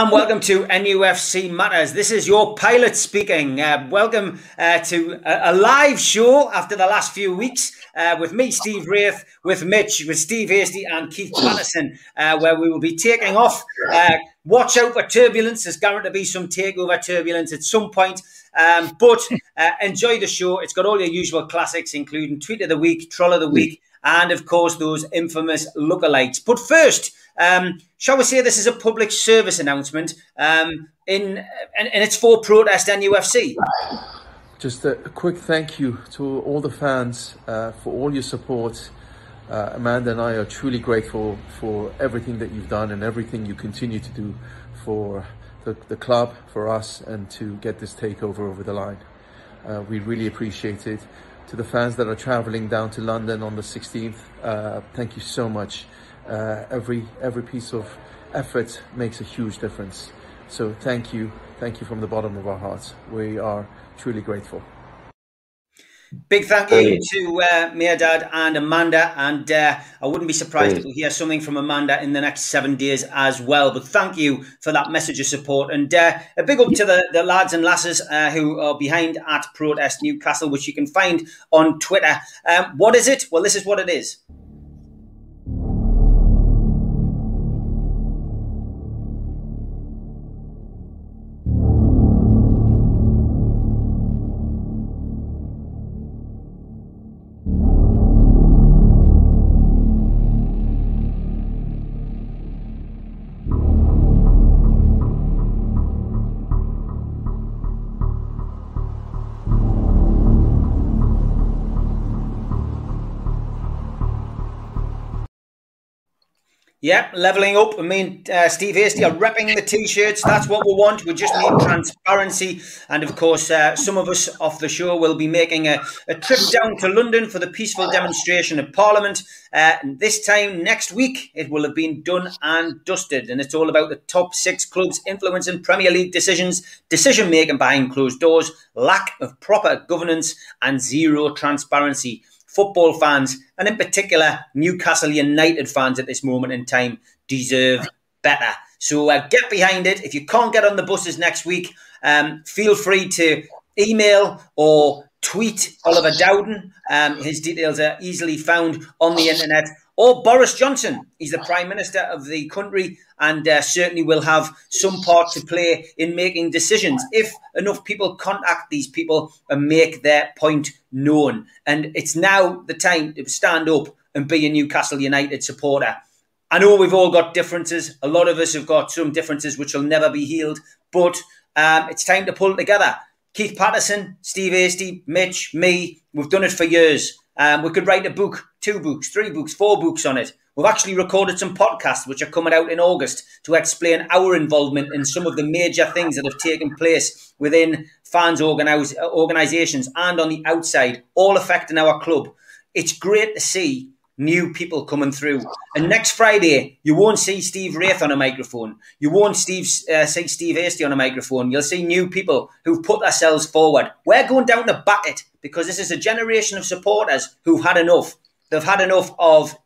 and welcome to NUFC Matters. This is your pilot speaking. Uh, welcome uh, to a, a live show after the last few weeks uh, with me, Steve Wraith, with Mitch, with Steve Hasty and Keith Patterson, uh, where we will be taking off. Uh, watch out for turbulence. There's guaranteed to be some takeover turbulence at some point. Um, but uh, enjoy the show. It's got all your usual classics, including Tweet of the Week, Troll of the Week, and of course those infamous lookalikes. But first, um, shall we say this is a public service announcement um, in and, and it's for Protest NUFC? Just a, quick thank you to all the fans uh, for all your support. Uh, Amanda and I are truly grateful for everything that you've done and everything you continue to do for the, the club, for us, and to get this takeover over the line. Uh, we really appreciate it. To the fans that are traveling down to London on the 16th, uh, thank you so much. Uh, every every piece of effort makes a huge difference. So thank you, thank you from the bottom of our hearts. We are truly grateful. Big thank you to uh, Dad and Amanda, and uh, I wouldn't be surprised if we hear something from Amanda in the next seven days as well. But thank you for that message of support, and uh, a big up to the, the lads and lasses uh, who are behind at Protest Newcastle, which you can find on Twitter. Um, what is it? Well, this is what it is. Yep, leveling up. I mean, uh, Steve Hasty are repping the t-shirts. That's what we want. We just need transparency. And of course, uh, some of us off the show will be making a, a trip down to London for the peaceful demonstration at Parliament. Uh, this time next week, it will have been done and dusted. And it's all about the top six clubs influencing Premier League decisions, decision making behind closed doors, lack of proper governance, and zero transparency football fans, and in particular Newcastle United fans at this moment in time, deserve better. So uh, get behind it. If you can't get on the buses next week, um, feel free to email or tweet Oliver Dowden. Um, his details are easily found on the internet. Or Boris Johnson. He's the Prime Minister of the country and uh, certainly will have some part to play in making decisions if enough people contact these people and make their point known. And it's now the time to stand up and be a Newcastle United supporter. I know we've all got differences. A lot of us have got some differences which will never be healed, but um, it's time to pull together. Keith Patterson, Steve Hasty, Mitch, me, we've done it for years. Um, we could write a book, two books, three books, four books on it. We've actually recorded some podcasts which are coming out in August to explain our involvement in some of the major things that have taken place within fans' organisations and on the outside, all affecting our club. It's great to see new people coming through. And next Friday, you won't see Steve Wraith on a microphone. You won't Steve, uh, see Steve Hasty on a microphone. You'll see new people who've put themselves forward. We're going down to bat it because this is a generation of supporters who've had enough. They've had enough of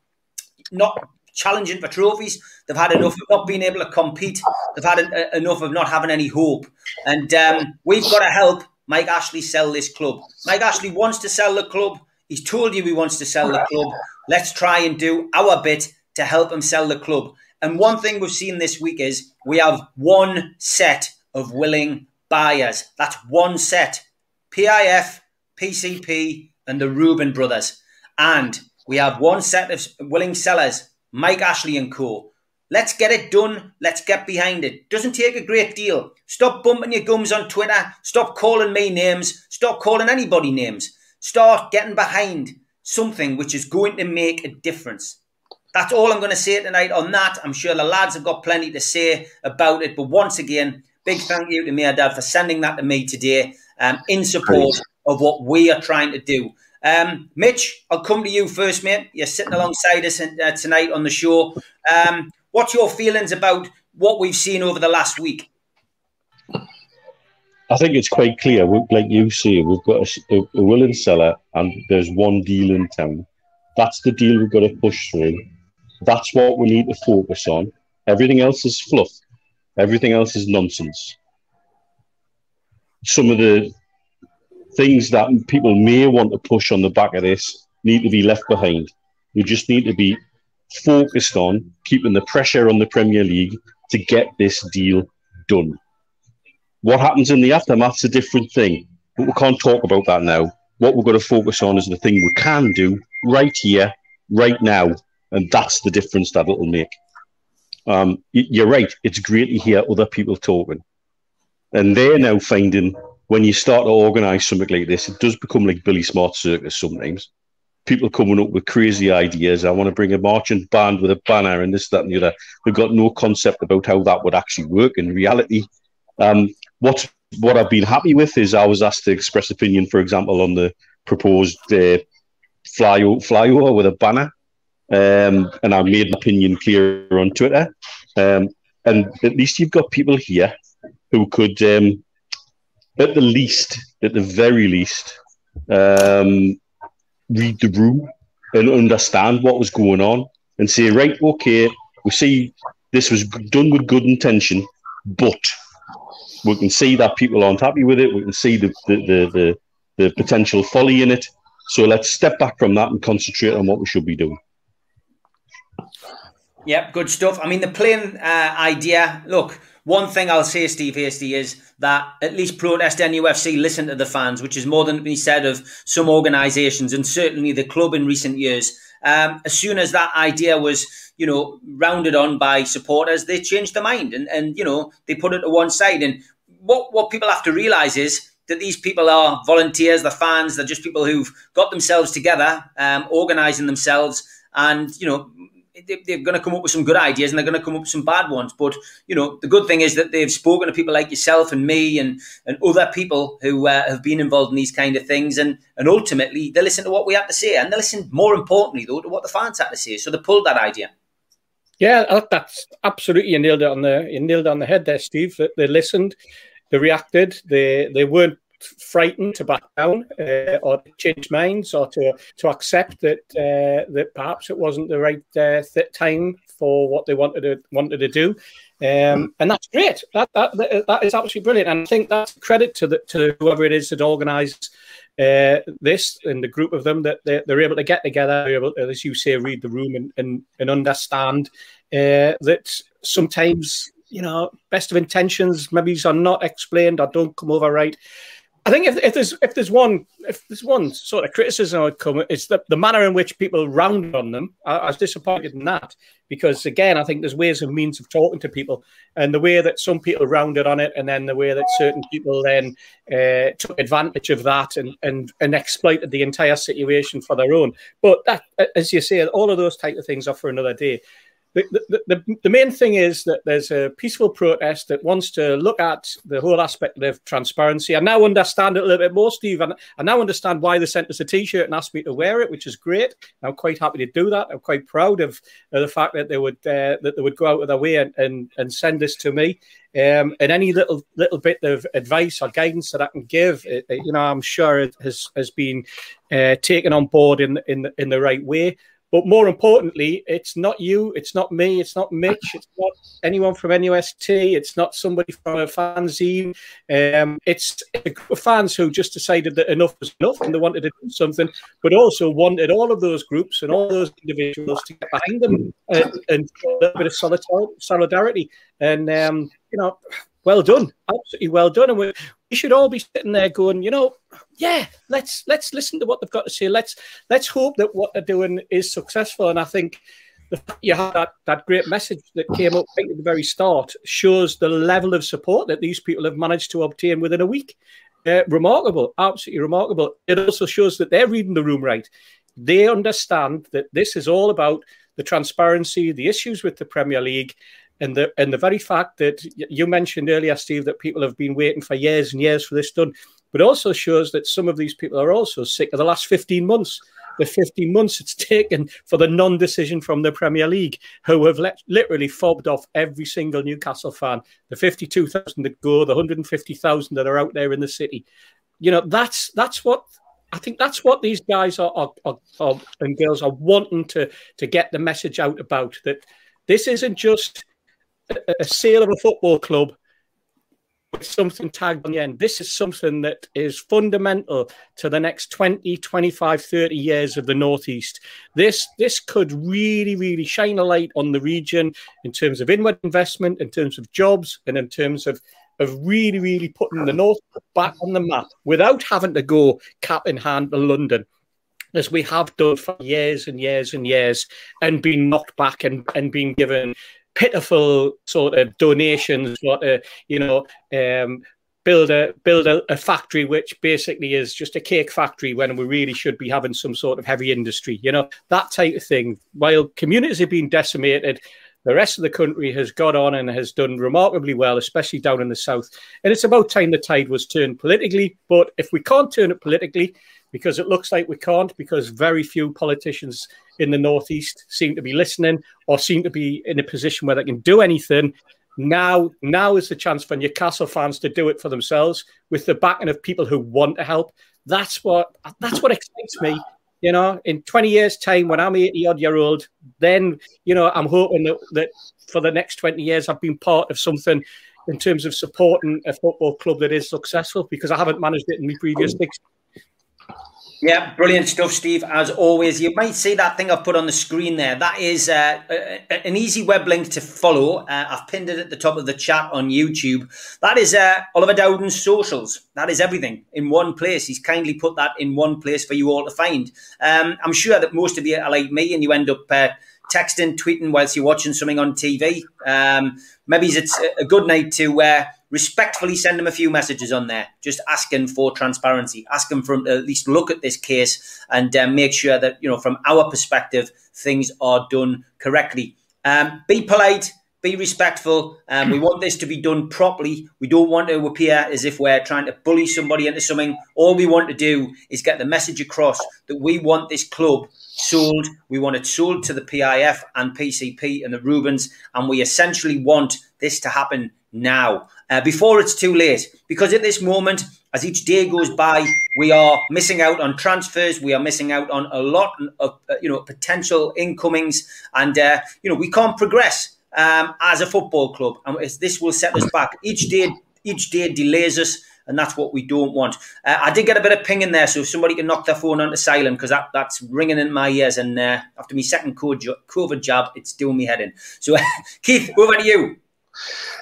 not challenging for trophies. They've had enough of not being able to compete. They've had a, enough of not having any hope. And um, we've got to help Mike Ashley sell this club. Mike Ashley wants to sell the club. He's told you he wants to sell the club. Let's try and do our bit to help him sell the club. And one thing we've seen this week is we have one set of willing buyers. That's one set. PIF, PCP, and the Reuben brothers. And we have one set of willing sellers, Mike Ashley and Co. Let's get it done. Let's get behind it. Doesn't take a great deal. Stop bumping your gums on Twitter. Stop calling me names. Stop calling anybody names. Start getting behind something which is going to make a difference. That's all I'm going to say tonight on that. I'm sure the lads have got plenty to say about it. But once again, big thank you to me, Dad for sending that to me today um, in support of what we are trying to do. Um, Mitch, I'll come to you first, mate. You're sitting alongside us uh, tonight on the show. Um, what's your feelings about what we've seen over the last week? I think it's quite clear, like you say, we've got a, a, willing seller and there's one deal in town. That's the deal we've got to push through. That's what we need to focus on. Everything else is fluff. Everything else is nonsense. Some of the things that people may want to push on the back of this need to be left behind. We just need to be focused on keeping the pressure on the Premier League to get this deal done. What happens in the aftermath's a different thing, but we can't talk about that now. What we've got to focus on is the thing we can do right here, right now, and that's the difference that it'll make. Um, you're right. It's great to hear other people talking, and they're now finding when you start to organise something like this, it does become like Billy Smart circus sometimes people coming up with crazy ideas. I want to bring a marching band with a banner and this, that, and the other. They've got no concept about how that would actually work in reality. Um, what what I've been happy with is I was asked to express opinion, for example, on the proposed uh, fly flyover with a banner, um, and I made an opinion clear on Twitter. Um, and at least you've got people here who could, um, at the least, at the very least, um, read the room and understand what was going on and say, right, okay, we see this was done with good intention, but we can see that people aren't happy with it. We can see the the, the, the, the potential folly in it. So let's step back from that and concentrate on what we should be doing. Yep, good stuff. I mean, the plane uh, idea. Look, one thing I'll say, Steve Hasty, is that at least Protest NUFC listen to the fans, which is more than been said of some organisations and certainly the club in recent years. Um, as soon as that idea was, you know, rounded on by supporters, they changed their mind and, and you know, they put it to one side. And what, what people have to realise is that these people are volunteers, they're fans, they're just people who've got themselves together, um, organising themselves, and you know they're going to come up with some good ideas and they're going to come up with some bad ones. But you know, the good thing is that they've spoken to people like yourself and me and and other people who uh, have been involved in these kind of things, and and ultimately they listen to what we have to say, and they listen more importantly though to what the fans had to say. So they pulled that idea. Yeah, that's absolutely you nailed it on the you nailed it on the head there, Steve. They listened, they reacted, they they weren't frightened to back down uh, or change minds or to to accept that uh, that perhaps it wasn't the right uh, time for what they wanted to wanted to do, um, and that's great. That, that that is absolutely brilliant, and I think that's credit to the, to whoever it is that organised. Uh, this and the group of them that they're, they're able to get together, they're able to, as you say, read the room and and, and understand uh, that sometimes you know best of intentions maybe are not explained or don't come over right I think if, if there's if there's one if there's one sort of criticism I would come, it's the, the manner in which people round on them. I, I, was disappointed in that because again, I think there's ways and means of talking to people, and the way that some people rounded on it, and then the way that certain people then uh, took advantage of that and and and exploited the entire situation for their own. But that, as you say, all of those type of things are for another day the, the, the, main thing is that there's a peaceful protest that wants to look at the whole aspect of transparency. I now understand it a little bit more, Steve, and I now understand why they sent us a T-shirt and asked me to wear it, which is great. I'm quite happy to do that. I'm quite proud of, of the fact that they would uh, that they would go out of their way and, and, and send this to me. Um, and any little little bit of advice or guidance that I can give, it, it, you know, I'm sure it has has been uh, taken on board in in in the right way. But more importantly, it's not you, it's not me, it's not Mitch, it's not anyone from NUST, it's not somebody from a fanzine. Um, it's a group of fans who just decided that enough was enough and they wanted to do something, but also wanted all of those groups and all those individuals to get behind them and, and a bit of solidarity. And, um, you know, well done, absolutely well done. And we, we should all be sitting there going, you know, yeah, let's let's listen to what they've got to say. Let's let's hope that what they're doing is successful. And I think you have that that great message that came up right at the very start shows the level of support that these people have managed to obtain within a week. Uh, remarkable, absolutely remarkable. It also shows that they're reading the room right. They understand that this is all about the transparency, the issues with the Premier League, and the and the very fact that you mentioned earlier, Steve, that people have been waiting for years and years for this done, but also shows that some of these people are also sick of the last 15 months the 15 months it's taken for the non-decision from the Premier League, who have let, literally fobbed off every single Newcastle fan. The 52,000 that go, the 150,000 that are out there in the city. You know, that's that's what I think that's what these guys are, are, are, are, and girls are wanting to to get the message out about that this isn't just a, sale of a football club with something tagged on the end. This is something that is fundamental to the next 20, 25, 30 years of the Northeast. This this could really, really shine a light on the region in terms of inward investment, in terms of jobs, and in terms of of really, really putting the North back on the map without having to go cap in hand to London, as we have done for years and years and years, and being knocked back and, and being given pitiful sort of donations, what uh, you know, um, build a build a, a, factory which basically is just a cake factory when we really should be having some sort of heavy industry, you know, that type of thing. While communities have been decimated, the rest of the country has got on and has done remarkably well, especially down in the south. And it's about time the tide was turned politically. But if we can't turn it politically, because it looks like we can't, because very few politicians in the northeast seem to be listening or seem to be in a position where they can do anything. Now, now is the chance for Newcastle fans to do it for themselves with the backing of people who want to help. That's what that's what excites me you know, in 20 years' time, when I'm 80 odd year old, then, you know, I'm hoping that, that for the next 20 years, I've been part of something in terms of supporting a football club that is successful because I haven't managed it in my previous six yeah, brilliant stuff, Steve. As always, you might see that thing I've put on the screen there. That is uh, a, an easy web link to follow. Uh, I've pinned it at the top of the chat on YouTube. That is uh, Oliver Dowden's socials. That is everything in one place. He's kindly put that in one place for you all to find. Um, I'm sure that most of you are like me and you end up uh, texting, tweeting whilst you're watching something on TV. Um, maybe it's a good night to uh, respectfully send them a few messages on there, just asking for transparency, asking for them to at least look at this case and uh, make sure that, you know, from our perspective, things are done correctly. Um, be polite, be respectful. Um, we want this to be done properly. We don't want to appear as if we're trying to bully somebody into something. All we want to do is get the message across that we want this club sold. We want it sold to the PIF and PCP and the Reubens, and we essentially want this to happen now uh, before it's too late. Because at this moment, as each day goes by, we are missing out on transfers. We are missing out on a lot of uh, you know potential incomings, and uh, you know we can't progress um, as a football club, and this will set us back. Each day, each day delays us. And that's what we don't want. Uh, I did get a bit of ping in there, so if somebody can knock their phone onto silent because that, that's ringing in my ears. And uh, after my second COVID jab, it's doing me head in. So, Keith, over to you.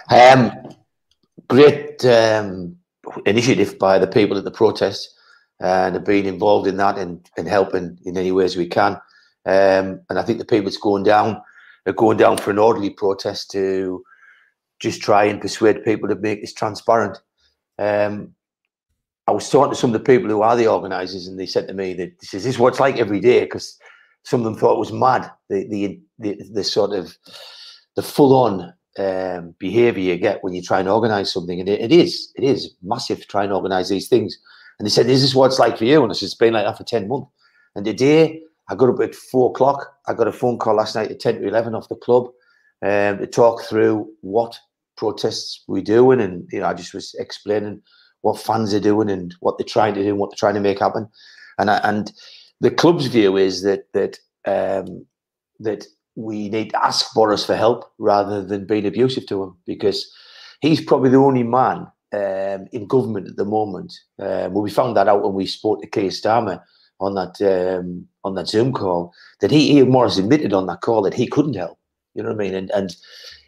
Um, great um, initiative by the people at the protest and have been involved in that and, and helping in any ways we can. Um, and I think the people that's going down are going down for an orderly protest to just try and persuade people to make this transparent. Um, I was talking to some of the people who are the organisers, and they said to me that this is, this is what it's like every day because some of them thought it was mad. The the the, the sort of the full on um, behavior you get when you try and organize something. And it, it is, it is massive to try and organize these things. And they said, this Is what it's like for you? And I said, It's been like that for 10 months. And today, I got up at four o'clock. I got a phone call last night at 10 to 11 off the club um, to talk through what protests we're doing. And, you know, I just was explaining what fans are doing and what they're trying to do and what they're trying to make happen. And, I, and the club's view is that, that, um, that we need to ask Boris for help rather than being abusive to him because he's probably the only man um, in government at the moment. Um, well, we found that out when we spoke to Keir Starmer on that um, on that Zoom call that he Ian Morris admitted on that call that he couldn't help. You know what I mean? And and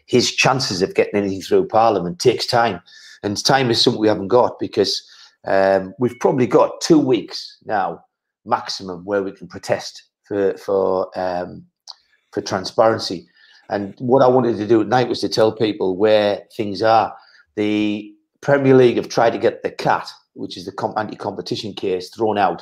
his chances of getting anything through Parliament takes time, and time is something we haven't got because um, we've probably got two weeks now maximum where we can protest for for um, for transparency. And what I wanted to do at night was to tell people where things are. The Premier League have tried to get the CAT, which is the anti-competition case, thrown out.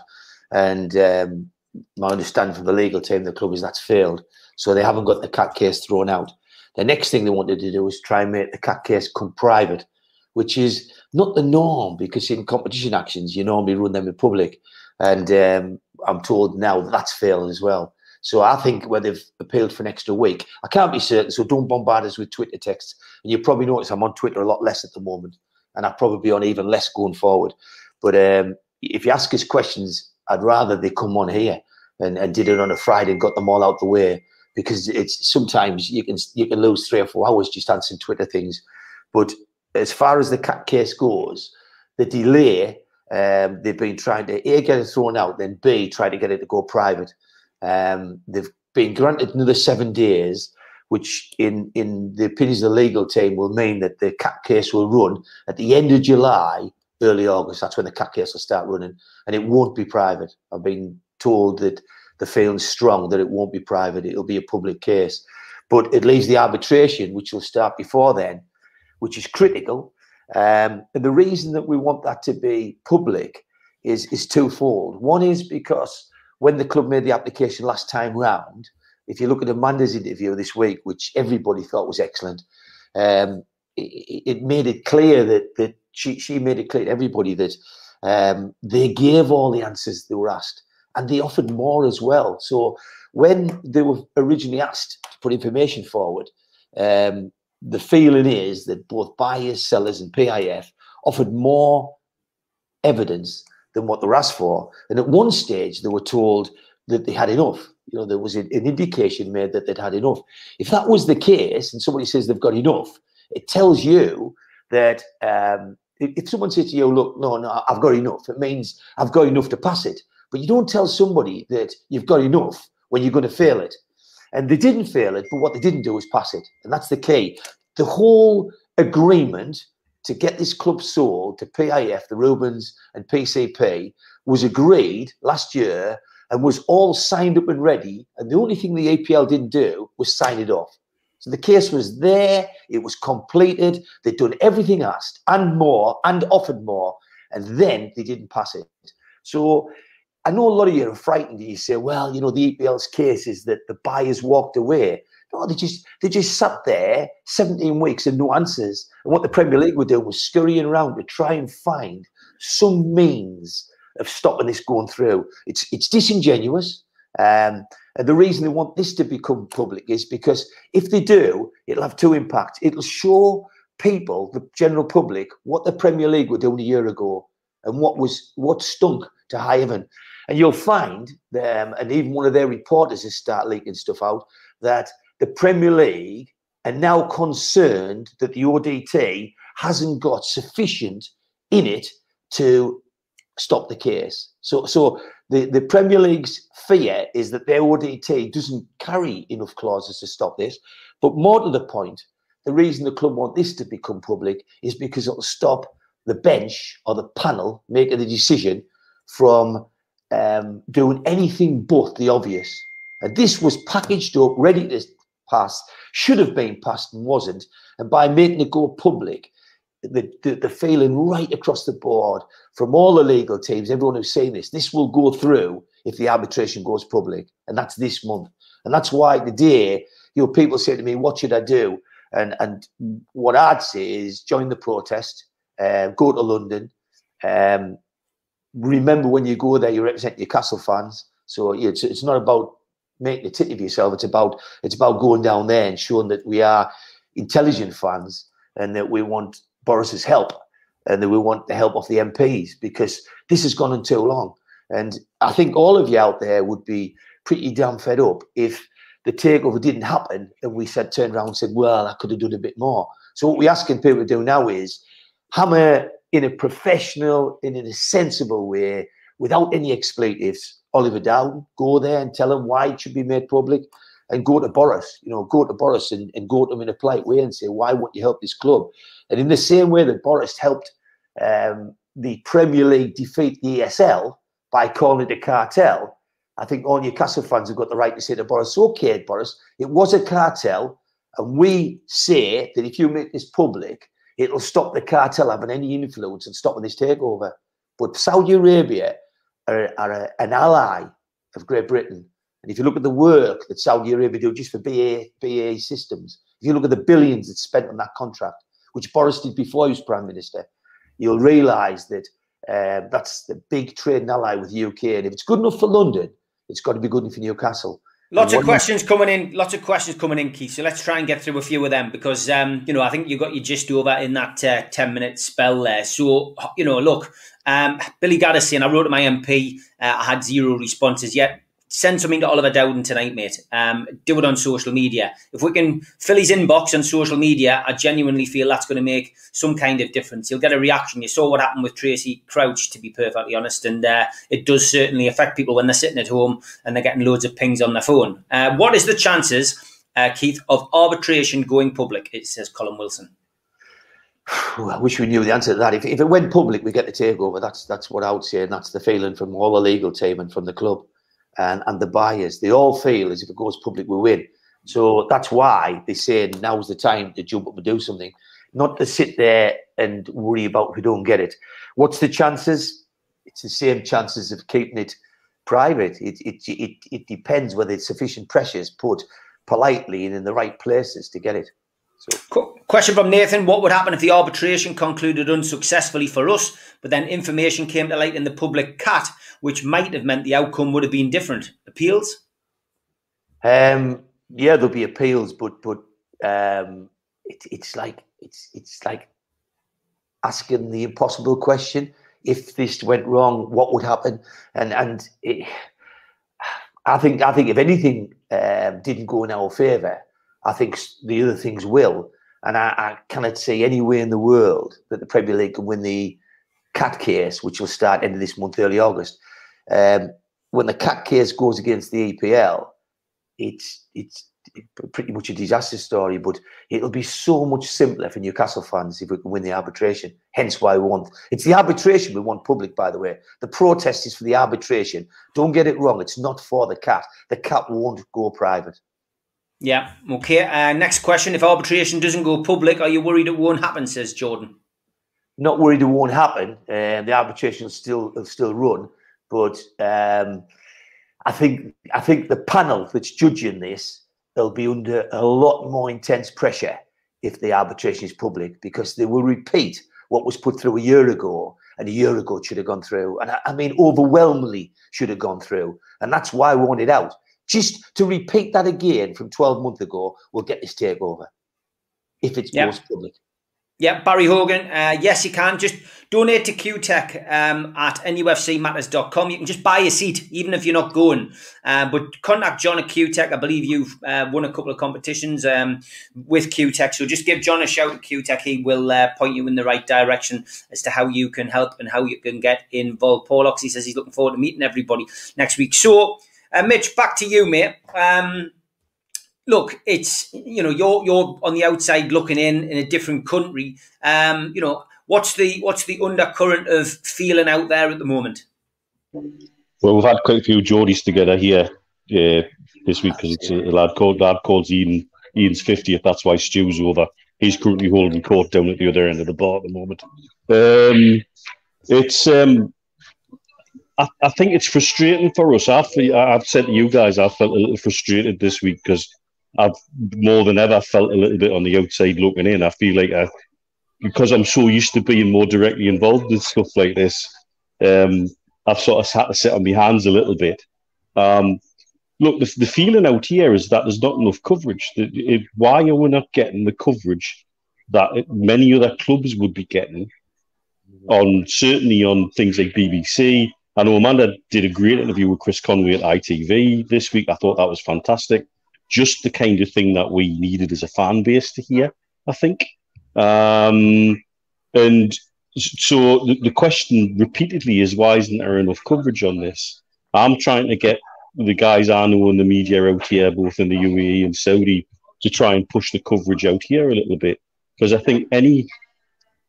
And um, my understanding from the legal team, the club is that's failed. So they haven't got the CAT case thrown out. The next thing they wanted to do was try and make the CAT case come private, which is not the norm because in competition actions, you normally run them in public. And um, I'm told now that that's failed as well. So I think where they've appealed for an extra week, I can't be certain. So don't bombard us with Twitter texts. And you probably notice I'm on Twitter a lot less at the moment, and I'll probably be on even less going forward. But um, if you ask us questions, I'd rather they come on here and, and did it on a Friday and got them all out the way because it's sometimes you can you can lose three or four hours just answering Twitter things. But as far as the cat case goes, the delay um, they've been trying to a get it thrown out, then b try to get it to go private. Um, they've been granted another seven days, which in in the opinions of the legal team will mean that the cat case will run at the end of July, early August. That's when the cat case will start running, and it won't be private. I've been told that the feeling's strong that it won't be private; it'll be a public case. But it leaves the arbitration, which will start before then, which is critical. Um, and the reason that we want that to be public is is twofold. One is because when the club made the application last time round, if you look at Amanda's interview this week, which everybody thought was excellent, um, it, it, made it clear that that she, she made it clear to everybody that um, they gave all the answers they were asked and they offered more as well. So when they were originally asked to put information forward, um, the feeling is that both buyers, sellers, and PIF offered more evidence than what they're asked for. And at one stage, they were told that they had enough. You know, there was an indication made that they'd had enough. If that was the case, and somebody says they've got enough, it tells you that um, if someone says to you, "Look, no, no, I've got enough," it means I've got enough to pass it. But you don't tell somebody that you've got enough when you're going to fail it. And they didn't fail it, but what they didn't do was pass it, and that's the key. The whole agreement to get this club sold to PIF, the Reubens and PCP was agreed last year and was all signed up and ready. And the only thing the EPL didn't do was sign it off. So the case was there, it was completed, they'd done everything asked and more and offered more, and then they didn't pass it. So I know a lot of you are frightened. And you say, well, you know, the EPL's case is that the buyers walked away. No, they just they just sat there 17 weeks and no answers. And what the Premier League were doing was scurrying around to try and find some means of stopping this going through. It's it's disingenuous. Um, and the reason they want this to become public is because if they do, it'll have two impacts. It'll show people, the general public, what the Premier League were doing a year ago and what was what stunk to high heaven. And you'll find, them, and even one of their reporters has started leaking stuff out, that the Premier League are now concerned that the ODT hasn't got sufficient in it to stop the case. So, so the, the Premier League's fear is that their ODT doesn't carry enough clauses to stop this. But more to the point, the reason the club want this to become public is because it'll stop the bench or the panel making the decision from um, doing anything but the obvious. And this was packaged up, ready to pass, should have been passed and wasn't. And by making it go public, the, the, the feeling right across the board from all the legal teams, everyone who's saying this, this will go through if the arbitration goes public. And that's this month. And that's why today, you know, people say to me, what should I do? And, and what I'd say is join the protest, uh, go to London, um, remember when you go there, you represent your Castle fans. So it's it's not about making a titty of yourself. It's about it's about going down there and showing that we are intelligent fans and that we want Boris's help and that we want the help of the MPs because this has gone on too long. And I think all of you out there would be pretty damn fed up if the takeover didn't happen and we said turned around and said, well, I could have done a bit more. So what we're asking people to do now is hammer in a professional in a sensible way without any expletives. Oliver Dowden, go there and tell him why it should be made public and go to Boris, you know, go to Boris and, and go to him in a polite way and say, why won't you help this club? And in the same way that Boris helped um, the Premier League defeat the ESL by calling it a cartel, I think all Newcastle fans have got the right to say to Boris, okay, Boris, it was a cartel. And we say that if you make this public, it'll stop the cartel having any influence and stopping this takeover. But Saudi Arabia are, are a, an ally of Great Britain. And if you look at the work that Saudi Arabia do just for BA, BAE Systems, if you look at the billions that's spent on that contract, which Boris did before he was Prime Minister, you'll realise that Um, that's the big trading ally with the UK. And if it's good enough for London, it's got to be good enough for Newcastle. Lots of questions coming in. Lots of questions coming in, Keith. So let's try and get through a few of them because um, you know I think you got your gist over in that uh, ten minute spell there. So you know, look, um, Billy Gaddis saying I wrote to my MP, uh, I had zero responses yet send something to Oliver Dowden tonight, mate. Um, do it on social media. If we can fill his inbox on social media, I genuinely feel that's going to make some kind of difference. He'll get a reaction. You saw what happened with Tracey Crouch, to be perfectly honest, and uh, it does certainly affect people when they're sitting at home and they're getting loads of pings on their phone. Uh, what is the chances, uh, Keith, of arbitration going public? It says Colin Wilson. I wish we knew the answer to that. If, if it went public, we get the takeover. That's that's what I would say, and that's the feeling from all the legal team and from the club and, and the buyers. They all feel as if it goes public, we win. So that's why they say now's the time to jump up and do something, not to sit there and worry about we don't get it. What's the chances? It's the same chances of keeping it private. It, it, it, it depends whether sufficient pressure is put politely and in the right places to get it. So. Question from Nathan What would happen if the arbitration concluded unsuccessfully for us, but then information came to light in the public cat, which might have meant the outcome would have been different? Appeals? Um, yeah, there'll be appeals, but but um, it, it's like it's it's like asking the impossible question: if this went wrong, what would happen? And and it, I think I think if anything um, didn't go in our favour, I think the other things will. And I, I cannot see any way in the world that the Premier League can win the CAT case, which will start end of this month, early August. Um, when the CAT case goes against the EPL, it's it's pretty much a disaster story, but it'll be so much simpler for Newcastle fans if we can win the arbitration. Hence why we want it's the arbitration we want public, by the way. The protest is for the arbitration. Don't get it wrong, it's not for the CAT. The CAT won't go private. Yeah. Okay. Uh, next question. If arbitration doesn't go public, are you worried it won't happen? Says Jordan. Not worried it won't happen. Uh, the arbitration still will still run, but um, I think I think the panel that's judging this they'll be under a lot more intense pressure if the arbitration is public because they will repeat what was put through a year ago and a year ago it should have gone through and I, I mean overwhelmingly should have gone through and that's why I want it out just to repeat that again from 12 months ago we'll get this takeover if it yep. goes public. Yeah, Barry Hogan. Uh, yes, you can. Just donate to QTech um, at nufcmatters.com. You can just buy a seat, even if you're not going. Uh, but contact John at QTech. I believe you've uh, won a couple of competitions um, with QTech. So just give John a shout at QTech. He will uh, point you in the right direction as to how you can help and how you can get involved. Paul Oxley says he's looking forward to meeting everybody next week. So, uh, Mitch, back to you, mate. Um, look, it's you know you're you're on the outside looking in in a different country. Um, you know what's the what's the undercurrent of feeling out there at the moment? Well, we've had quite a few Geordies together here uh, this week because it's a, a lad called lad called Ian. Ian's fiftieth. That's why Stu's over. He's currently holding court down at the other end of the bar at the moment. Um, it's um, I, I, think it's frustrating for us. I've, I've said to you guys, I felt a little frustrated this week because I've more than ever felt a little bit on the outside looking in. I feel like I, because I'm so used to being more directly involved in stuff like this, um, I've sort of had to sit on my hands a little bit. Um, look, the, the, feeling out here is that there's not enough coverage. It, why are we not getting the coverage that many other clubs would be getting on certainly on things like BBC, I know Amanda did a great interview with Chris Conway at ITV this week. I thought that was fantastic. Just the kind of thing that we needed as a fan base to hear, I think. Um, and so the, the question repeatedly is why isn't there enough coverage on this? I'm trying to get the guys I know in the media out here, both in the UAE and Saudi, to try and push the coverage out here a little bit. Because I think any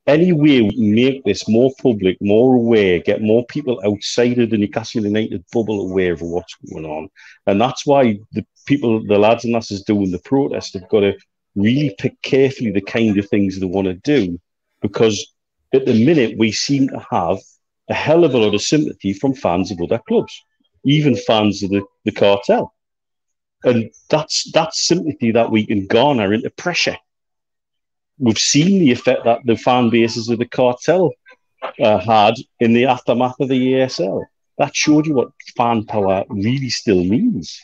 any way we make this more public, more aware, get more people outside of the Newcastle United bubble aware of what's going on. And that's why the people, the lads and lasses doing the protest have got to really pick carefully the kind of things they want to do. Because at the minute, we seem to have a hell of a lot of sympathy from fans of other clubs, even fans of the, the cartel. And that's that's sympathy that we can garner into pressure we've seen the effect that the fan bases of the cartel uh, had in the aftermath of the ESL. That showed you what fan power really still means.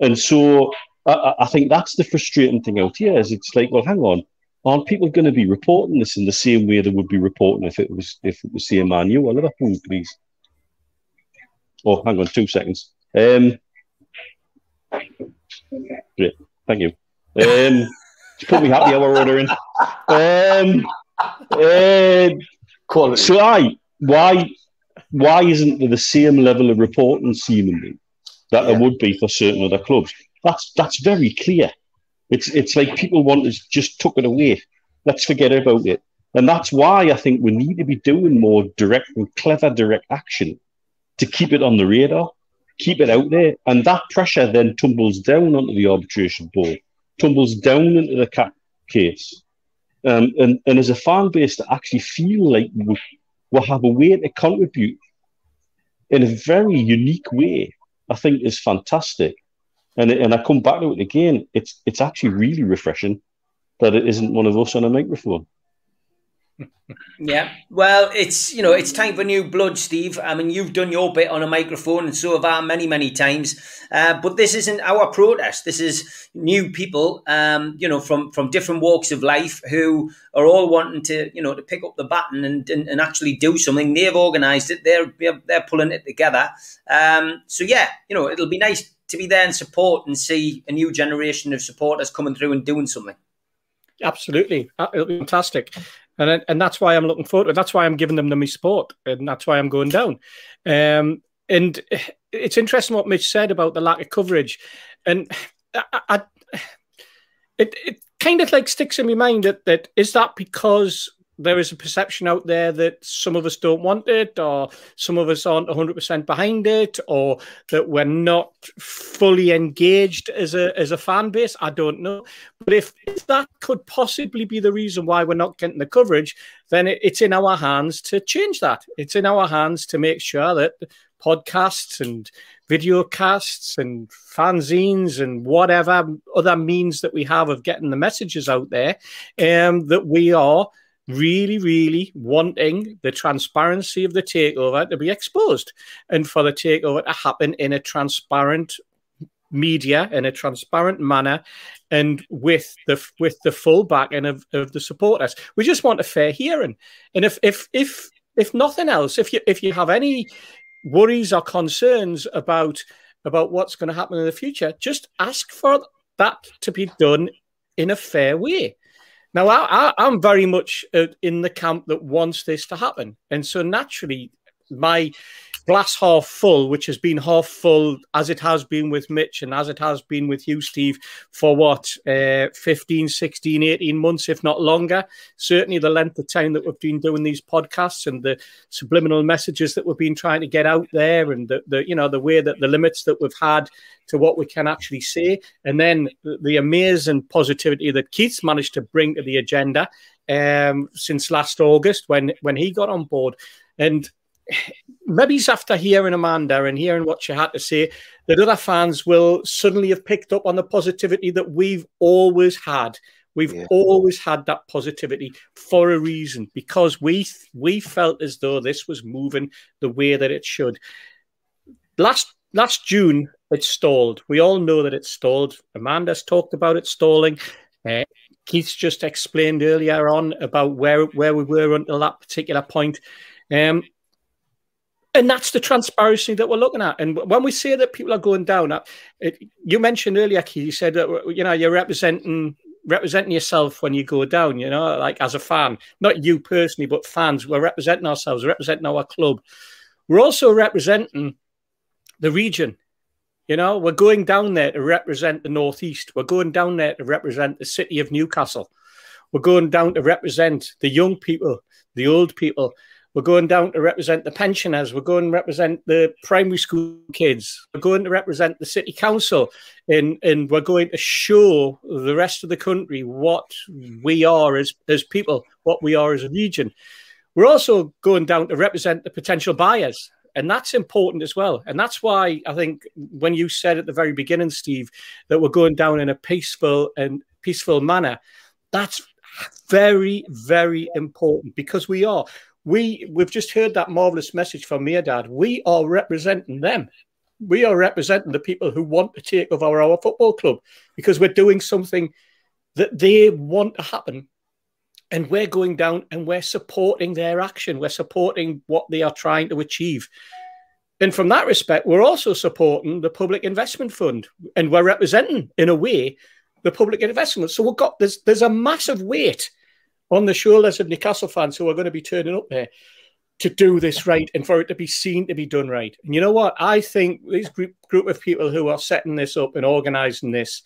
And so I, I think that's the frustrating thing out here is it's like, well, hang on, aren't people going to be reporting this in the same way they would be reporting if it was if it was say Man or Liverpool, please? Oh, hang on, two seconds. Um, great, thank you. Um, put me happy hour order in. Um, uh, so I why why isn't there the same level of reporting seemingly that yeah. there would be for certain other clubs? That's that's very clear. It's it's like people want to just tuck it away. Let's forget about it. And that's why I think we need to be doing more direct and clever direct action to keep it on the radar, keep it out there. And that pressure then tumbles down onto the arbitration board, tumbles down into the CAT case. Um, and, and as a fan base to actually feel like we, we have a way to contribute in a very unique way, I think is fantastic. And and I come back to it again. It's it's actually really refreshing that it isn't one of us on a microphone. Yeah, well, it's you know it's time for new blood, Steve. I mean, you've done your bit on a microphone, and so have I many, many times. Uh, but this isn't our protest. This is new people, um, you know, from from different walks of life who are all wanting to, you know, to pick up the baton and and, and actually do something. They've organised it. They're they're pulling it together. Um, so yeah, you know, it'll be nice to be there and support and see a new generation of supporters coming through and doing something. Absolutely, uh, fantastic, and and that's why I'm looking forward. to. That's why I'm giving them the my support, and that's why I'm going down. Um, and it's interesting what Mitch said about the lack of coverage, and I, I, it it kind of like sticks in my mind that that is that because there is a perception out there that some of us don't want it, or some of us aren't 100% behind it, or that we're not fully engaged as a as a fan base. I don't know, but if, if that could possibly be the reason why we're not getting the coverage, then it, it's in our hands to change that. It's in our hands to make sure that podcasts and video casts and fanzines and whatever other means that we have of getting the messages out there, um, that we are really, really wanting the transparency of the takeover to be exposed and for the takeover to happen in a transparent media in a transparent manner and with the with the full backing of, of the supporters. We just want a fair hearing. And if if if if nothing else, if you if you have any worries or concerns about about what's going to happen in the future, just ask for that to be done in a fair way. Now, I, am very much uh, in the camp that wants this to happen. And so naturally, my glass half full, which has been half full as it has been with Mitch and as it has been with you, Steve, for what, uh, 15, 16, 18 months, if not longer. Certainly the length of time that we've been doing these podcasts and the subliminal messages that we've been trying to get out there and the, the you know, the way that the limits that we've had to what we can actually say. And then the, amazing positivity that Keith's managed to bring to the agenda um, since last August when, when he got on board. And maybe it's after hearing Amanda and hearing what she had to say that other fans will suddenly have picked up on the positivity that we've always had. We've yeah. always had that positivity for a reason because we we felt as though this was moving the way that it should. Last last June, it stalled. We all know that it stalled. Amanda's talked about it stalling. Uh, Keith's just explained earlier on about where where we were until that particular point. Um, and that's the transparency that we're looking at. And when we say that people are going down, uh, it, you mentioned earlier, Keith, you said that you know you're representing representing yourself when you go down. You know, like as a fan, not you personally, but fans. We're representing ourselves, we're representing our club. We're also representing the region. You know, we're going down there to represent the Northeast. We're going down there to represent the city of Newcastle. We're going down to represent the young people, the old people, we're going down to represent the pensioners. We're going to represent the primary school kids. We're going to represent the city council. And, and we're going to show the rest of the country what we are as, as people, what we are as a region. We're also going down to represent the potential buyers. And that's important as well. And that's why I think when you said at the very beginning, Steve, that we're going down in a peaceful and peaceful manner, that's very, very important because we are we we've just heard that marvelous message from Dad. We are representing them. We are representing the people who want to take over our football club because we're doing something that they want to happen. And we're going down and we're supporting their action. We're supporting what they are trying to achieve. And from that respect, we're also supporting the public investment fund and we're representing, in a way, the public investment. So we've got there's there's a massive weight on the shoulders of Newcastle fans who are going to be turning up there to do this right and for it to be seen to be done right. And you know what? I think this group group of people who are setting this up and organising this,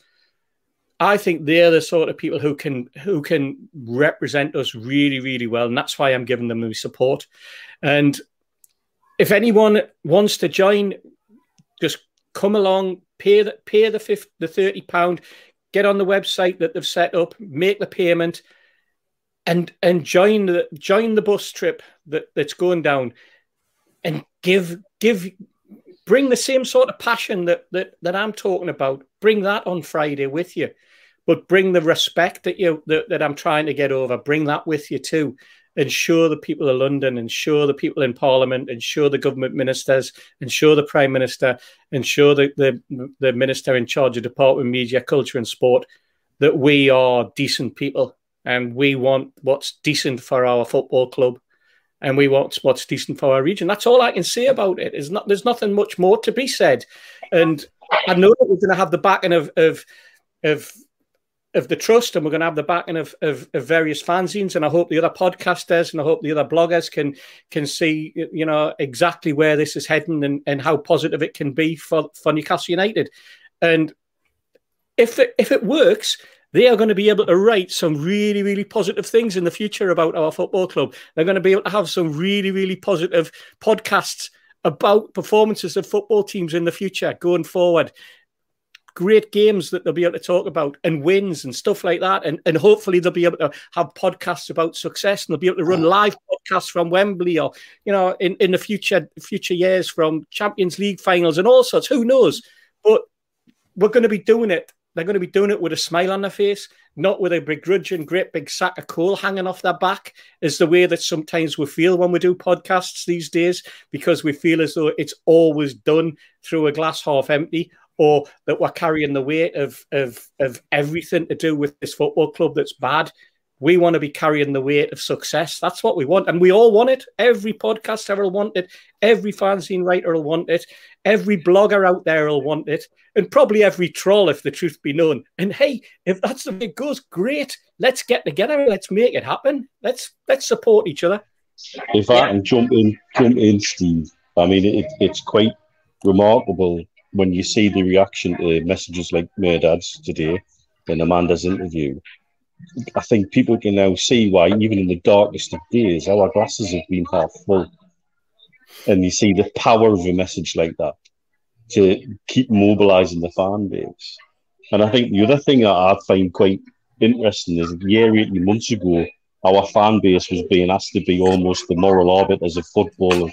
I think they're the sort of people who can who can represent us really, really well. And that's why I'm giving them the support. And if anyone wants to join, just come along, pay the pay the fifth, the thirty pound, get on the website that they've set up, make the payment and and join the join the bus trip that, that's going down and give give bring the same sort of passion that, that that I'm talking about. Bring that on Friday with you but bring the respect that you that, that I'm trying to get over. Bring that with you too. Ensure the people of London ensure the people in Parliament ensure the government ministers ensure the Prime Minister ensure the, the, the Minister in charge of Department of Media, Culture and Sport that we are decent people and we want what's decent for our football club and we want what's decent for our region. That's all I can say about it. Is not there's nothing much more to be said. And I know that we're going to have the backing of of of of the trust and we're going to have the backing of, of, of, various fanzines and I hope the other podcasters and I hope the other bloggers can can see you know exactly where this is heading and, and how positive it can be for, for Newcastle United and if it, if it works they are going to be able to write some really, really positive things in the future about our football club. They're going to be able to have some really, really positive podcasts about performances of football teams in the future going forward. Great games that they'll be able to talk about and wins and stuff like that. And, and hopefully they'll be able to have podcasts about success and they'll be able to run live podcasts from Wembley or, you know, in, in the future future years from Champions League finals and all sorts. Who knows? But we're going to be doing it they're going to be doing it with a smile on their face, not with a begrudging, great big sack of coal hanging off their back, is the way that sometimes we feel when we do podcasts these days, because we feel as though it's always done through a glass half empty, or that we're carrying the weight of, of, of everything to do with this football club that's bad. We want to be carrying the weight of success. That's what we want. And we all want it. Every podcaster will want it. Every fanzine writer will want it. Every blogger out there will want it. And probably every troll, if the truth be known. And hey, if that's the way it goes, great. Let's get together. Let's make it happen. Let's let's support each other. If I can jump in, jump in, Steve. I mean, it, it's quite remarkable when you see the reaction to messages like Mehrdad's today in Amanda's interview I think people can now see why, even in the darkest of days, our glasses have been half full. And you see the power of a message like that to keep mobilizing the fan base. And I think the other thing that I find quite interesting is a year, 18 months ago, our fan base was being asked to be almost the moral arbiters of football,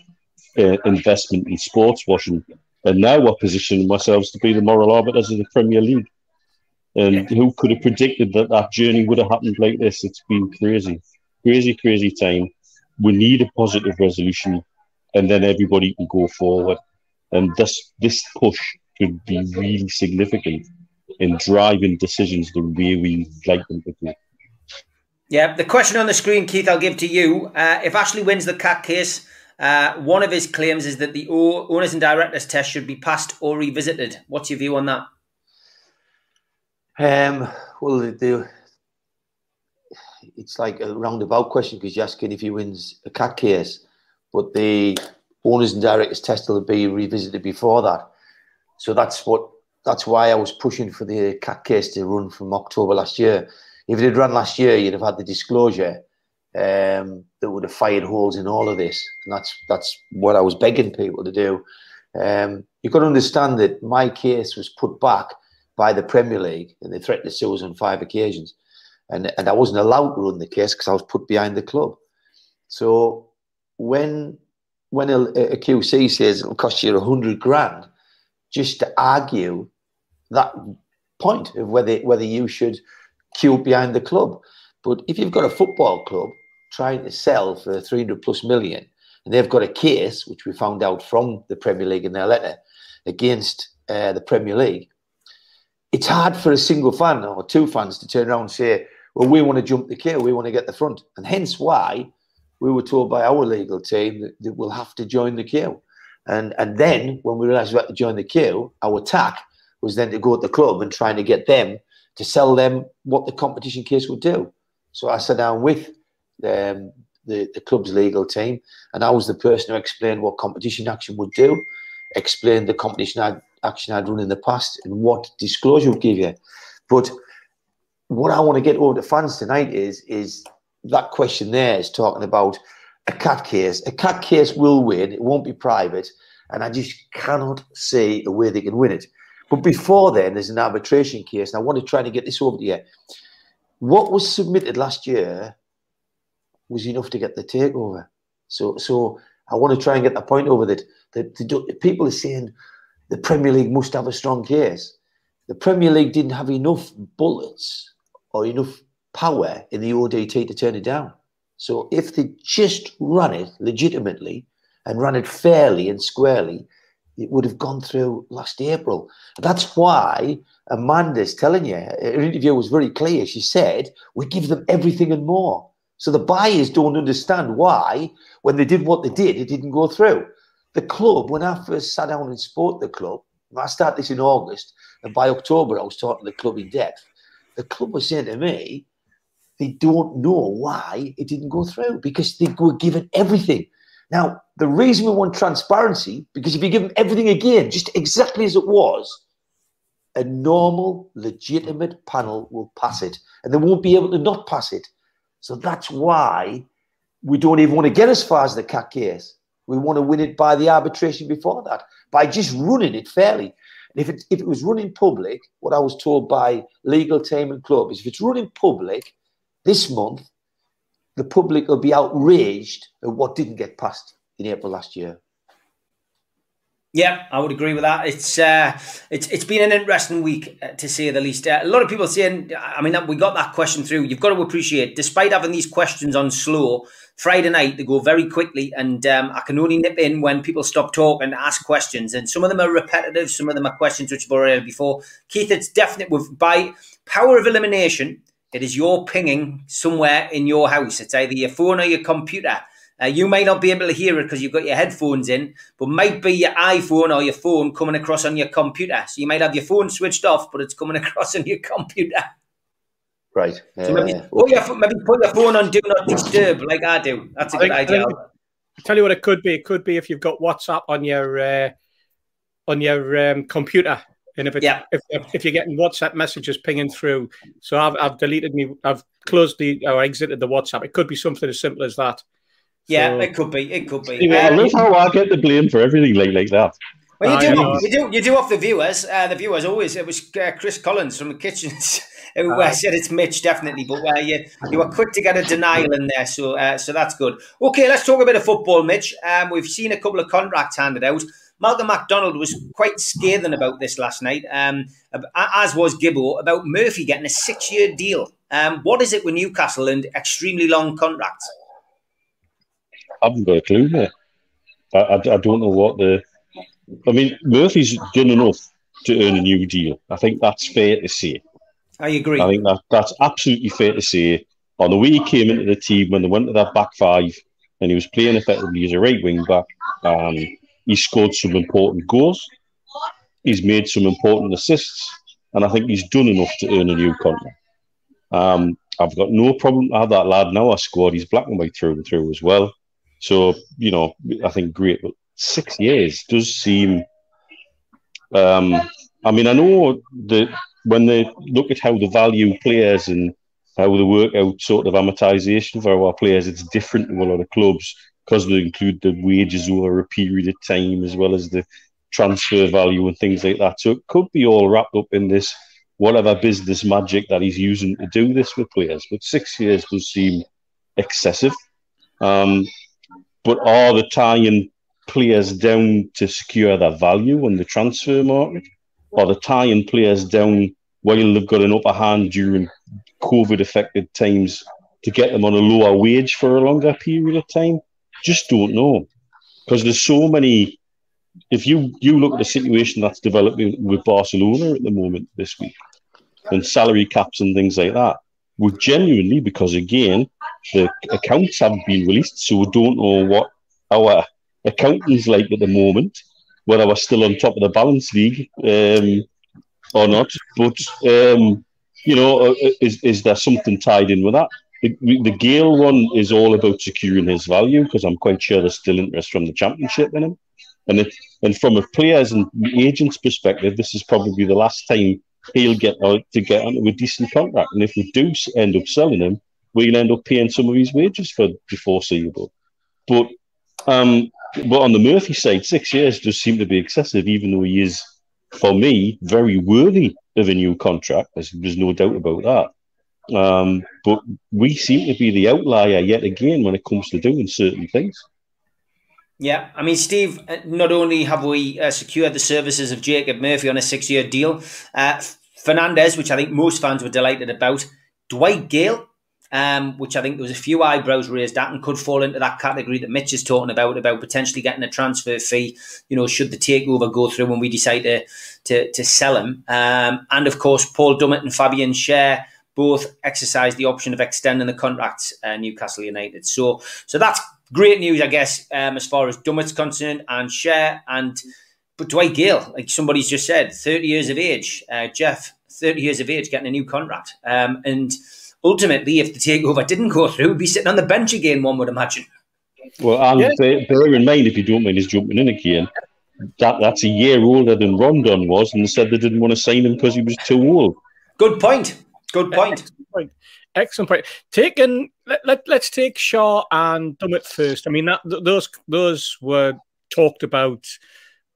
uh, investment in sports washing. And now we're positioning ourselves to be the moral arbiters of the Premier League. And yeah. who could have predicted that that journey would have happened like this? It's been crazy, crazy, crazy time. We need a positive resolution, and then everybody can go forward. And this this push could be really significant in driving decisions the way we like them to be. Yeah, the question on the screen, Keith, I'll give to you. Uh, if Ashley wins the CAT case, uh, one of his claims is that the owners and directors test should be passed or revisited. What's your view on that? Um, well, the, it's like a roundabout question because you're asking if he wins a CAT case, but the owners and directors test will be revisited before that. So that's what that's why I was pushing for the CAT case to run from October last year. If it had run last year, you'd have had the disclosure um, that would have fired holes in all of this, and that's that's what I was begging people to do. Um, you've got to understand that my case was put back by the Premier League, and they threatened to sue us on five occasions. And, and I wasn't allowed to run the case because I was put behind the club. So when when a, a QC says it'll cost you a hundred grand just to argue that point of whether whether you should queue behind the club, but if you've got a football club, trying to sell for 300 plus million, and they've got a case, which we found out from the Premier League in their letter, against uh, the Premier League, it's hard for a single fan or two fans to turn around and say, well, we want to jump the queue, we want to get the front. And hence why we were told by our legal team that, that we'll have to join the queue. And, and then when we realised we had to join the queue, our tack was then to go to the club and trying to get them to sell them what the competition case would do. So I sat down with um, the, the club's legal team, and I was the person who explained what competition action would do, explained the competition action I'd run in the past, and what disclosure would give you. But what I want to get over to fans tonight is is that question there is talking about a CAT case. A CAT case will win. It won't be private, and I just cannot see a way they can win it. But before then, there's an arbitration case, and I want to try to get this over to you. What was submitted last year was enough to get the takeover. So, so I want to try and get the point over that, that the, people are saying the Premier League must have a strong case. The Premier League didn't have enough bullets or enough power in the ODT to turn it down. So if they just run it legitimately and run it fairly and squarely, it would have gone through last April. That's why Amanda's telling you, her interview was very clear. She said, we give them everything and more. So the buyers don't understand why, when they did what they did, it didn't go through. The club, when I first sat down and spoke to the club, I started this in August, and by October I was talking to the club in depth. The club was saying to me, they don't know why it didn't go through because they were given everything. Now, the reason we want transparency, because if you give them everything again, just exactly as it was, a normal, legitimate panel will pass it, and they won't be able to not pass it. So that's why we don't even want to get as far as the CAT case. We want to win it by the arbitration before that, by just running it fairly. And if it, if it was running public, what I was told by legal team and club is if it's running public this month, the public will be outraged at what didn't get passed in April last year. Yeah, I would agree with that. It's uh, it's it's been an interesting week uh, to say the least. Uh, a lot of people saying, I mean, we got that question through. You've got to appreciate, despite having these questions on slow Friday night, they go very quickly, and um, I can only nip in when people stop talking and ask questions. And some of them are repetitive, some of them are questions which have already before. Keith, it's definitely by power of elimination. It is your pinging somewhere in your house. It's either your phone or your computer uh, you may not be able to hear it because you've got your headphones in, but might be your iPhone or your phone coming across on your computer. So you might have your phone switched off, but it's coming across on your computer. Right. So maybe, put your, maybe put your phone on Do Not Disturb like I do. That's a I good think, idea. I tell you what, it could be. It could be if you've got WhatsApp on your uh, on your um, computer, and if, yeah. if if you're getting WhatsApp messages pinging through. So I've I've deleted me. I've closed the or exited the WhatsApp. It could be something as simple as that. Yeah, so, it could be. It could be. Anyway, um, I love how I get the blame for everything like like that. Well, you do, you do, you do off the viewers. Uh, the viewers always. It was uh, Chris Collins from the kitchens who uh, said it's Mitch definitely, but uh, you you were quick to get a denial in there, so uh, so that's good. Okay, let's talk a bit of football, Mitch. Um, we've seen a couple of contracts handed out. Malcolm McDonald was quite scathing about this last night, um, as was Gibbo, about Murphy getting a six-year deal. Um, what is it with Newcastle and extremely long contracts? I haven't got a clue, mate. I, I, I don't know what the. I mean, Murphy's done enough to earn a new deal. I think that's fair to say. I agree. I think that that's absolutely fair to say. On the way he came into the team when they went to that back five, and he was playing effectively as a right wing back, um, he scored some important goals. He's made some important assists, and I think he's done enough to earn a new contract. Um, I've got no problem to have that lad now. I squad. He's black and white through and through as well. So you know, I think great. But six years does seem. Um, I mean, I know that when they look at how the value players and how they work out sort of amortization for our players, it's different to a lot of clubs because they include the wages over a period of time as well as the transfer value and things like that. So it could be all wrapped up in this whatever business magic that he's using to do this with players. But six years does seem excessive. Um, but are they tying players down to secure their value on the transfer market? Or they tying players down while they've got an upper hand during COVID affected times to get them on a lower wage for a longer period of time? Just don't know. Because there's so many. If you, you look at the situation that's developing with Barcelona at the moment this week, and salary caps and things like that, we genuinely, because again, the accounts haven't been released, so we don't know what our accountants like at the moment, whether we're still on top of the balance league um, or not. But um, you know, uh, is is there something tied in with that? The, the Gayle one is all about securing his value because I'm quite sure there's still interest from the championship in him. And it, and from a players and agents perspective, this is probably the last time he'll get out to get onto a decent contract. And if we do end up selling him, we'll end up paying some of his wages for the foreseeable. But um, but on the Murphy side, six years does seem to be excessive, even though he is, for me, very worthy of a new contract. There's, no doubt about that. Um, but we seem to be the outlier yet again when it comes to doing certain things. Yeah, I mean, Steve, uh, not only have we uh, secured the services of Jacob Murphy on a six year deal, uh, Fernandez, which I think most fans were delighted about, Dwight Gayle, um, which I think there was a few eyebrows raised at and could fall into that category that Mitch is talking about, about potentially getting a transfer fee, you know, should the takeover go through when we decide to, to, to sell him. Um, and of course, Paul Dummett and Fabian Schär both exercised the option of extending the contracts uh, Newcastle United. So, so that's great news, I guess, um, as far as Dummett's concerned and Schär and but Dwight Gayle, like somebody's just said, 30 years of age, uh, Jeff, 30 years of age, getting a new contract. Um, and ultimately, if the takeover didn't go through, he'd be sitting on the bench again, one would imagine. Well, and yeah. bear, bear in mind, if you don't mind his jumping in again, that that's a year older than Rondon was, and they said they didn't want to sign him because he was too old. Good point. Good point. Excellent point. Excellent point. Taking let, let let's take Schär and Dummett first. I mean that those those were talked about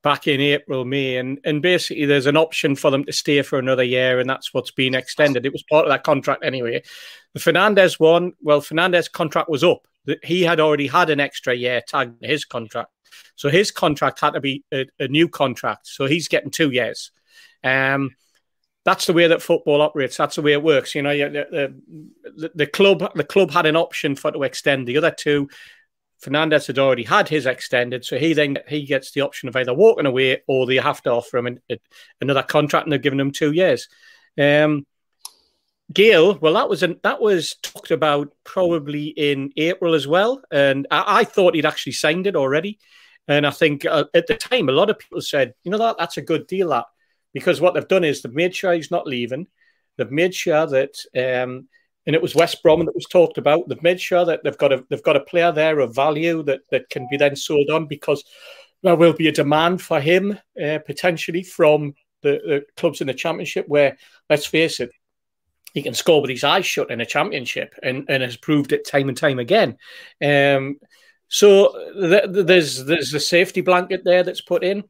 back in April, May, and and basically there's an option for them to stay for another year, and that's what's been extended. It was part of that contract anyway. The Fernandez one, well, Fernandez contract was up. He had already had an extra year tagged his contract, so his contract had to be a, a new contract. So he's getting two years. Um, that's the way that football operates. That's the way it works. You know, the, the, the club the club had an option for to extend the other two. Fernandez had already had his extended, so he then he gets the option of either walking away or they have to offer him an, another contract, and they're giving him two years. Um, Gayle, well, that was an, that was talked about probably in April as well, and I, I thought he'd actually signed it already. And I think uh, at the time, a lot of people said, you know, that that's a good deal. That because what they've done is they've made sure he's not leaving. They've made sure that, um, and it was West Brom that was talked about. They've made sure that they've got a they've got a player there of value that that can be then sold on because there will be a demand for him uh, potentially from the, the clubs in the championship. Where let's face it, he can score with his eyes shut in a championship and, and has proved it time and time again. Um, so th- there's there's a safety blanket there that's put in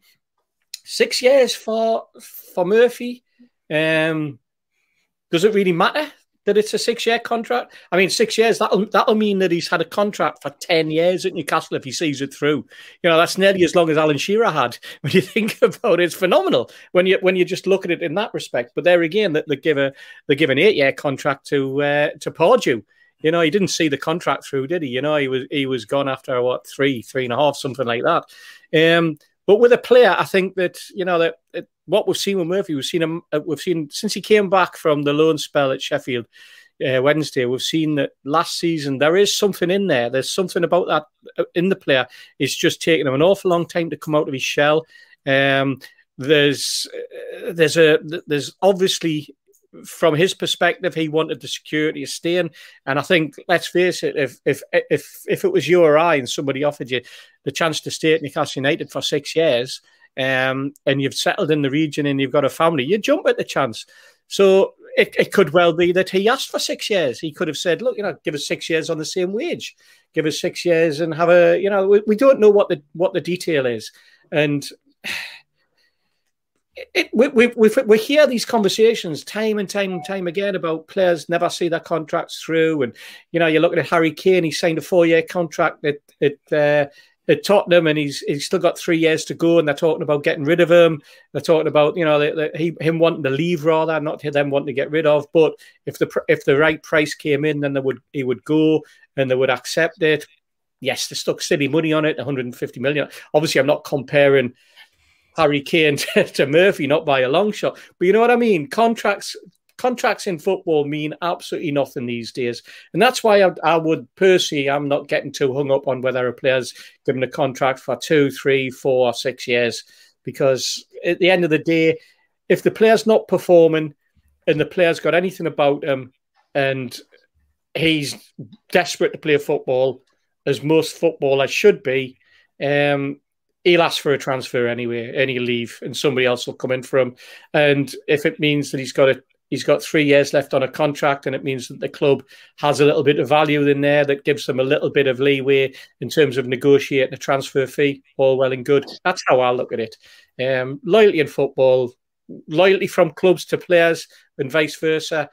six years for for Murphy. Um, does it really matter that it's a six-year contract? I mean, six years that'll that'll mean that he's had a contract for ten years at Newcastle if he sees it through. You know, that's nearly as long as Alan Shearer had. When you think about it, it's phenomenal when you when you just look at it in that respect. But there again, that they give a they give an eight-year contract to uh, to Pardew. You know, he didn't see the contract through, did he? You know, he was he was gone after what three, three and a half, something like that. Um, but with a player, I think that you know that, what we've seen with Murphy, we've seen him. Uh, we've seen since he came back from the loan spell at Sheffield uh, Wednesday. We've seen that last season there is something in there. There's something about that uh, in the player. It's just taken him an awful long time to come out of his shell. Um, there's uh, there's a there's obviously from his perspective, he wanted the security of staying. And I think, let's face it, if if if if it was you or I and somebody offered you the chance to stay at Newcastle United for six years, um, and you've settled in the region and you've got a family, you jump at the chance. So it, it could well be that he asked for six years. He could have said, look, you know, give us six years on the same wage, give us six years and have a, you know, we, we don't know what the what the detail is. And it, we, we, we, we hear these conversations time and time and time again about players never see their contracts through. And, you know, you're looking at Harry Kane, he signed a four year contract at, at, uh, at Tottenham, and he's he's still got three years to go, and they're talking about getting rid of him. They're talking about you know they, they, he, him wanting to leave rather, not them wanting to get rid of. But if the if the right price came in, then they would he would go and they would accept it. Yes, they stuck silly money on it, 150 million. Obviously, I'm not comparing Harry Kane to, to Murphy, not by a long shot. But you know what I mean? Contracts contracts in football mean absolutely nothing these days. And that's why I, I, would personally, I'm not getting too hung up on whether a player's given a contract for two, three, four, six years. Because at the end of the day, if the player's not performing and the player's got anything about him and he's desperate to play football, as most footballers should be, um, he'll ask for a transfer anyway, he'll leave, and somebody else will come in for him. And if it means that he's got a he's got three years left on a contract, and it means that the club has a little bit of value in there that gives them a little bit of leeway in terms of negotiating a transfer fee. All well and good. That's how I look at it. Um, loyalty in football, loyalty from clubs to players, and vice versa.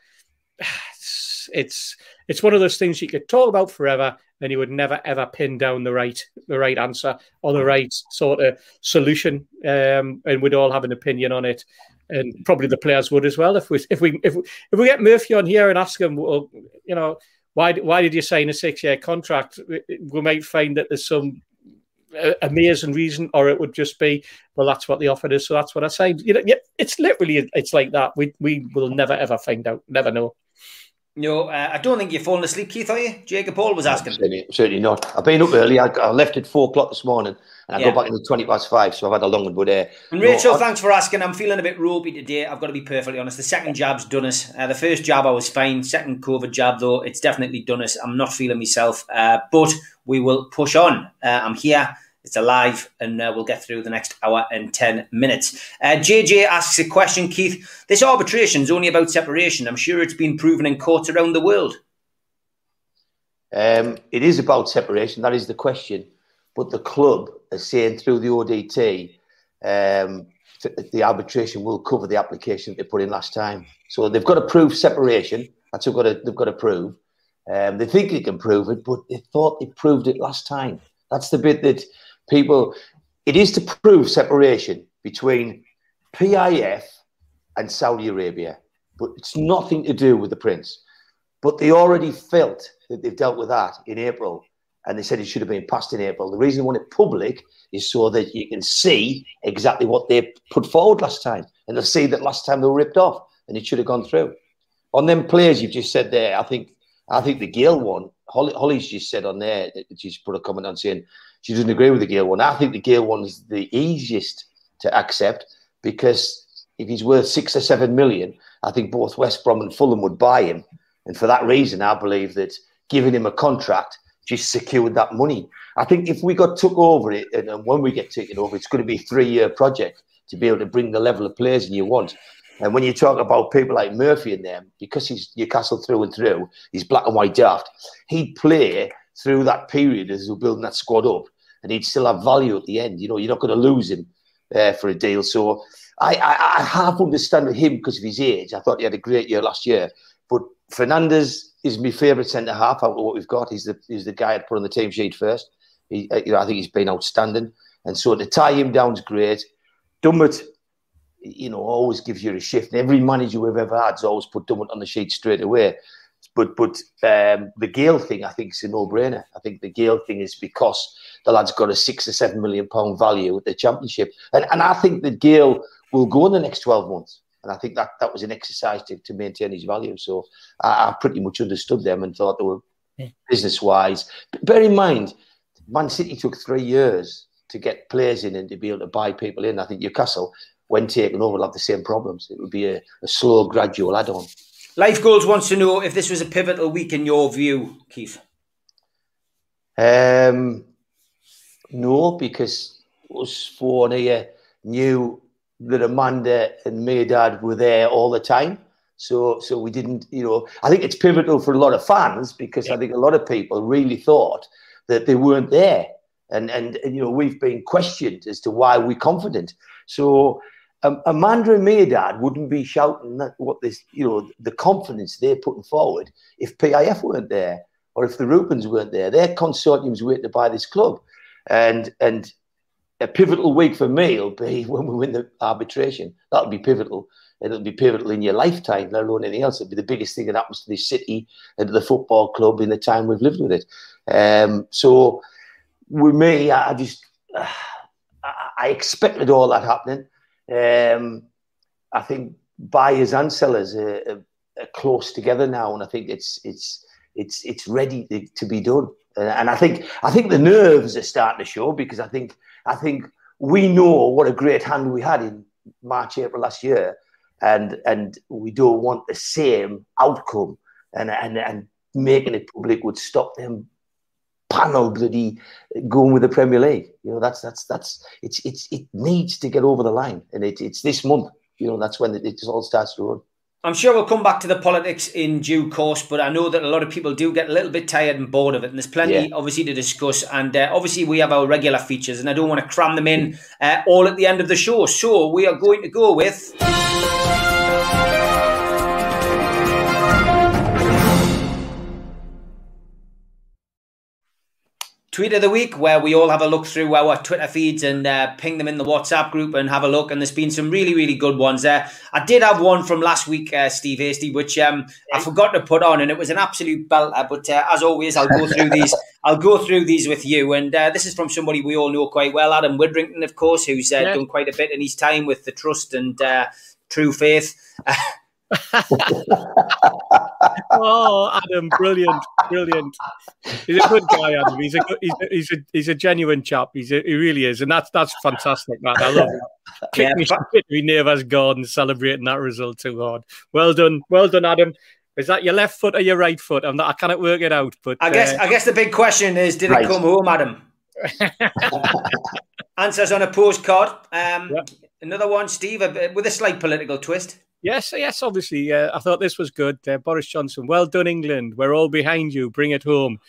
It's, it's it's one of those things you could talk about forever, and you would never ever pin down the right the right answer or the right sort of solution, um, and we'd all have an opinion on it and probably the players would as well. If we if we if we, if we get Murphy on here and ask him, well, you know, why why did you sign a six year contract? We might find that there's some amazing reason, or it would just be, well, that's what the offer is, so that's what I signed. You know, it's literally it's like that. We we will never ever find out, never know. No, uh, I don't think you're falling asleep, Keith, are you? Jacob Paul was asking. Certainly, certainly not. I've been up early. I, I left at four o'clock this morning and I yeah. go back in the 20 past five, so I've had a long one. But, uh, and Rachel, no, thanks for asking. I'm feeling a bit ropey today. I've got to be perfectly honest. The second jab's done us. Uh, the first jab I was fine. Second COVID jab, though, it's definitely done us. I'm not feeling myself, uh, but we will push on. Uh, I'm here. It's alive, and uh, we'll get through the next hour and 10 minutes. Uh, JJ asks a question, Keith. This arbitration is only about separation. I'm sure it's been proven in courts around the world. Um, it is about separation. That is the question. But the club are saying through the ODT, um, the arbitration will cover the application they put in last time. So they've got to prove separation. That's what they've got to prove. Um, they think they can prove it, but they thought they proved it last time. That's the bit that people. It is to prove separation between PIF and Saudi Arabia, but it's nothing to do with the prince. But they already felt that they've dealt with that in April, and they said it should have been passed in April. The reason they want it public is so that you can see exactly what they put forward last time, and they'll see that last time they were ripped off, and it should have gone through. On them players you've just said there, I think I think the Gayle one, Holly, Holly's just said on there, she's put a comment on saying she doesn't agree with the Gayle one. I think the Gayle one is the easiest to accept because if he's worth six or seven million, I think both West Brom and Fulham would buy him. And for that reason, I believe that giving him a contract just secured that money. I think if we got took over it, and, when we get taken over, it's going to be a three-year project to be able to bring the level of players in you want. And when you talk about people like Murphy and them, because he's Newcastle through and through, he's black and white daft. He'd play through that period as we're building that squad up, and he'd still have value at the end. You know, you're not going to lose him uh, for a deal. So I, I, I half understand him because of his age. I thought he had a great year last year, but Fernandez is my favourite centre half out of what we've got. He's the he's the guy I'd put on the team sheet first. He, uh, you know, I think he's been outstanding, and so to tie him down is great. Dummett, you know, always gives you a shift. And every manager we've ever had has always put Dummett on the sheet straight away. But but um, the Gayle thing, I think, is a no-brainer. I think the Gayle thing is because the lad's got a six or seven million pound value at the championship, and and I think that Gayle will go in the next twelve months. And I think that that was an exercise to, to maintain his value. So I, I pretty much understood them and thought they were yeah. business wise. But Bear in mind, Man City took three years to get players in and to be able to buy people in. I think Newcastle, when taken over, will have the same problems. It would be a, a slow, gradual add on. Life Goals wants to know if this was a pivotal week in your view, Keith. Um, no, because us four here knew that Amanda and Mehrdad were there all the time. So, so we didn't, you know, I think it's pivotal for a lot of fans because yeah. I think a lot of people really thought that they weren't there. And, and, and, you know, we've been questioned as to why we're confident. So um, Amanda and Mehrdad wouldn't be shouting that what this, you know, the confidence they're putting forward if PIF weren't there or if the Reubens weren't there. Their consortium's waiting to buy this club. and and a pivotal week for me will be when we win the arbitration. That'll be pivotal. It'll be pivotal in your lifetime, let alone anything else. It'll be the biggest thing that happens to this city and to the football club in the time we've lived with it. Um, so, with me, I just I expected all that happening. Um, I think buyers and sellers are, are, are, close together now, and I think it's it's it's it's ready to, to be done. and I think I think the nerves are starting to show because I think I think we know what a great hand we had in March, April last year, and and we don't want the same outcome, and and and making it public would stop them panel bloody going with the Premier League. You know, that's that's that's it's it's it needs to get over the line, and it, it's this month. You know, that's when it, it all starts to run. I'm sure we'll come back to the politics in due course, but I know that a lot of people do get a little bit tired and bored of it, and there's plenty, yeah. obviously, to discuss. And uh, obviously, we have our regular features, and I don't want to cram them in uh, all at the end of the show. So we are going to go with. Tweet of the week where we all have a look through our Twitter feeds and uh, ping them in the WhatsApp group and have a look. And there's been some really, really good ones there. I did have one from last week, uh, Steve Hasty, which um, I forgot to put on, and it was an absolute belter. But uh, as always, I'll go through these. I'll go through these with you. And uh, this is from somebody we all know quite well, Adam Widrington, of course, who's uh, yeah. done quite a bit in his time with the Trust and uh, True Faith. oh, Adam, brilliant, brilliant. He's a good guy, Adam. He's a he's a, he's a, he's a genuine chap. He's a, he really is, and that's that's fantastic, man. I love it. Kick yeah, me but... me Neva's garden celebrating that result too hard. Well done, well done, Adam. Is that your left foot or your right foot? I'm not, I cannot work it out. But I guess uh, I guess the big question is, did right. it come home, Adam? Answers on a postcard. Um, yep. Another one, Steve, with a slight political twist. Yes, yes, obviously. Uh, I thought this was good. Uh, Boris Johnson, well done, England. We're all behind you. Bring it home.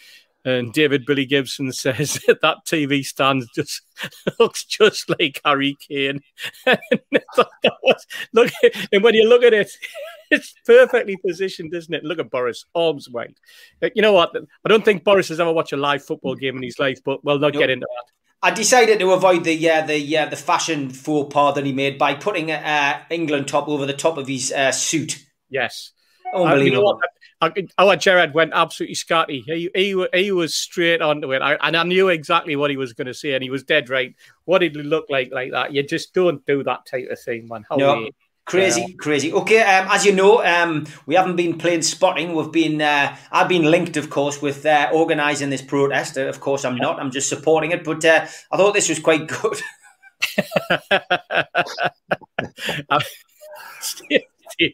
And David Billy Gibson says that, that TV stand just looks just like Harry Kane. was, look, and when you look at it, it's perfectly positioned, isn't it? Look at Boris, arms wide. Uh, you know what? I don't think Boris has ever watched a live football game in his life, but we'll not nope. get into that. I decided to avoid the uh, the uh, the fashion faux pas that he made by putting uh, England top over the top of his uh, suit. Yes, unbelievable. Uh, you know our Gerard went absolutely scotty. He, he, he was straight onto it, I, and I knew exactly what he was going to say, and he was dead right. What did he look like like that? You just don't do that type of thing, man. How no. Crazy, yeah. crazy. Okay, um, as you know, um, we haven't been playing spotting. We've been, uh, I've been linked, of course, with uh, organising this protest. Of course, I'm not. I'm just supporting it. But uh, I thought this was quite good. Steve, Steve,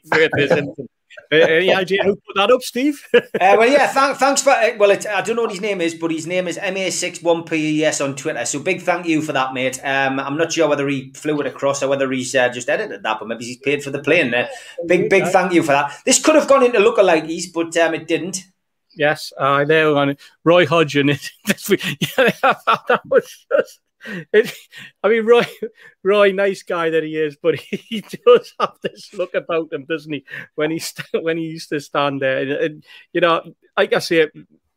any idea who put that up, Steve? uh, well, yeah, th- thanks for. Uh, well, it, I don't know what his name is, but his name is MA61PES on Twitter. So big thank you for that, mate. Um, I'm not sure whether he flew it across or whether he's uh, just edited that, but maybe he's paid for the plane. Uh, big, big thank you for that. This could have gone into lookalikes, but um, it didn't. Yes, uh, there on Roy Hodgson. yeah, that was just it, I mean, Roy, Roy, nice guy that he is, but he does have this look about him, doesn't he? When he when he used to stand there, and, and, you know, like I say,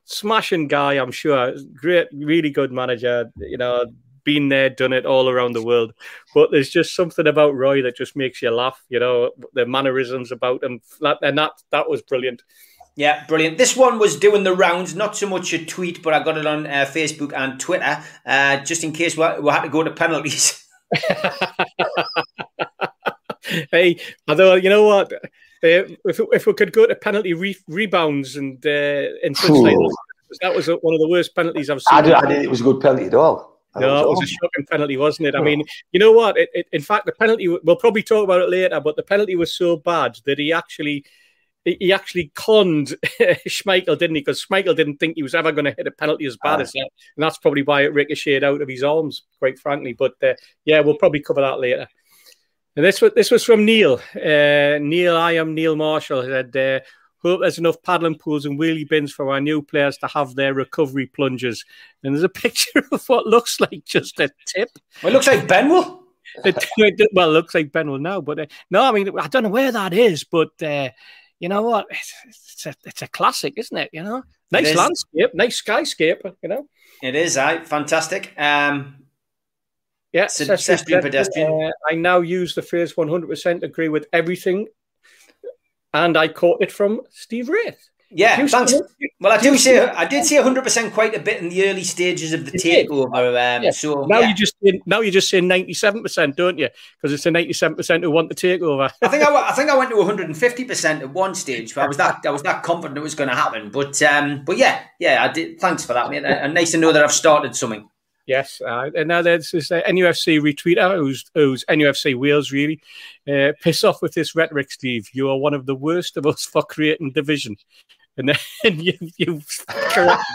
smashing guy, I'm sure, great, really good manager. You know, been there, done it all around the world. But there's just something about Roy that just makes you laugh. You know, the mannerisms about him, and that that was brilliant. Yeah, brilliant. This one was doing the rounds, not so much a tweet, but I got it on uh, Facebook and Twitter, uh, just in case we, we had to go to penalties. hey, although you know what, uh, if if we could go to penalty re- rebounds and uh, and such like that was one of the worst penalties I've seen. I, did, I didn't. It was a good penalty at all. No, it was a shocking penalty, wasn't it? I mean, you know what? It, it, in fact, the penalty. We'll probably talk about it later, but the penalty was so bad that he actually he actually conned Schmeichel, didn't he? Because Schmeichel didn't think he was ever going to hit a penalty as bad as that, and that's probably why it ricocheted out of his arms, quite frankly. But uh, yeah, we'll probably cover that later. And this was this was from Neil. Uh, Neil, I am Neil Marshall. Said, uh, "Hope there's enough paddling pools and wheelie bins for our new players to have their recovery plungers." And there's a picture of what looks like just a tip. Well, it looks like Benwell. it, it, well, it looks like Benwell now, but uh, no, I mean I don't know where that is, but uh, you know what? It's, it's, a, it's a classic, isn't it? You know, nice landscape, nice skyscape. You know. It is, I fantastic. Um, Yeah, Cestrian Pedestrian, pedestrian. uh, I now use the phrase 100% agree with everything, and I caught it from Steve Wraith. Yeah, thanks. Well, I do say I did see 100 percent quite a bit in the early stages of the takeover. Um, Yeah. So Now yeah. you just now you just say 97%, don't you? Because it's the 97% who want the takeover. I think I, I think I went to 150 percent at one stage. But I was that I was that confident it was going to happen. But um, but yeah, yeah, I did. Thanks for that, mate. And, and nice to know that I've started something. Yes, uh, and now there's this uh, NUFC retweeter who's, who's NUFC Wales really uh, piss off with this rhetoric, Steve. You are one of the worst of us for creating division, and then you you corrected,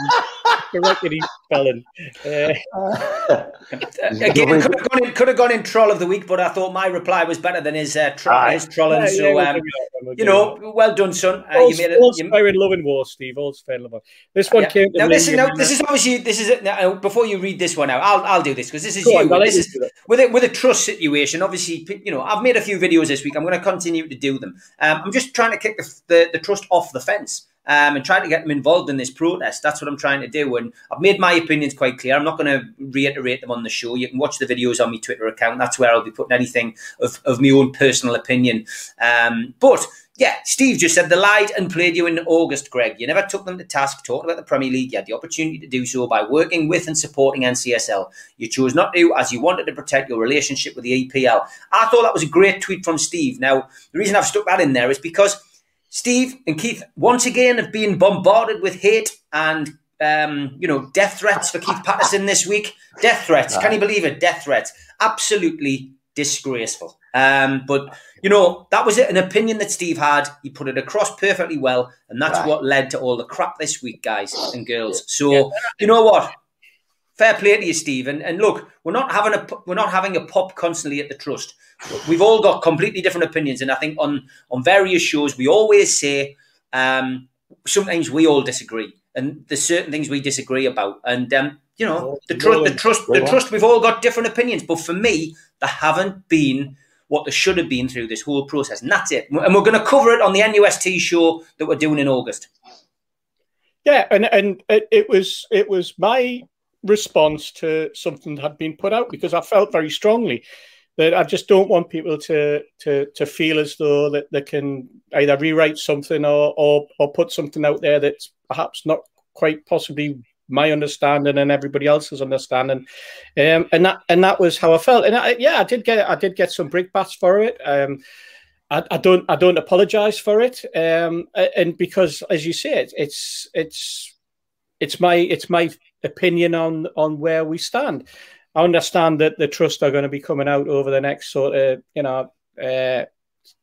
corrected his spelling. Uh, Again, could have gone in, could have gone in troll of the week, but I thought my reply was better than his uh, tro- his trolling. yeah, so yeah, we'll um, you we'll you know, that well done, son. Uh, All's, you made it. all's you- fair in love and war, Steve. All's fair in love. This one Yeah. came to Now me, listen, now, uh, this is obviously this is it. Now, before you read this one out, I'll I'll do this because this is Go you. on, I'll let this is do it. with it with a trust situation. Obviously, you know, I've made a few videos this week. I'm going to continue to do them. Um, I'm just trying to kick the, the, the trust off the fence. Um, and trying to get them involved in this protest. That's what I'm trying to do. And I've made my opinions quite clear. I'm not going to reiterate them on the show. You can watch the videos on my Twitter account. That's where I'll be putting anything of, of my own personal opinion. Um, but yeah, Steve just said they lied and played you in August, Greg. You never took them to task, talked about the Premier League. You had the opportunity to do so by working with and supporting NCSL. You chose not to as you wanted to protect your relationship with the EPL. I thought that was a great tweet from Steve. Now, the reason I've stuck that in there is because Steve and Keith once again have been bombarded with hate and um, you know death threats for Keith Patterson this week. Death threats. Can you believe it? Death threats. Absolutely disgraceful. Um, but you know that was an opinion that Steve had. He put it across perfectly well, and that's Right. what led to all the crap this week, guys and girls. So you know what? Fair play to you, Steve. And, and look, we're not having a we're not having a pop constantly at the trust. We've all got completely different opinions, and I think on on various shows we always say um, sometimes we all disagree, and there's certain things we disagree about, and um, you know the trust the trust the trust we've all got different opinions, but for me, there haven't been what they should have been through this whole process, and that's it. And we're going to cover it on the NUST show that we're doing in August. Yeah, and and it, it was it was my response to something that had been put out because I felt very strongly that I just don't want people to to to feel as though that they can either rewrite something or or, or put something out there that's perhaps not quite possibly my understanding and everybody else's understanding, um, and that and that was how I felt. And I, yeah, I did get I did get some brickbats for it. Um, I, I don't I don't apologize for it, um, and because as you say, it, it's it's it's my it's my opinion on on where we stand. I understand that the trust are going to be coming out over the next sort of you know uh,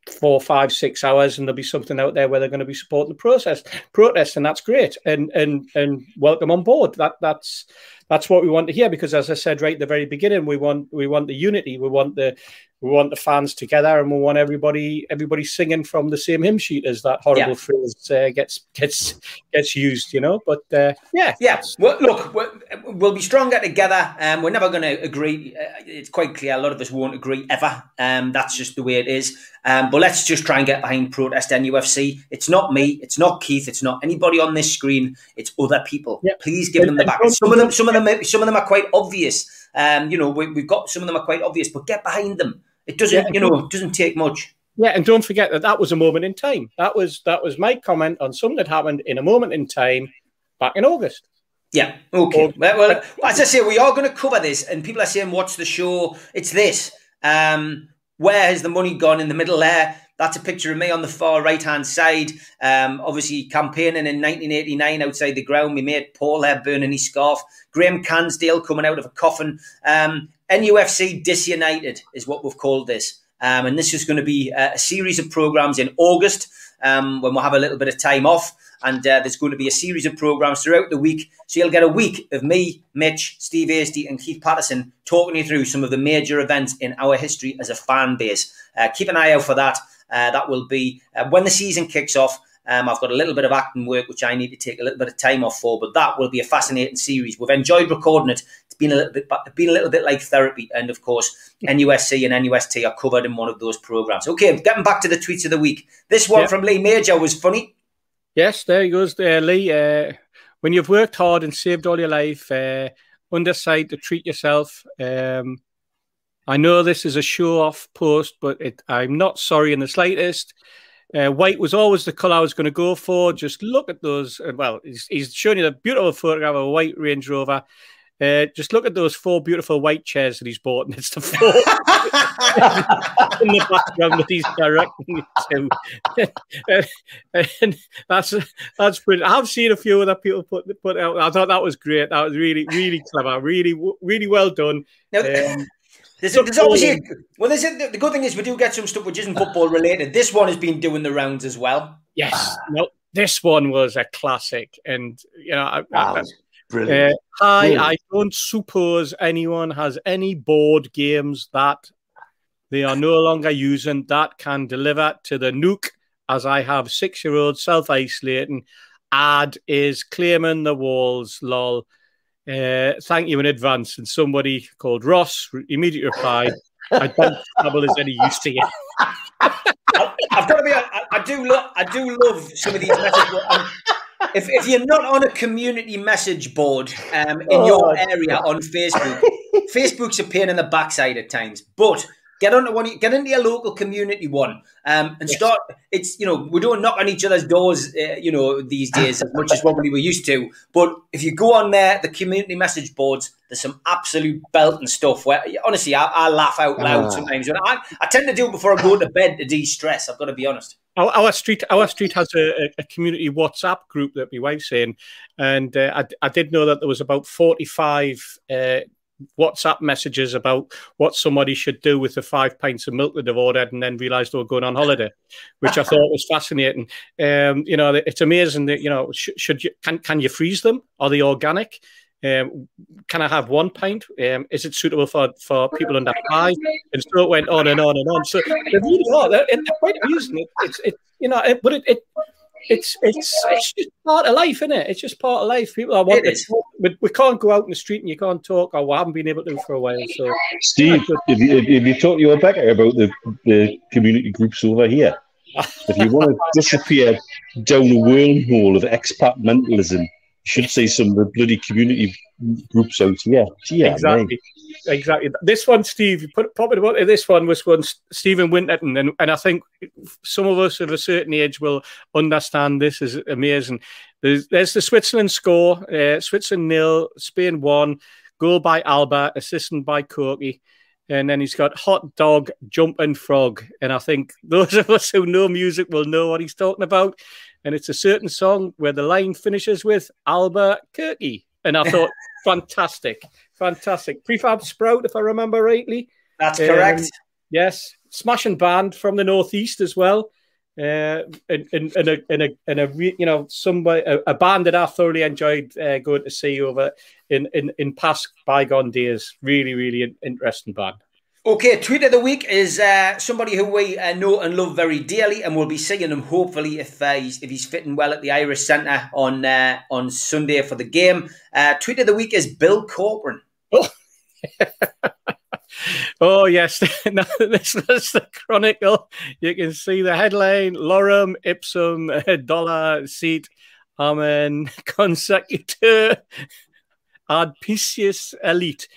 four, five, six hours, and there'll be something out there where they're going to be supporting the process protest, and that's great, and and and welcome on board. That that's that's what we want to hear because, as I said right at the very beginning, we want we want the unity, we want the we want the fans together, and we want everybody everybody singing from the same hymn sheet as that horrible Yeah. phrase uh, gets gets gets used, you know. But uh, yeah, Yeah, well, look, we're, we'll be stronger together. Um, we're never going to agree. Uh, it's quite clear a lot of us won't agree ever. Um, that's just the way it is. Um, but let's just try and get behind protest NUFC. It's not me. It's not Keith. It's not anybody on this screen. It's other people. Yeah. Please give them the back. Some of them, some of them, some of them are quite obvious. Um, you know, we, we've got some of them are quite obvious, but get behind them. It doesn't, Yeah. you know, it doesn't take much. Yeah, and don't forget that that was a moment in time. That was that was my comment on something that happened in a moment in time back in August. Yeah. Okay. Well, well, as I say, we are going to cover this, and people are saying, "Watch the show." It's this. Um, where has the money gone in the middle there? That's a picture of me on the far right hand side. Um, obviously, campaigning in 1989 outside the ground. We mate Paul there burning his scarf. Graham Cansdale coming out of a coffin. Um, NUFC Disunited is what we've called this. Um, and this is going to be a, a series of programs in August um, when we'll have a little bit of time off. And uh, there's going to be a series of programs throughout the week. So you'll get a week of me, Mitch, Steve Hasty, and Keith Patterson talking you through some of the major events in our history as a fan base. Uh, keep an eye out for that. Uh, that will be uh, when the season kicks off. Um, I've got a little bit of acting work which I need to take a little bit of time off for, but that will be a fascinating series. We've enjoyed recording it. It's been a little bit, been a little bit like therapy, and of course, NUSC and NUST are covered in one of those programs. Okay, getting back to the tweets of the week. This one Yeah. from Lee Major was funny. Yes, there he goes there, Lee. Uh, when you've worked hard and saved all your life, uh, underside to treat yourself. Um, I know this is a show off post, but it, I'm not sorry in the slightest. Uh, white was always the colour I was going to go for. Just look at those. Uh, well, he's, he's showing you the beautiful photograph of a white Range Rover. Uh, just look at those four beautiful white chairs that he's bought, and it's the four in the background that he's directing it to. and that's that's brilliant. I've seen a few other people put put out. I thought that was great. That was really really clever. Really really well done. Now, um, there's, there's obviously a, well. There's a, the good thing is we do get some stuff which isn't football related. This one has been doing the rounds as well. Yes, no, this one was a classic, and you know, I, Wow. I, Brilliant. Uh, hi, Brilliant. I don't suppose anyone has any board games that they are no longer using that can deliver to the nuke, as I have six year old self isolating. Ad is claiming the walls, lol. Uh, thank you in advance. And somebody called Ross immediately replied, I don't trouble is any use to you. I've got to be. I, I do love. I do love some of these messages. Um, if, if you're not on a community message board um, in your area on Facebook, Facebook's a pain in the backside at times. But get onto one. Get into your local community one um, and start. It's you know we don't knock on each other's doors. Uh, you know these days as much as what we were used to. But if you go on there, the community message boards, there's some absolute belt and stuff. Where honestly, I, I laugh out loud Ah. sometimes. And I, I tend to do it before I go to bed to de-stress. I've got to be honest. Our, our street, our street has a, a- a community WhatsApp group that my wife's in, and uh, I, I did know that there was about forty-five uh, WhatsApp messages about what somebody should do with the five pints of milk that they've ordered, and then realised they were going on holiday, which I thought was fascinating. Um, you know, it's amazing that you know sh- should you can can you freeze them? Are they organic? Um, can I have one pint? Um, is it suitable for, for people under five? And so it went on and on and on. So they really are. They're, they're quite amusing. It, it's it, you know, it, but it, it it's it's it's just part of life, isn't it? It's just part of life. People are It wanting to talk. We, we can't go out in the street and you can't talk, oh, or we haven't been able to for a while. So Steve, if you, if you talk to your Becca about the, the community groups over here, if you want to disappear down a wormhole of expat mentalism, you should say some of the bloody community groups out here. Yeah, exactly. Exactly. This one, Steve, you put probably about this one was one Stephen Winterton, and, and I think some of us of a certain age will understand this is amazing. There's, there's the Switzerland score, uh, Switzerland nil, Spain one, goal by Alba, assistant by Koke. And then he's got hot dog, jumping frog. And I think those of us who know music will know what he's talking about. And it's a certain song where the line finishes with Alba Kirky. And I thought, fantastic, fantastic. Prefab Sprout, if I remember rightly. That's Um, correct. Yes, smashing band from the northeast as well. Uh, and, and, and a and a and a re- you know somebody a, a band that I thoroughly enjoyed uh, going to see over in, in in past bygone days. Really, really in- interesting band. Okay, tweet of the week is uh, somebody who we uh, know and love very dearly, and we'll be seeing him hopefully if uh, he's, if he's fitting well at the Irish Centre on uh, on Sunday for the game. Uh, tweet of the week is Bill Corcoran. Oh oh yes, no, this was the Chronicle. You can see the headline: Lorem ipsum dollar seat amen consecutor ad piscius elite.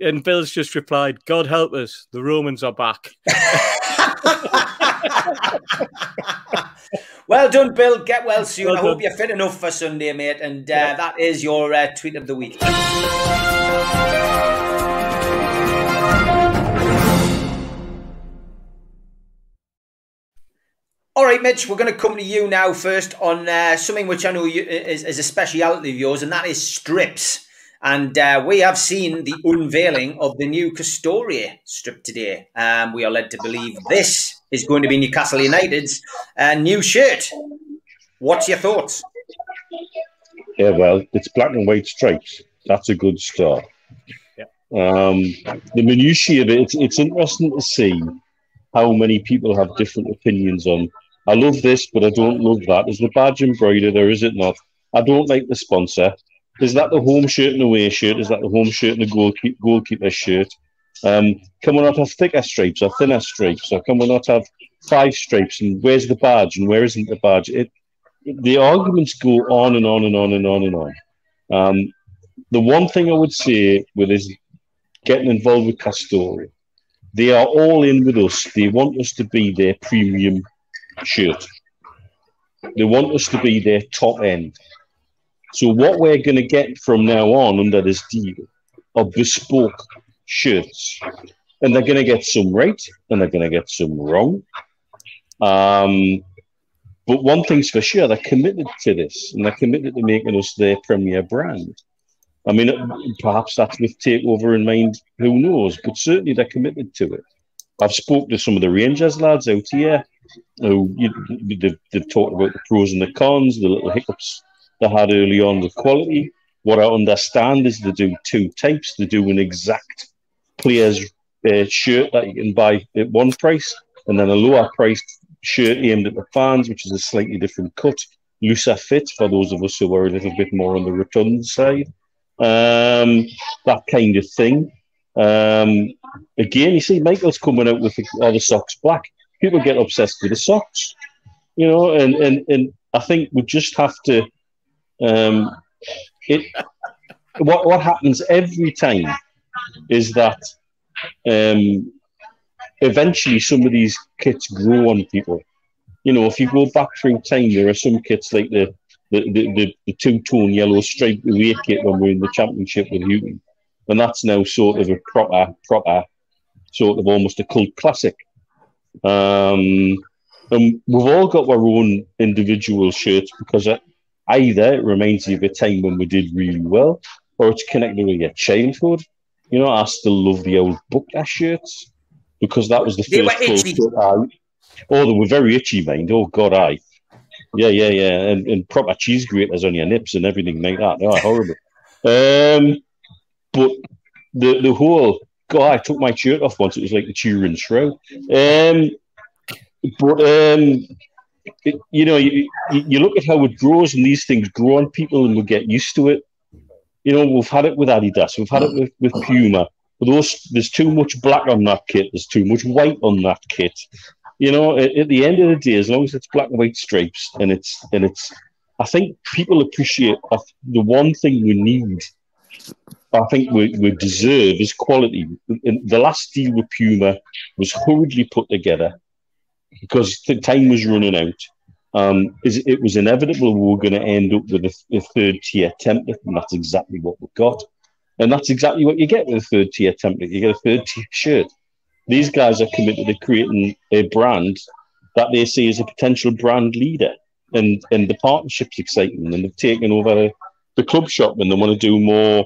And Bill's just replied, "God help us, the Romans are back." well done, Bill. Get well soon. Well I hope you're fit enough for Sunday, mate. And uh, that is your uh, tweet of the week. All right, Mitch, we're going to come to you now first on uh, something which I know you, is, is a speciality of yours, and that is strips. And uh, we have seen the unveiling of the new Castore strip today. Um, we are led to believe this is going to be Newcastle United's uh, new shirt. What's your thoughts? Yeah, well, it's black and white stripes. That's a good start. Um, the minutiae of it, it's, it's interesting to see how many people have different opinions on. I love this, but I don't love that. Is the badge embroidered or is it not? I don't like the sponsor. Is that the home shirt and away shirt? Is that the home shirt and the goalkeeper, goalkeeper shirt? Um, can we not have thicker stripes or thinner stripes? Or can we not have five stripes? And where's the badge and where isn't the badge? It, the arguments go on and on and on and on and on. Um, the one thing I would say with this getting involved with Castore, they are all in with us. They want us to be their premium shirt. They want us to be their top end. So what we're going to get from now on under this deal are bespoke shirts, and they're going to get some right and they're going to get some wrong. Um, but one thing's for sure, they're committed to this, and they're committed to making us their premier brand. I mean, perhaps that's with takeover in mind. Who knows? But certainly they're committed to it. I've spoke to some of the Rangers lads out here who you, they've, they've talked about the pros and the cons, the little hiccups they had early on with quality. What I understand is they do two types. They do an exact player's uh, shirt that you can buy at one price, and then a lower priced shirt aimed at the fans, which is a slightly different cut, looser fit for those of us who are a little bit more on the rotund side. Um, that kind of thing. Um, again, you see, Michael's coming out with the, all the socks black. People get obsessed with the socks, you know, and, and, and I think we just have to. Um, it what what happens every time is that um, eventually some of these kits grow on people. You know, if you go back through time, there are some kits like the the, the, the, the two tone yellow striped away kit when we're in the championship with Hughton. And that's now sort of a proper, proper, sort of almost a cult classic. Um, and we've all got our own individual shirts because either it reminds you of a time when we did really well, or it's connected with your childhood. You know, I still love the old book Bukta shirts because that was the They first. I, Oh, they were very itchy, mind. Oh God, I. Yeah, yeah, yeah, and, and proper cheese graters on your nips and everything like that. Oh, horrible. Um, but the the whole God, I took my shirt off once. It was like the Turin shroud. Um, but um, you know, you, you look at how it grows, and these things grow on people, and we get used to it. You know, we've had it with Adidas, we've had it with, with Puma. But those, there's too much black on that kit. There's too much white on that kit. You know, at, at the end of the day, as long as it's black and white stripes, and it's and it's, I think people appreciate the one thing we need. I think we, we deserve is quality. The last deal with Puma was hurriedly put together because the time was running out. Um, it was inevitable we were going to end up with a, a third tier template, and that's exactly what we got. And that's exactly what you get with a third tier template. You get a third tier shirt. These guys are committed to creating a brand that they see as a potential brand leader. And and the partnership's exciting. And they've taken over the, the club shop and they want to do more.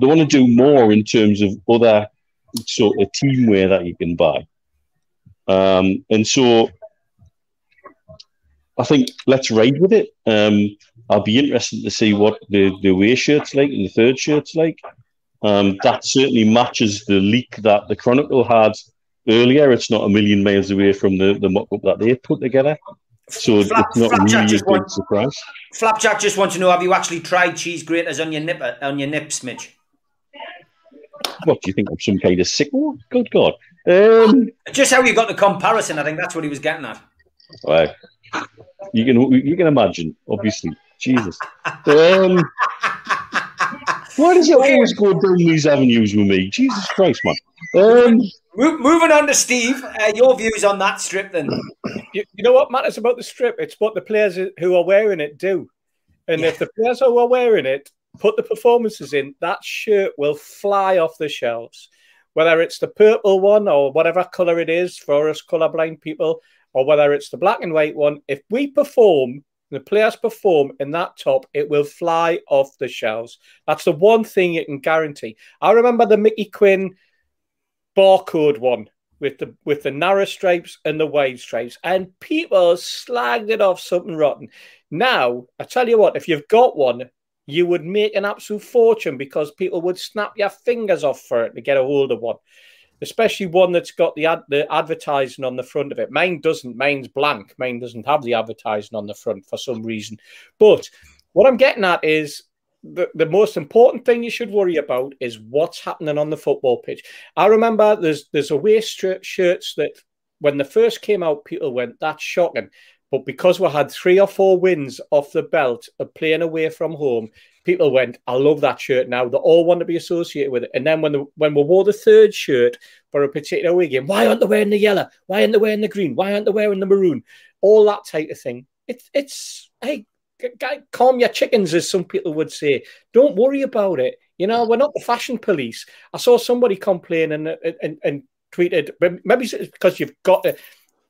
They want to do more in terms of other sort of teamwear that you can buy. Um, and so I think let's ride with it. Um, I'll be interested to see what the, the away shirt's like and the third shirt's like. Um, that certainly matches the leak that the Chronicle had earlier. It's not a million miles away from the, the mock up that they put together. So Flap- it's not Flapjack really a big want- surprise. Flapjack just wants to know: Have you actually tried cheese graters on your nip on your nips, Mitch? What do you think? I'm some kind of sicko? Good God. Um, Just how you got the comparison. I think that's what he was getting at. Right. You can you can imagine, obviously. Jesus. Um, why does it always go down these avenues with me? Jesus Christ, man. Um, Mo- moving on to Steve, uh, your views on that strip then? You, you know what matters about the strip? It's what the players who are wearing it do. And if the players who are wearing it put the performances in, that shirt will fly off the shelves. Whether it's the purple one or whatever color it is for us colorblind people, or whether it's the black and white one, if we perform, the players perform in that top, it will fly off the shelves. That's the one thing you can guarantee. I remember the Mickey Quinn barcode one with the with the narrow stripes and the wide stripes, and people slagged it off something rotten. Now, I tell you what, if you've got one, you would make an absolute fortune because people would snap your fingers off for it to get a hold of one, especially one that's got the ad, the advertising on the front of it. Mine doesn't. Mine's blank. Mine doesn't have the advertising on the front for some reason. But what I'm getting at is the, the most important thing you should worry about is what's happening on the football pitch. I remember there's there's away shirts that when they first came out, people went, "That's shocking." But because we had three or four wins off the belt of playing away from home, people went, I love that shirt now. They all want to be associated with it. And then when the, when we wore the third shirt for a particular away game, why aren't they wearing the yellow? Why aren't they wearing the green? Why aren't they wearing the maroon? All that type of thing. It's it's hey, calm your chickens, as some people would say. Don't worry about it. You know, we're not the fashion police. I saw somebody complain and and, and tweeted, maybe it's because you've got to.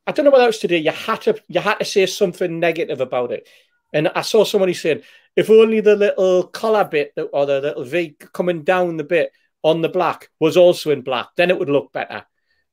I don't know what else to do. You had to you had to say something negative about it, and I saw somebody saying, if only the little collar bit or the little V coming down the bit on the black was also in black, then it would look better.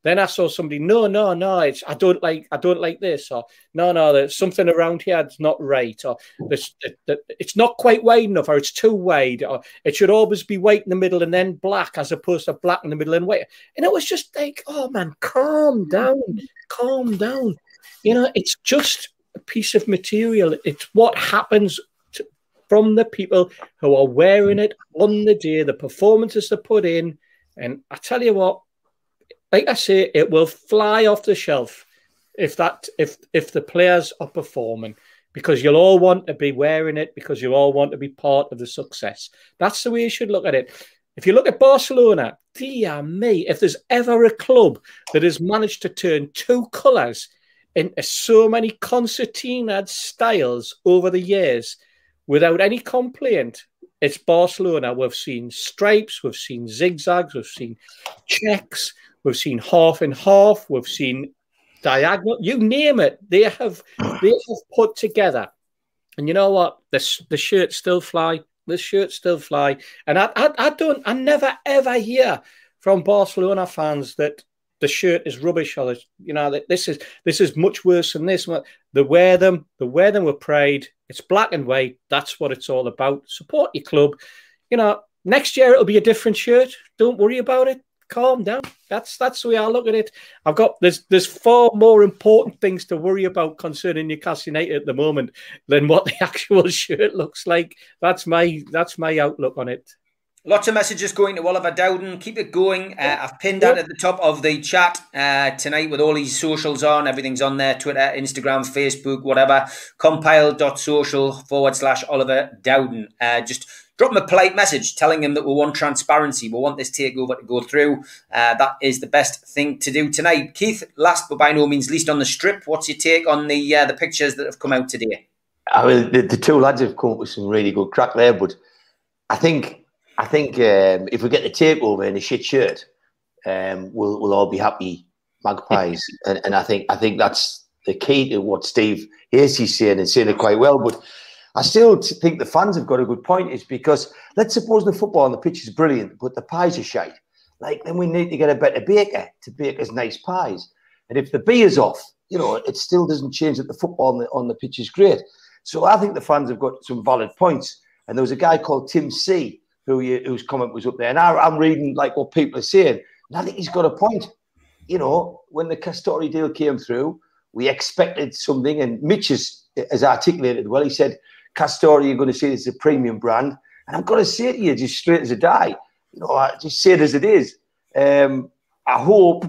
Then I saw somebody, no, no, no, it's I don't like I don't like this, or no, no, there's something around here that's not right, or this it's not quite wide enough, or it's too wide, or it should always be white in the middle and then black as opposed to black in the middle and white. And it was just like, oh man, calm down, calm down. You know, it's just a piece of material. It's what happens to, from the people who are wearing it on the day, the performances they put in. And I tell you what, like I say, it will fly off the shelf if that if if the players are performing because you'll all want to be wearing it because you all want to be part of the success. That's the way you should look at it. If you look at Barcelona, dear me, if there's ever a club that has managed to turn two colours into so many concertina styles over the years without any complaint, it's Barcelona. We've seen stripes, we've seen zigzags, we've seen checks, We've seen half and half. We've seen diagonal. You name it, they have they have put together. And you know what? The the shirts still fly. The shirts still fly. And I, I I don't. I never ever hear from Barcelona fans that the shirt is rubbish or you know that this is this is much worse than this. They wear them. They wear them with pride. It's black and white. That's what it's all about. Support your club. You know, next year it'll be a different shirt. Don't worry about it calm down. That's that's the way I look at it. I've got there's there's far more important things to worry about concerning Newcastle United at the moment than what the actual shirt looks like. That's my that's my outlook on it. Lots of messages going to Oliver Dowden. Keep it going. Uh, I've pinned that at the top of the chat uh, tonight with all these socials on. Everything's on there Twitter, Instagram, Facebook, whatever. Compile.social forward slash Oliver Dowden. Uh, just drop him a polite message telling him that we want transparency. We want this takeover to go through. Uh, that is the best thing to do tonight. Keith, last but by no means least on the strip, what's your take on the uh, the pictures that have come out today? I mean, the, the, two lads have come up with some really good crack there, but I think I think um, if we get the takeover in a shit shirt, um, we'll we'll all be happy magpies, and, and I think I think that's the key to what Steve Hasty's saying and saying it quite well, but. I still think the fans have got a good point. Is because let's suppose the football on the pitch is brilliant, but the pies are shite. Like then we need to get a better baker to bake us nice pies. And if the beer's off, you know, it still doesn't change that the football on the, on the pitch is great. So I think the fans have got some valid points. And there was a guy called Tim C who you, whose comment was up there. And I, am reading like what people are saying, and I think he's got a point. You know, when the Castore deal came through, we expected something, and Mitch has, has articulated well. He said Castore, you're going to see it's a premium brand. And I've got to say it to you, just straight as a die, you know, I just say it as it is. Um, I hope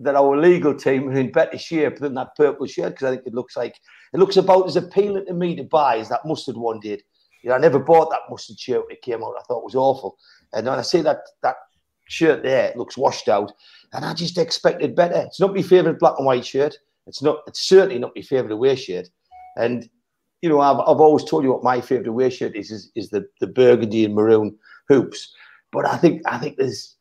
that our legal team are in better shape than that purple shirt because I think it looks like it looks about as appealing to me to buy as that mustard one did. You know, I never bought that mustard shirt when it came out. I thought it was awful. And when I see that that shirt there, it looks washed out, and I just expected better. It's not my favourite black and white shirt. It's not. It's certainly not my favourite away shirt. And you know, I've, I've always told you what my favourite away shirt is, is, is the, the burgundy and maroon hoops. But I think I think there's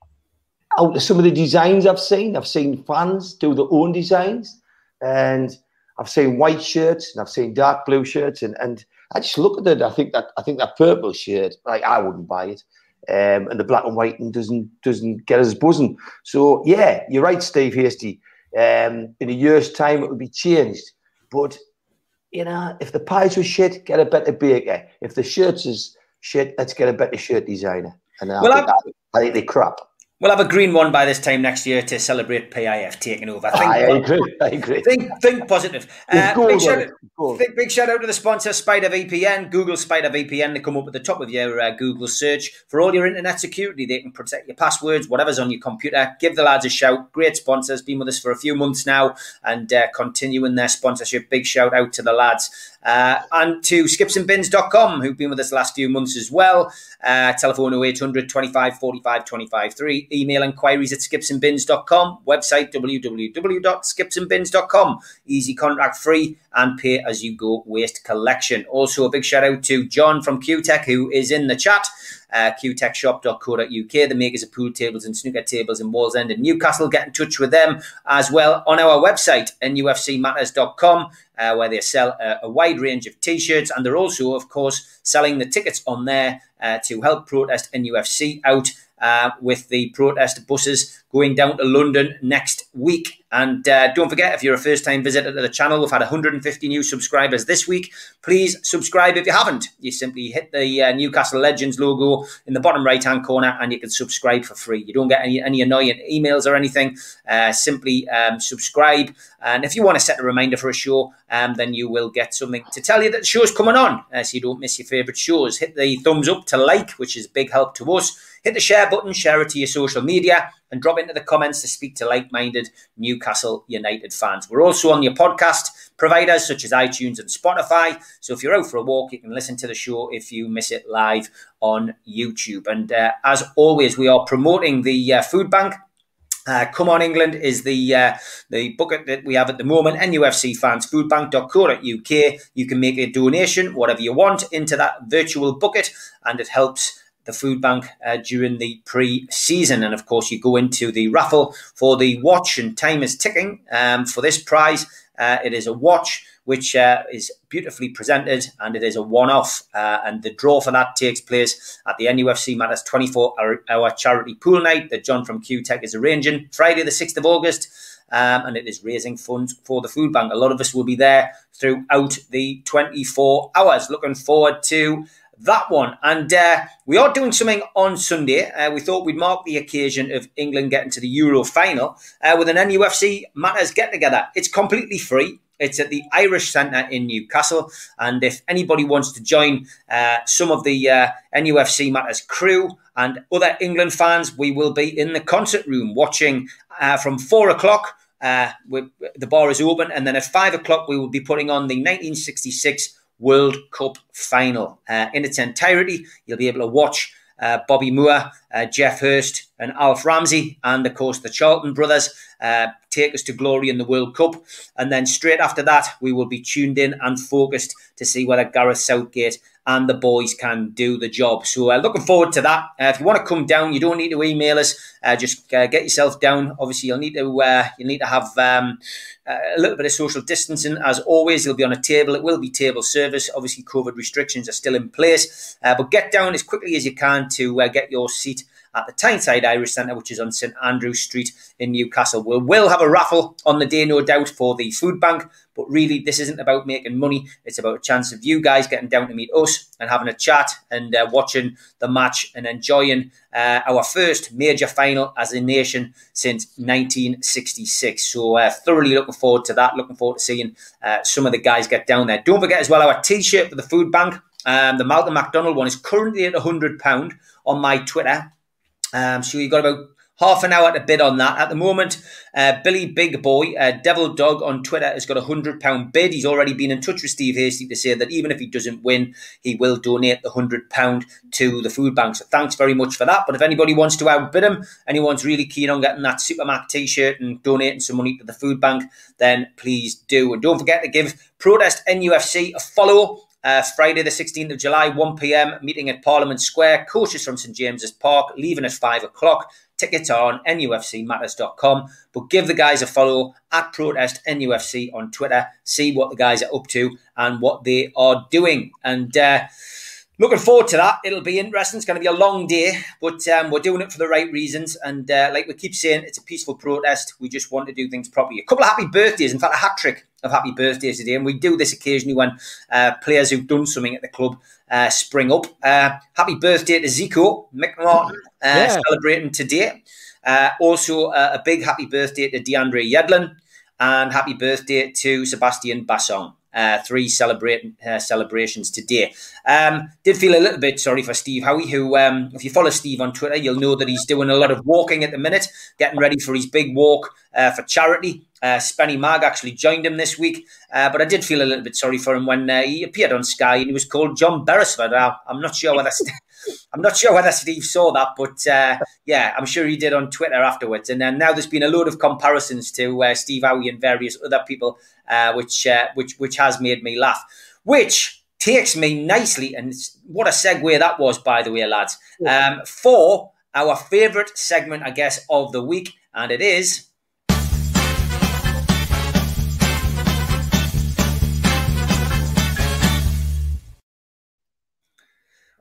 out of some of the designs I've seen, I've seen fans do their own designs, and I've seen white shirts and I've seen dark blue shirts, and, and I just look at it. I think that I think that purple shirt, like I wouldn't buy it, um, and the black and white and doesn't doesn't get us buzzing. So yeah, you're right, Steve Hasty. Um, in a year's time, it will be changed, but you know, if the pies were shit, get a better baker. If the shirts is shit, let's get a better shirt designer. And I, well, think, I, I think they're crap. We'll have a green one by this time next year to celebrate PIF taking over. Think, I agree. I agree. Think, think positive. Uh, big, shout out, big, big, shout out to the sponsor, Spider VPN. Google Spider VPN to come up at the top of your uh, Google search for all your internet security. They can protect your passwords, whatever's on your computer. Give the lads a shout. Great sponsors. Been with us for a few months now and uh, continuing their sponsorship. Big shout out to the lads. Uh, and to skipsandbins.com, who've been with us the last few months as well. Uh, telephone 0800 25 45 25 3. Email inquiries at skipsandbins.com. Website www.skipsandbins.com. Easy contract free and pay as you go waste collection. Also, a big shout out to John from QTech, who is in the chat uh, qtechshop.co.uk, the makers of pool tables and snooker tables in Wallsend and Newcastle. Get in touch with them as well on our website, nufcmatters.com, uh, where they sell a, a, wide range of t shirts. And they're also, of course, selling the tickets on there uh, to help protest NUFC out uh, with the protest buses going down to London next week. And uh, don't forget, if you're a first time visitor to the channel, we've had 150 new subscribers this week. Please subscribe if you haven't. You simply hit the uh, Newcastle Legends logo in the bottom right hand corner and you can subscribe for free. You don't get any, any annoying emails or anything. Uh, simply um, subscribe. And if you want to set a reminder for a show, um, then you will get something to tell you that the show's coming on uh, so you don't miss your favourite shows. Hit the thumbs up to like, which is big help to us. Hit the share button, share it to your social media, and drop into the comments to speak to like minded Newcastle United fans. We're also on your podcast providers such as iTunes and Spotify. So if you're out for a walk, you can listen to the show if you miss it live on YouTube. And uh, as always, we are promoting the uh, food bank. Uh, Come on England is the uh, the bucket that we have at the moment. NUFC fans. You can make a donation, whatever you want, into that virtual bucket, and it helps the food bank uh, during the pre-season and of course you go into the raffle for the watch and time is ticking um, for this prize uh, it is a watch which uh, is beautifully presented and it is a one-off uh, and the draw for that takes place at the NUFC Matters 24 hour charity pool night that John from Q Tech is arranging Friday the 6th of August um, and it is raising funds for the food bank. A lot of us will be there throughout the 24 hours. Looking forward to that one. And uh, we are doing something on Sunday. Uh, we thought we'd mark the occasion of England getting to the Euro final uh, with an NUFC Matters get together. It's completely free. It's at the Irish Centre in Newcastle. And if anybody wants to join uh, some of the uh, NUFC Matters crew and other England fans, we will be in the concert room watching uh, from four o'clock. the bar is open, and then at five o'clock we will be putting on the 1966 World Cup final uh, in its entirety. You'll be able to watch uh, Bobby Moore, uh, Geoff Hurst, and Alf Ramsey, and of course the Charlton brothers uh, take us to glory in the World Cup. And then straight after that, we will be tuned in and focused to see whether Gareth Southgate and the boys can do the job. So uh, looking forward to that. Uh, if you want to come down, you don't need to email us. Uh, just uh, get yourself down. Obviously, you'll need to uh, you need to have um, a little bit of social distancing. As always, you'll be on a table. It will be table service. Obviously, COVID restrictions are still in place, but get down as quickly as you can to get your seat at the Tyneside Irish Centre, which is on St Andrew Street in Newcastle. We will have a raffle on the day, no doubt, for the food bank. But really, this isn't about making money. It's about a chance of you guys getting down to meet us and having a chat and uh, watching the match and enjoying uh, our first major final as a nation since 1966. So, uh, thoroughly looking forward to that. Looking forward to seeing uh, some of the guys get down there. Don't forget as well our t shirt for the food bank. Um, the Malcolm Macdonald one is currently at £100 on my Twitter. Um, so you've got about half an hour to bid on that. At the moment, uh, Billy Big Boy, uh, Devil Dog on Twitter, has got a £100 bid. He's already been in touch with Steve Hasty to say that even if he doesn't win, he will donate the £100 to the food bank. So thanks very much for that. But if anybody wants to outbid him, anyone's really keen on getting that Supermac t shirt and donating some money to the food bank, then please do. And don't forget to give Protest NUFC a follow uh, Friday, the 16th of July, 1 pm, meeting at Parliament Square. Coaches from St James's Park, leaving at 5 o'clock. Tickets are on nufcmatters.com. But give the guys a follow at Protest NUFC on Twitter. See what the guys are up to and what they are doing. And uh, looking forward to that. It'll be interesting. It's going to be a long day, but um, we're doing it for the right reasons. And uh, like we keep saying, it's a peaceful protest. We just want to do things properly. A couple of happy birthdays, in fact, a hat trick of happy birthdays today. And we do this occasionally when uh, players who've done something at the club uh, spring up. Uh, happy birthday to Zico McMartin, uh, yeah. celebrating today. Uh, also, a big happy birthday to DeAndre Yedlin, and happy birthday to Sebastian Bassong uh, three celebrating uh, celebrations today. Um, did feel a little bit sorry for Steve Howie, who, um, if you follow Steve on Twitter, you'll know that he's doing a lot of walking at the minute, getting ready for his big walk uh, for charity. Uh, Spenny Mag actually joined him this week, uh, but I did feel a little bit sorry for him when uh, he appeared on Sky and he was called John Beresford. I'm not sure whether I'm not sure whether Steve saw that, but uh, yeah, I'm sure he did on Twitter afterwards. And then now there's been a load of comparisons to uh, Steve Howie and various other people, uh, which uh, which which has made me laugh. Which takes me nicely, and what a segue that was, by the way, lads, um, for our favourite segment, I guess, of the week, and it is.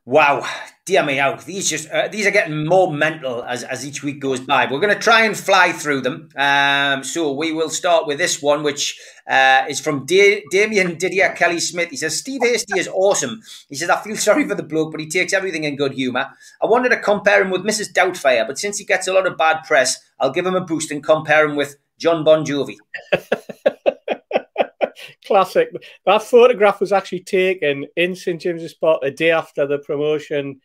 Wow, dear me out. These just uh, these are getting more mental as, as each week goes by. We're going to try and fly through them. Um, so we will start with this one, which uh, is from da- Damien Didier Kelly Smith. He says Steve Hasty is awesome. He says I feel sorry for the bloke, but he takes everything in good humour. I wanted to compare him with Mrs. Doubtfire, but since he gets a lot of bad press, I'll give him a boost and compare him with Jon Bon Jovi. Classic. That photograph was actually taken in St James's Park a day after the promotion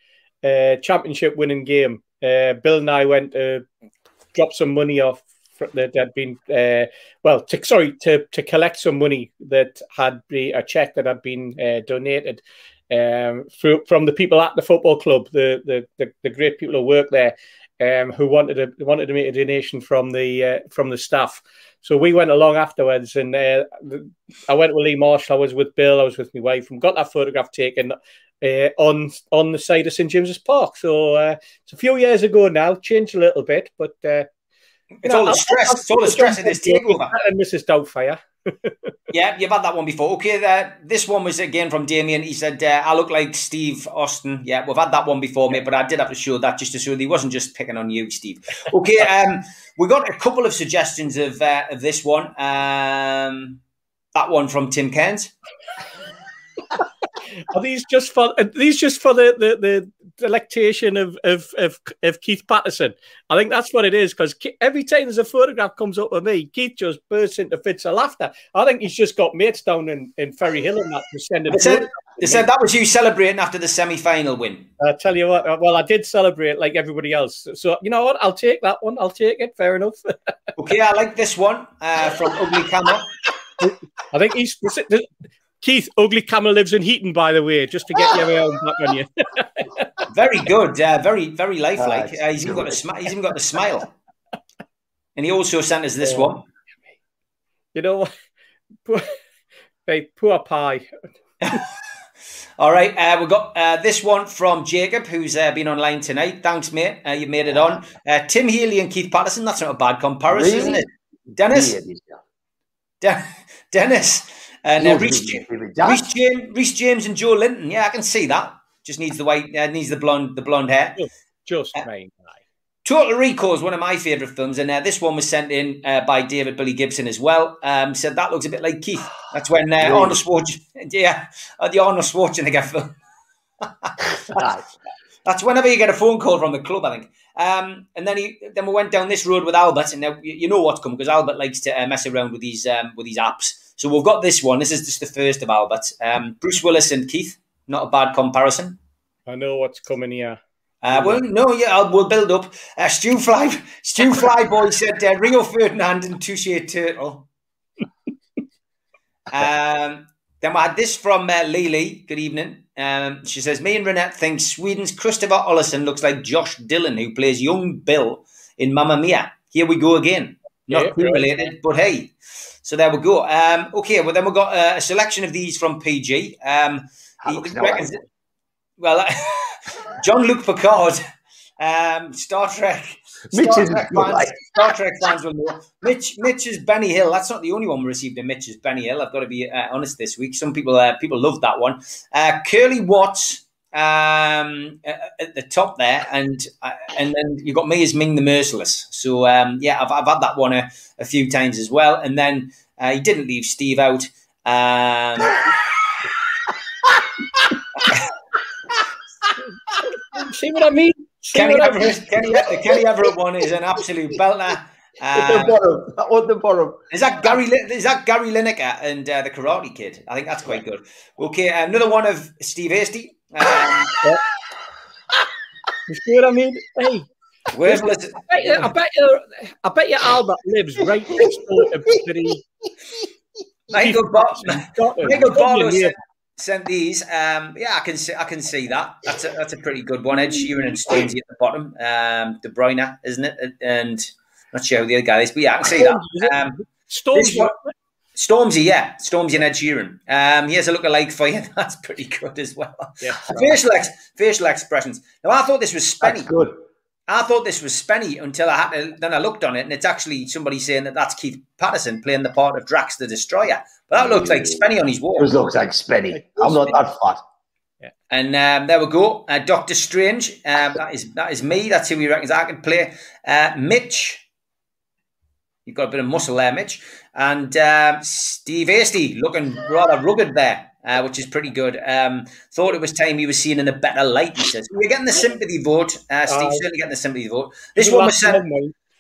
uh, championship winning game. Uh, Bill and I went to drop some money off that had been uh, well, to, sorry, to to collect some money that had been a check that had been uh, donated um, from the people at the football club, the the the, the great people who work there, um, who wanted to wanted to make a donation from the uh, from the staff. So we went along afterwards, and uh, I went with Lee Marshall. I was with Bill. I was with my wife, and got that photograph taken uh, on on the side of St James's Park. So uh, it's a few years ago now. Changed a little bit, but uh, it's all the stress. it's all the stress of this takeover. And Mrs. Doubtfire. yeah, you've had that one before. Okay, uh, this one was again from Damien. He said, uh, I look like Steve Austin. Yeah, we've had that one before, mate, but I did have to show that just to show that he wasn't just picking on you, Steve. Okay, um, we got a couple of suggestions of, uh, of this one. Um, that one from Tim Cairns. Are these just for these just for the, the, the delectation of, of, of, of Keith Patterson? I think that's what it is because every time there's a photograph comes up of me, Keith just bursts into fits of laughter. I think he's just got mates down in, in Ferryhill and that to send They said, they said that was you celebrating after the semi final win. I tell you what, well, I did celebrate like everybody else. So, you know what? I'll take that one. I'll take it. Fair enough. okay, I like this one uh, from Ugly Camera. I think he's Keith, Ugly Camel lives in Heaton, by the way, just to get your own back on you. very good, uh, very very lifelike. Uh, he's even got a smile. He's even got the smile. And he also sent us this one. You know what? Poor, hey, poor pie. All right, uh, we've got uh, this one from Jacob, who's uh, been online tonight. Thanks, mate. Uh, you made it on. Uh, Tim Healy and Keith Patterson. That's not a bad comparison, really? isn't it? Dennis. De- Dennis. And uh, Reece, Reece, James, Reece James and Joelinton. Yeah, I can see that. Just needs the white, uh, needs the blonde, the blonde hair. Just, just uh, Total Recall is one of my favourite films, and uh, this one was sent in uh, by David Billy Gibson as well. Um, said that looks a bit like Keith. That's when uh, Arnold Schwarzenegger, yeah, uh, the Arnold Schwarzenegger film. That's whenever you get a phone call from the club, I think. Um, and then he, then we went down this road with Albert, and now you know what's coming because Albert likes to uh, mess around with these um, with these apps. So we've got this one. This is just the first of Albert. Um, Bruce Willis and Keith. Not a bad comparison. I know what's coming here. Uh, well, no, yeah, I'll, we'll build up. Uh, Stu Fly, Stu Flyboy said uh, Rio Ferdinand and Touche Turtle. um, then we had this from uh, Lily. Good evening. Um, she says, Me and Renette think Sweden's Kristoffer Olsson looks like Josh Dylan, who plays young Bill in Mamma Mia. Here we go again. Not yeah, related, but hey. So there we go. Um, okay, well then we've got uh, a selection of these from PG. Um, he reckons, well, Jean-Luc Picard, um, Star Trek. Star Trek, fans, Star Trek fans will know. Mitch, Mitch is Benny Hill. That's not the only one we received. In Mitch is Benny Hill. I've got to be uh, honest this week. Some people, uh, people love that one. Uh, Curly Watts um, at, the top there, and uh, and then you got me as Ming the Merciless. So um, yeah, I've, I've had that one a, a few times as well. And then uh, he didn't leave Steve out. Um, See what I mean? See Kenny, Everett, Kenny, the Kenny Everett one is an absolute belter. At the Um, bottom. The bottom. Is that Gary? Is that Gary Lineker and uh, the Karate Kid? I think that's quite good. Okay, another one of Steve Hasty. Um, You see what I mean? Hey, worthless. I bet you, I bet you, I bet you Albert lives right next door to City. Michael Bob. Michael Barlow sent, sent these. Um, yeah, I can see. I can see that. That's a, that's a pretty good one. Ed Sheeran and Stormzy at the bottom. Um, De Bruyne, isn't it? And not sure who the other guy is, but yeah, I can see that. Um, Storms. This Stormzy, yeah, Stormzy and Ed Sheeran. Um, he has a look-alike for you. That's pretty good as well. Yeah. Facial, ex- facial expressions. Now, I thought this was That's Spenny. good. I thought this was Spenny until I had to, then I looked on it, and it's actually somebody saying that that's Keith Patterson playing the part of Drax the Destroyer. But that looks like Spenny on his wall. It looks like Spenny. I'm not that fat. Yeah. And um, there we go. Uh, Doctor Strange. Um, that is that is me. That's who he reckons I can play. Uh, Mitch. You've got a bit of muscle there, Mitch. And um, Steve Hasty looking rather rugged there, uh, which is pretty good. Um, thought it was time he was seen in a better light, he says. We're getting the sympathy vote. Uh, Steve, certainly getting the sympathy vote. This one was sent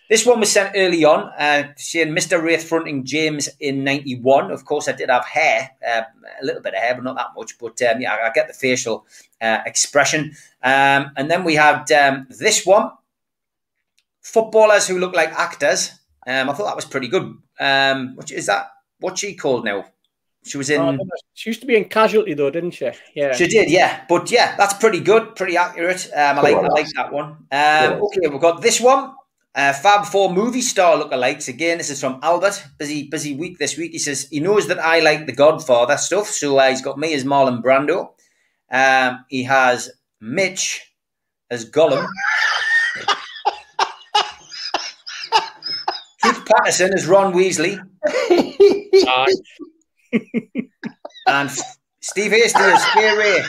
this one was sent early on, uh, saying Mr. Wraith fronting James in 91. Of course, I did have hair, uh, a little bit of hair, but not that much. But um, yeah, I, I get the facial uh, expression. Um, and then we had um, this one footballers who look like actors. Um, I thought that was pretty good. Um, which is that what she called now? She was in. Oh, she used to be in Casualty though, didn't she? Yeah. She did, yeah. But yeah, that's pretty good, pretty accurate. Um, I like, on, I like that one. Um, on. okay, we've got this one. Uh, Fab Four movie star lookalikes. Again, this is from Albert. Busy, busy week this week. He says he knows that I like the Godfather stuff, so uh, he's got me as Marlon Brando. Um, he has Mitch as Gollum. Keith Patterson as Ron Weasley, and Steve Hasty as Fay Wray.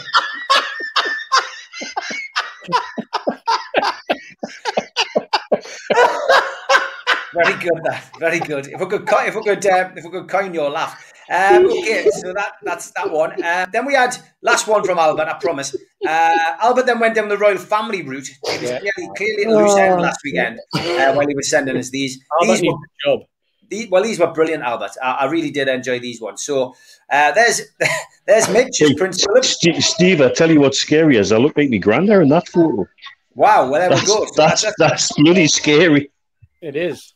Very good, that. Very good. If we could, if we could, uh, if we could coin your laugh. Um, okay, so that that's that one. Uh, then we had last one from Albert. I promise. Uh, Albert then went down the royal family route. He was Yeah. clearly, clearly at a loose end last weekend uh, while he was sending us these. Albert These needs were, a job. these, well, these were brilliant, Albert. I, I really did enjoy these ones. So uh, there's there's Mitch Hey, Prince Philip. Steve, Steve, I tell you what's scary is I look like my granddad in that photo. Wow, well there we That's, go. So that's, that's- that's bloody scary. It is.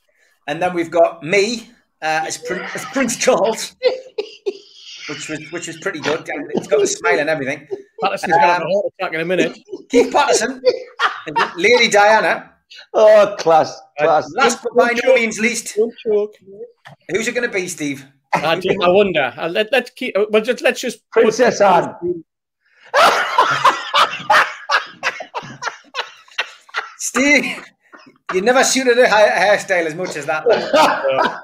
And then we've got me uh, as, Prin- as Prince Charles, which was which was pretty good. It's got the smile and everything. Patterson's gonna have a Um, heart attack in a minute. Keith Patterson, and Lady Diana. Oh, class, class. Last but by no means least, who's it going to be, Steve? I, do- I wonder. Uh, let, let's keep. uh, Well, just let's just put- Princess Anne. Steve, you never suited a hair- hairstyle as much as that.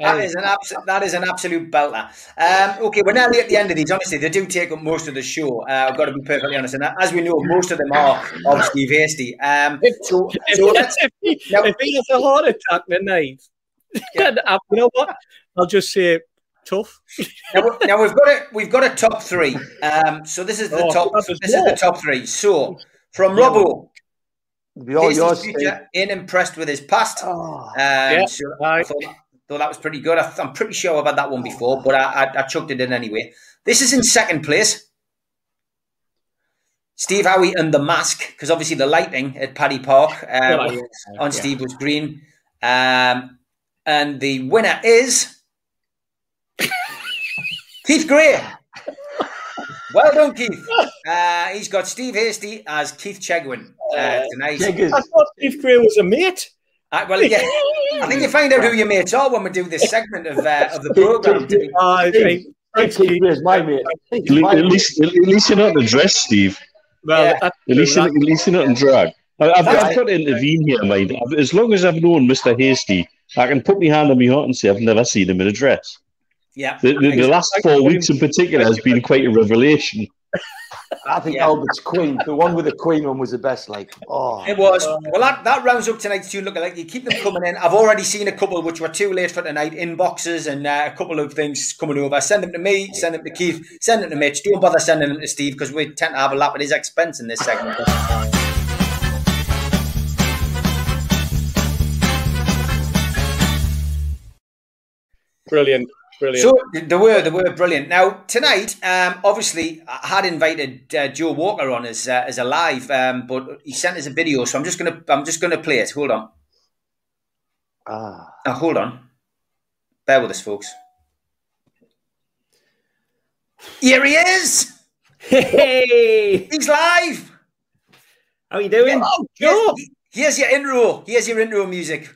That is an absolute. That is an absolute belter. Um, okay, we're nearly at the end of these. Honestly, they do take up most of the show. Uh, I've got to be perfectly honest, and as we know, most of them are of Steve Hasty. Um, so, if, so let's, if, he, now- if he has a heart attack tonight, uh, you know what? I'll just say tough. now, now we've got a we've got a top three. Um, so this is the Oh, top. This is the top three. So from Robbo, Be all Hasty's yours. Steve. future, ain't impressed with his past. Oh, Um, so I thought, thought that was pretty good. I, I'm pretty sure I've had that one before, but I, I, I chucked it in anyway. This is in second place. Steve Howie and the mask, because obviously the lighting at Paddy Park Yeah, yeah, on yeah. Steve was green. Um, and the winner is Keith Gray. Well done, Keith. Uh, he's got Steve Hasty as Keith Chegwin uh, tonight. Cheggers. I thought Steve Gray was a mate. Uh, well, yeah, I think you find out who your mates are when we do this segment of uh, of the program. Uh, Steve. thanks, Steve Keith. Gray's my mate. At my le- at mate. least, at least you're not in dress, Steve. Well, Yeah. At least, you're, at least you're not in drag. I- I've, I've got to intervene here, mind. I've- As long as I've known Mr. Hasty, I can put my hand on my heart and say I've never seen him in a dress. Yeah, The, the, the last four weeks in particular has been quite a revelation. I think Yeah. Albert's Queen, the one with the Queen one was the best. Like, oh, It was. Well, that, that rounds up tonight's two look like you keep them coming in. I've already seen a couple which were too late for tonight, inboxes and uh, a couple of things coming over. Send them to me, send them to Keith, send them to Mitch. Don't bother sending them to Steve because we tend to have a lap at his expense in this segment. Brilliant. Brilliant. So they were they were brilliant. Now tonight, um, obviously, I had invited uh, Joe Walker on as uh, as a live, um, but he sent us a video, so I'm just gonna I'm just gonna play it. Hold on, ah. oh, hold on, bear with us, folks. Here he is. Hey, He's live. how are you doing? Oh, here's, here's your intro. Here's your intro music.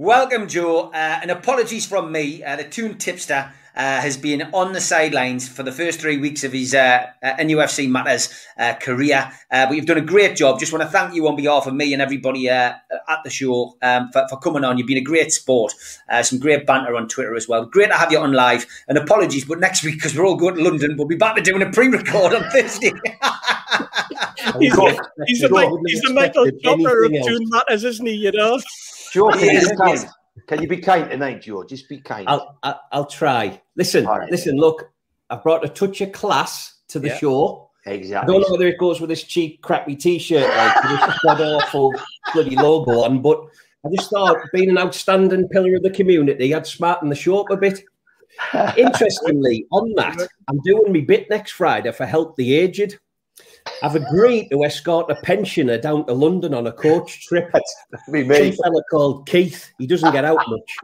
Welcome, Joe, uh, and apologies from me. Uh, the Toon Tipster uh, has been on the sidelines for the first three weeks of his uh, uh, NUFC Matters uh, career, uh, but you've done a great job. Just want to thank you on behalf of me and everybody uh, at the show um, for, for coming on. You've been a great sport. Uh, some great banter on Twitter as well. Great to have you on live. And apologies, but next week, because we're all going to London, we'll be back to doing a pre-record on Thursday. he's, Go. the, he's, the, Go. Mi- Wouldn't he's the Michael expected Chopper of anything else. Tune Matters, isn't he? You know? Joe, can Yes, you be kind? yes. Can you be kind tonight, Joe? Just be kind. I'll, I'll I'll try. Listen, right. listen. Look, I've brought a touch of class to the Yeah. show. I don't know whether it goes with this cheap, crappy T-shirt, like this god awful bloody logo on, but I just thought, being an outstanding pillar of the community, I'd smarten the show up a bit. Interestingly, on that, I'm doing my bit next Friday for Help the Aged. I've agreed to escort a pensioner down to London on a coach trip. be Some me. fella called Keith. He doesn't get out much.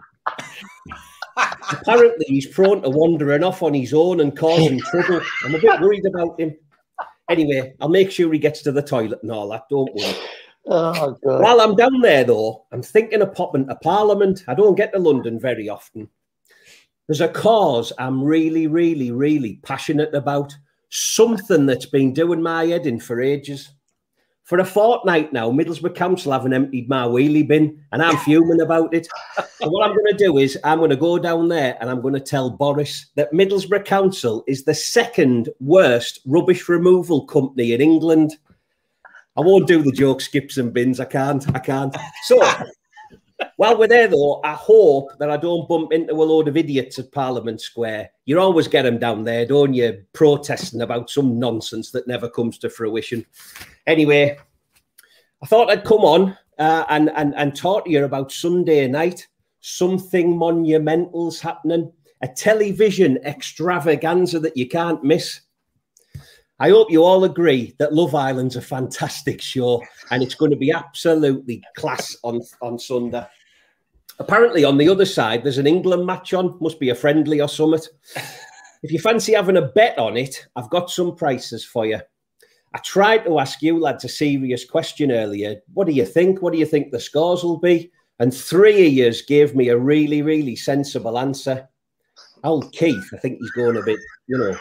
Apparently, he's prone to wandering off on his own and causing trouble. I'm a bit worried about him. Anyway, I'll make sure he gets to the toilet and all that. Don't worry. Oh. While I'm down there, though, I'm thinking of popping to Parliament. I don't get to London very often. There's a cause I'm really, really, really passionate about. Something that's been doing my head in for ages. For a fortnight now, Middlesbrough Council haven't emptied my wheelie bin, and I'm fuming about it. So what I'm going to do is I'm going to go down there and I'm going to tell Boris that Middlesbrough Council is the second worst rubbish removal company in England. I won't do the joke skips and bins. I can't. I can't. So while we're there, though, I hope that I don't bump into a load of idiots at Parliament Square. You always get them down there, don't you? Protesting about some nonsense that never comes to fruition. Anyway, I thought I'd come on uh, and, and, and talk to you about Sunday night. Something monumental's happening. A television extravaganza that you can't miss. I hope you all agree that Love Island's a fantastic show and it's going to be absolutely class on, on Sunday. Apparently, on the other side, there's an England match on, must be a friendly or something. If you fancy having a bet on it, I've got some prices for you. I tried to ask you lads a serious question earlier. What do you think? What do you think the scores will be? And three of yous gave me a really, really sensible answer. Old Keith, I think he's going a bit, you know,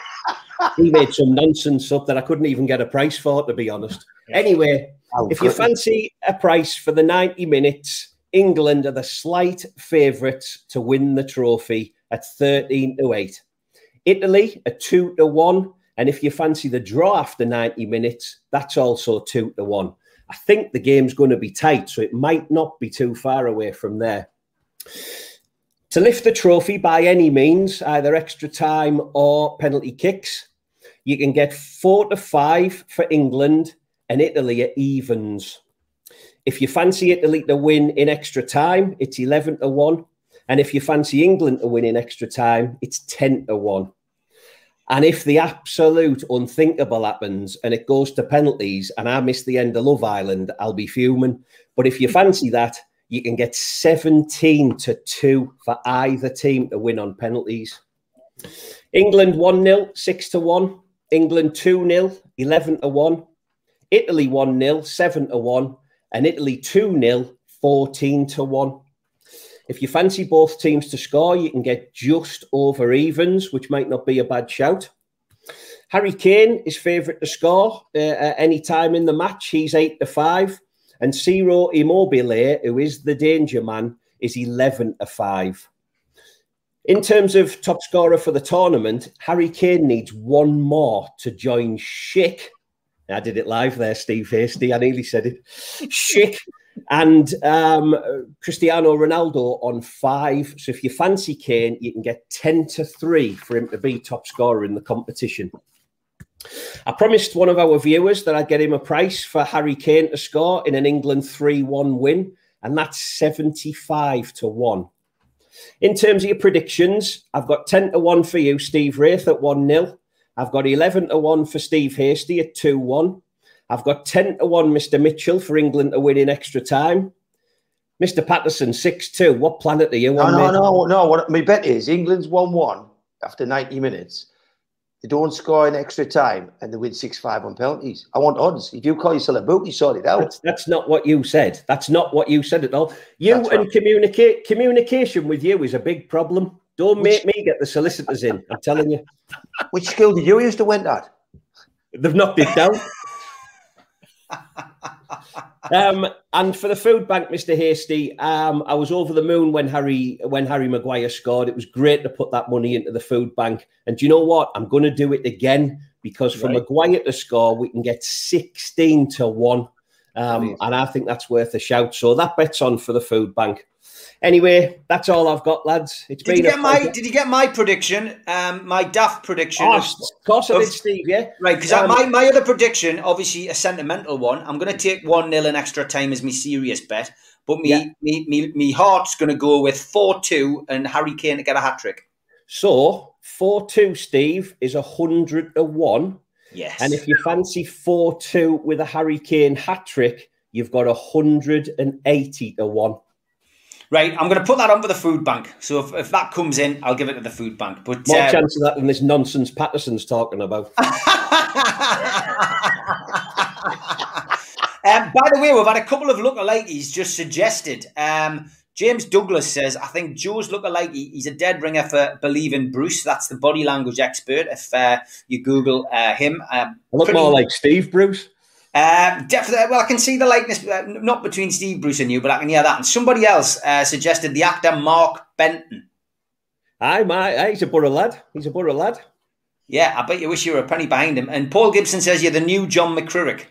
he made some nonsense up that I couldn't even get a price for, to be honest. Anyway, Oh, if you fancy a price for the 90 minutes, England are the slight favourites to win the trophy at 13 to 8. Italy a 2 to 1. And if you fancy the draw after 90 minutes, that's also 2 to 1. I think the game's going to be tight, so it might not be too far away from there. To lift the trophy by any means, either extra time or penalty kicks, you can get four to five for England and Italy at evens. If you fancy Italy to win in extra time, it's 11 to 1. And if you fancy England to win in extra time, it's 10 to 1. And if the absolute unthinkable happens and it goes to penalties and I miss the end of Love Island, I'll be fuming. But if you fancy that, you can get 17 to 2 for either team to win on penalties. England 1 0, 6 to 1. England 2 0, 11 to 1. Italy 1 0, 7 to 1. And Italy 2 0, 14 to 1. If you fancy both teams to score, you can get just over evens, which might not be a bad shout. Harry Kane is favourite to score uh, at any time in the match. He's eight to five, and Ciro Immobile, who is the danger man, is eleven to five. In terms of top scorer for the tournament, Harry Kane needs one more to join Schick. I did it live there, Steve Hasty. I nearly said it. Schick and um, Cristiano Ronaldo on five. So if you fancy Kane, you can get 10 to 3 for him to be top scorer in the competition. I promised one of our viewers that I'd get him a price for Harry Kane to score in an England 3 1 win, and that's 75 to 1. In terms of your predictions, I've got 10 to 1 for you, Steve Wraith at 1 0. I've got 11 to 1 for Steve Hasty at 2 1. I've got 10 to 1 Mr. Mitchell for England to win in extra time. Mr. Patterson, 6 2. What planet are you on? No, mate? no, no. What my bet is England's 1 1 after 90 minutes. They don't score in extra time and they win 6 5 on penalties. I want odds. If you call yourself a bookie, sort it out. That's, that's not what you said. That's not what you said at all. You That's and right. communicate communication with you is a big problem. Don't Which- make me get the solicitors in. I'm telling you. Which school did you used to went at? They've knocked it down. um, and for the food bank, Mr. Hasty, um, I was over the moon when Harry when Harry Maguire scored. It was great to put that money into the food bank. And do you know what? I'm going to do it again because for Right. Maguire to score, we can get 16 to one. Um, and I think that's worth a shout. So that bet's on for the food bank. Anyway, that's all I've got, lads. It's Did been you get my. Did you get my prediction? Um, my daft prediction. Oh, of- of course I of- did, Steve. Yeah, Right, because Um, my, my other prediction, obviously a sentimental one, I'm going to take 1 0 in extra time as my serious bet. But me, Yeah. me, me, me heart's going to go with 4 2 and Harry Kane to get a hat trick. So four two, Steve, is a hundred to one. Yes. And if you fancy 4 2 with a Harry Kane hat trick, you've got 180 to 1. Right, I'm going to put that on for the food bank. So if, if that comes in, I'll give it to the food bank. But More uh, chance of that than this nonsense Patterson's talking about. um, by the way, we've had a couple of lookalikes just suggested. Um, James Douglas says, I think Joe's lookalike, he- he's a dead ringer for Believe in Bruce. That's the body language expert. If uh, you Google uh, him, um, I look pretty- more like Steve Bruce. Um, definitely. Well, I can see the likeness, uh, not between Steve Bruce and you, but I can hear that. And somebody else uh, suggested the actor Mark Benton. Aye, my, aye, he's a Borough lad. He's a Borough lad. Yeah, I bet you wish you were a penny behind him. And Paul Gibson says you're the new John McCririck.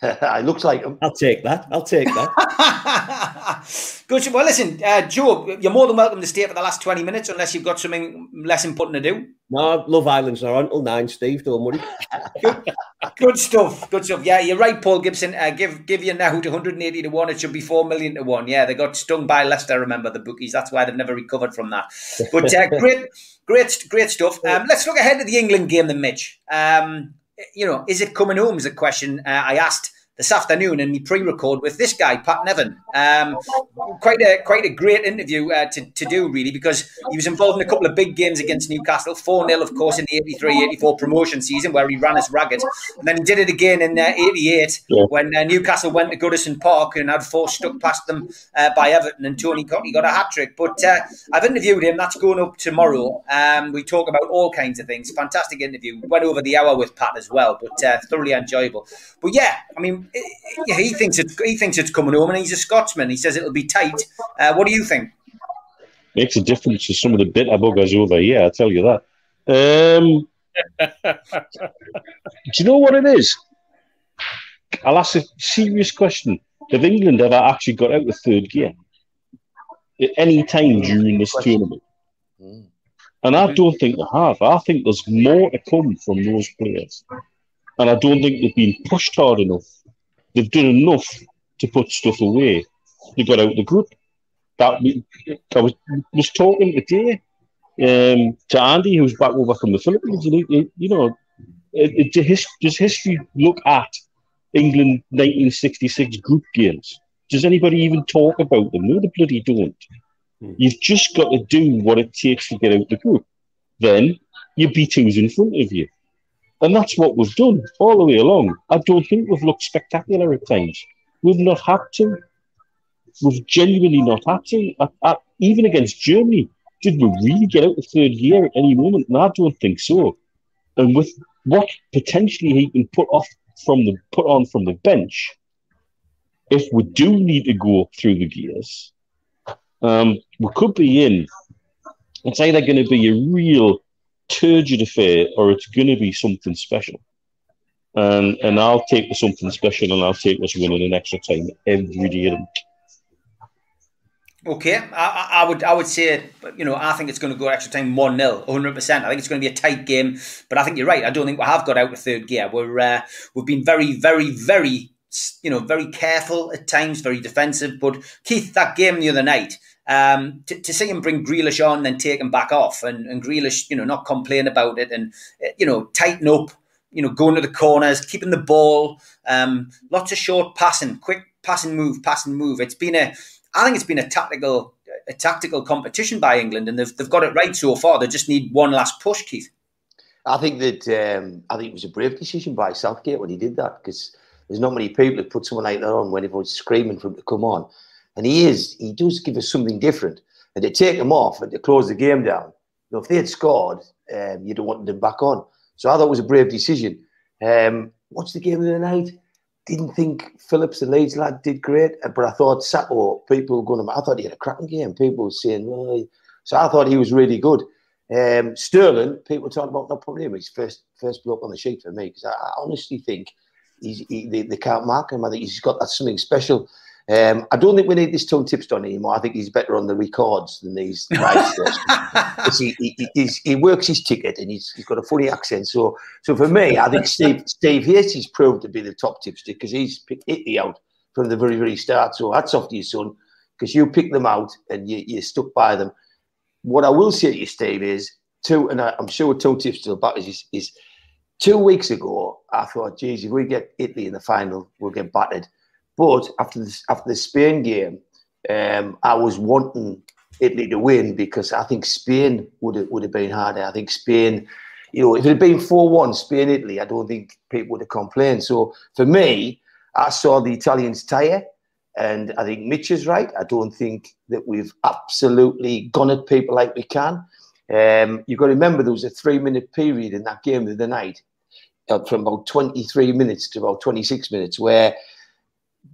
it looks like him. I'll take that. I'll take that. Good. Well, listen, uh, Joe, you're more than welcome to stay for the last 20 minutes unless you've got something less important to do. no, Love Island's not on until nine, Steve. Don't worry. Good stuff. Good stuff. Yeah, you're right, Paul Gibson. Uh, give give you now to 180 to 1. It should be 4 million to 1. Yeah, they got stung by Leicester, remember the bookies. That's why they've never recovered from that. But uh, great, great, great stuff. Um, let's look ahead to the England game, then, Mitch. Um, you know, is it coming home? Is a question uh, I asked this afternoon in the pre-record with this guy, Pat Nevin. Um, quite a quite a great interview uh, to, to do, really, because he was involved in a couple of big games against Newcastle. 4 0, of course, in the 83-84 promotion season, where he ran us ragged. And then he did it again in uh, 88 Yeah. when uh, Newcastle went to Goodison Park and had four stuck past them uh, by Everton, and Tony Cottee got a hat trick. But uh, I've interviewed him. That's going up tomorrow. Um, we talk about all kinds of things. Fantastic interview. Went over the hour with Pat as well, but uh, thoroughly enjoyable. But yeah, I mean, yeah, he thinks it's he thinks it's coming home, and he's a Scotsman. He says it'll be tight. Uh, what do you think? Makes a difference to some of the bitter buggers over here, I tell you that. Um, do you know what it is? I'll ask a serious question. Have England ever actually got out of third gear at any time during this tournament? Mm. And I don't think they have. I think there's more to come from those players. And I don't think they've been pushed hard enough. They've done enough to put stuff away. They got out of the group. That we, I was, was talking today um, to Andy, who's back over from the Philippines. And he, he- you know, it, it, his, does history look at England 1966 group games? Does anybody even talk about them? No, the bloody don't. You've just got to do what it takes to get out the group. Then you beat who's in front of you. And that's what we've done all the way along. I don't think we've looked spectacular at times. We've not had to. we've genuinely not had to. At, at, even against Germany, did we really get out the third gear at any moment? And I don't think so. And with what potentially he can put off from the put on from the bench, if we do need to go through the gears, um, we could be in. It's either going to be a real turgid affair or it's going to be something special. And and I'll take the something special and I'll take us winning an extra time every day. Okay, I, I, would I would say you know I think it's going to go extra time one 0 100. percent I think it's going to be a tight game, but I think you're right. I don't think we have got out of third gear. We're uh, we've been very very very you know very careful at times, very defensive. But Keith, that game the other night, um, to, to see him bring Grealish on, then take him back off, and, and Grealish, you know, not complain about it, and you know, tighten up, you know, going to the corners, keeping the ball, um, lots of short passing, quick passing move, passing move. It's been a, I think it's been a tactical, a tactical competition by England, and they've they've got it right so far. They just need one last push, Keith. I think that um, I think it was a brave decision by Southgate when he did that because there's not many people that put someone like that on when everyone's screaming for him to come on. And he is, he does give us something different. And to take him off and to close the game down, you know, if they had scored, um, you'd have wanted them back on. So I thought it was a brave decision. Um, watched the game of the night. Didn't think Phillips, the Leeds lad, did great, but I thought Saka, people were going, I thought he had a cracking game. People were saying, well, so I thought he was really good. Um, Sterling, people talking about not putting him. He's first first bloke on the sheet for me because I, I, honestly think he's, he, they, they, can't mark him. I think he's got that something special. Um, I don't think we need this Toon Tipster anymore. I think he's better on the records than these live he, he, he, works his ticket and he's, he's got a funny accent. So, so for me, I think Steve Steve Hasty's proved to be the top tipster because he's picked Italy out from the very very start. So hats off to you, son, because you picked them out and you, you stuck by them. What I will say to you, Steve, is two, and I, am sure tongue tips still back is, is two weeks ago. I thought, geez, if we get Italy in the final, we'll get battered. But after this, after the Spain game, um, I was wanting Italy to win because I think Spain would have, would have been harder. I think Spain, you know, if it had been 4 1 Spain Italy, I don't think people would have complained. So for me, I saw the Italians tire. And I think Mitch is right. I don't think that we've absolutely gone at people like we can. Um, you've got to remember there was a three minute period in that game of the night, uh, from about 23 minutes to about 26 minutes, where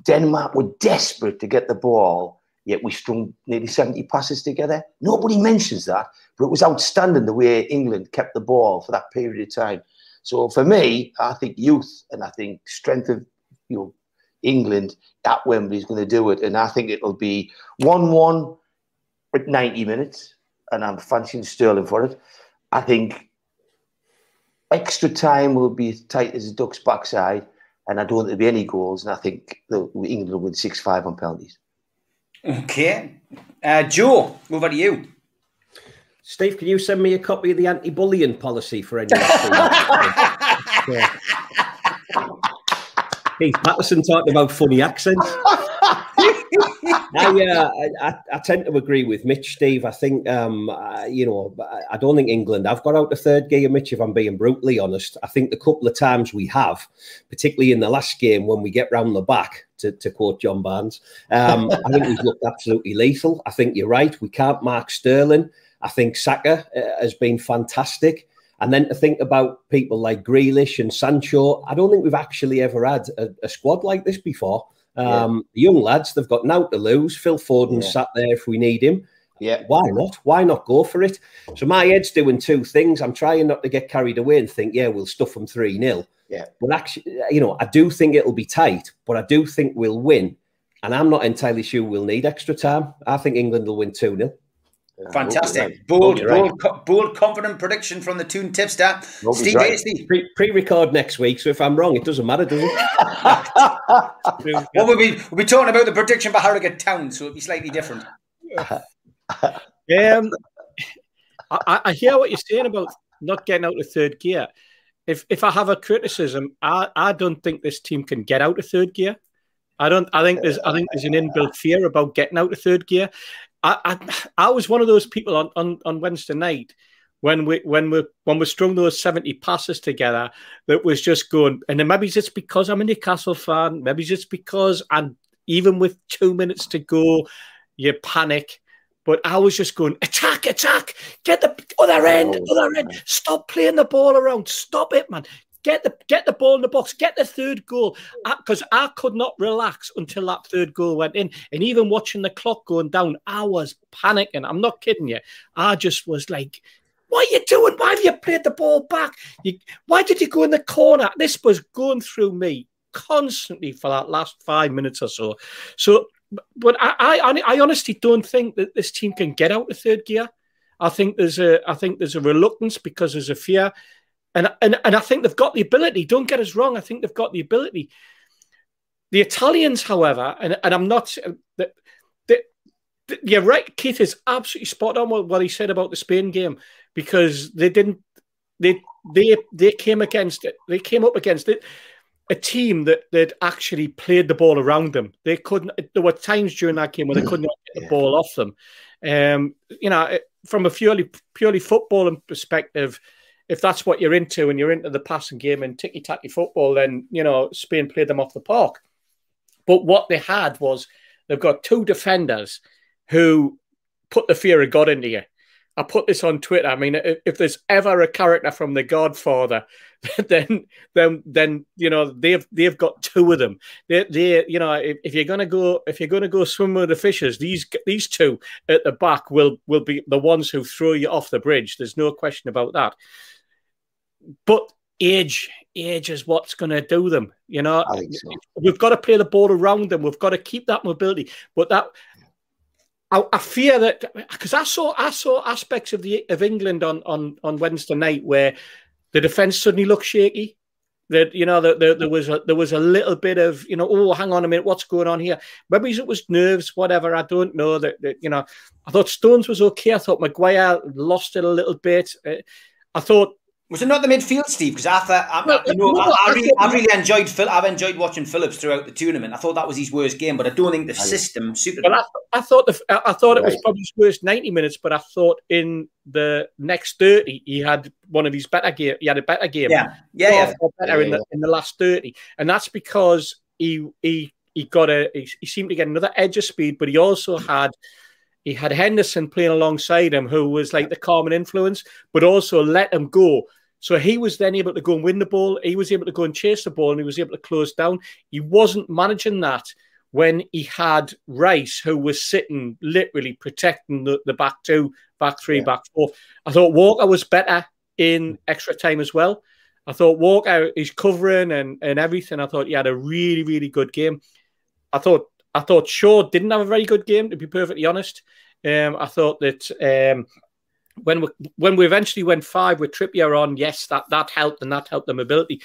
Denmark were desperate to get the ball, yet we strung nearly 70 passes together. Nobody mentions that, but it was outstanding the way England kept the ball for that period of time. So for me, I think youth and I think strength of you know England at Wembley is going to do it, and I think it'll be one-one at 90 minutes, and I'm fancying Sterling for it. I think extra time will be as tight as a duck's backside and I don't want there'll be any goals. And I think England will win six five on penalties. Okay, uh, Joe, over to you. Steve, can you send me a copy of the anti-bullying policy for any? Keith Patterson talking about funny accents. I, uh, I, I, tend to agree with Mitch, Steve. I think, um, uh, you know, I don't think England have got out the third gear, Mitch, if I'm being brutally honest. I think the couple of times we have, particularly in the last game when we get round the back, to, to quote John Barnes, um, I think we've looked absolutely lethal. I think you're right. We can't mark Sterling. I think Saka uh, has been fantastic. And then to think about people like Grealish and Sancho, I don't think we've actually ever had a, a squad like this before. Um, yeah. Young lads, they've got now to lose. Phil Foden yeah. sat there if we need him. Yeah. Why not? Why not go for it? So my head's doing two things. I'm trying not to get carried away and think, yeah, we'll stuff them 3 0. Yeah. But actually, you know, I do think it'll be tight, but I do think we'll win. And I'm not entirely sure we'll need extra time. I think England will win 2 0. Fantastic. Bold, right. bold, bold, confident prediction from the Toon Tipster. Steve right. Pre record next week, so if I'm wrong, it doesn't matter, does it? well, we'll be, we'll be talking about the prediction for Harrogate Town, so it'll be slightly different. um, I, I hear what you're saying about not getting out of third gear. If if I have a criticism, I, I don't think this team can get out of third gear. I don't. I think there's. I think there's an inbuilt fear about getting out of third gear. I, I, I was one of those people on, on, on Wednesday night when we when we when we strung those 70 passes together that was just going and then maybe it's because I'm a Newcastle fan, maybe it's just because I'm even with two minutes to go, you panic. But I was just going, attack, attack, get the other end, Oh, other end. Stop playing the ball around. Stop it, man. Get the get the ball in the box. Get the third goal. Because I, could not relax until that third goal went in. And even watching the clock going down, I was panicking. I'm not kidding you. I just was like, what are you doing? Why have you played the ball back? You, why did you go in the corner? This was going through me constantly for that last five minutes or so. So, but I, I, I honestly don't think that this team can get out of third gear. I think there's a, I think there's a reluctance because there's a fear, and and and I think they've got the ability. Don't get us wrong. I think they've got the ability. The Italians, however, and, and I'm not. The, the, the, you're right. Keith is absolutely spot on with what he said about the Spain game because they didn't. They they they came against it. They came up against it a team that that actually played the ball around them. They couldn't. There were times during that game where they couldn't get the ball off them. Um, you know, from a purely purely footballing perspective, if that's what you're into and you're into the passing game and ticky tacky football, then you know Spain played them off the park. But what they had was they've got two defenders who put the fear of God into you. I put this on Twitter. I mean, if, there's ever a character from The Godfather, then then then you know they've they've got two of them. They they you know if, if you're gonna go if you're gonna go swim with the fishes, these these two at the back will will be the ones who throw you off the bridge. There's no question about that. But age age is what's going to do them. You know, so. we've got to play the ball around them. We've got to keep that mobility. But that I, I fear that because I saw I saw aspects of the of England on on on Wednesday night where the defense suddenly looked shaky. That you know that there, there, was a, there was a little bit of you know oh hang on a minute what's going on here maybe it was nerves whatever I don't know that, that you know I thought Stones was okay I thought Maguire lost it a little bit uh, I thought was it not the midfield, Steve? Because I thought, I, well, you know, no, I, I, really, I, really, enjoyed Phil. I've enjoyed watching Phillips throughout the tournament. I thought that was his worst game, but I don't think the oh, system suited. Well, I, I, thought the, I thought it was probably his worst ninety minutes, but I thought in the next thirty he had one of his better game. He had a better game. Yeah, yeah, yeah. better yeah, in the in the last thirty, and that's because he he he got a he, he seemed to get another edge of speed, but he also had he had Henderson playing alongside him, who was like the common influence, but also let him go. So he was then able to go and win the ball. He was able to go and chase the ball, and he was able to close down. He wasn't managing that when he had Rice, who was sitting literally protecting the, the back two, back three, yeah. back four. I thought Walker was better in extra time as well. I thought Walker is covering and, and everything. I thought he had a really, really good game. I thought I thought Shaw didn't have a very good game, to be perfectly honest. Um, I thought that um, when we when we eventually went five with Trippier on, yes, that that helped and that helped the mobility.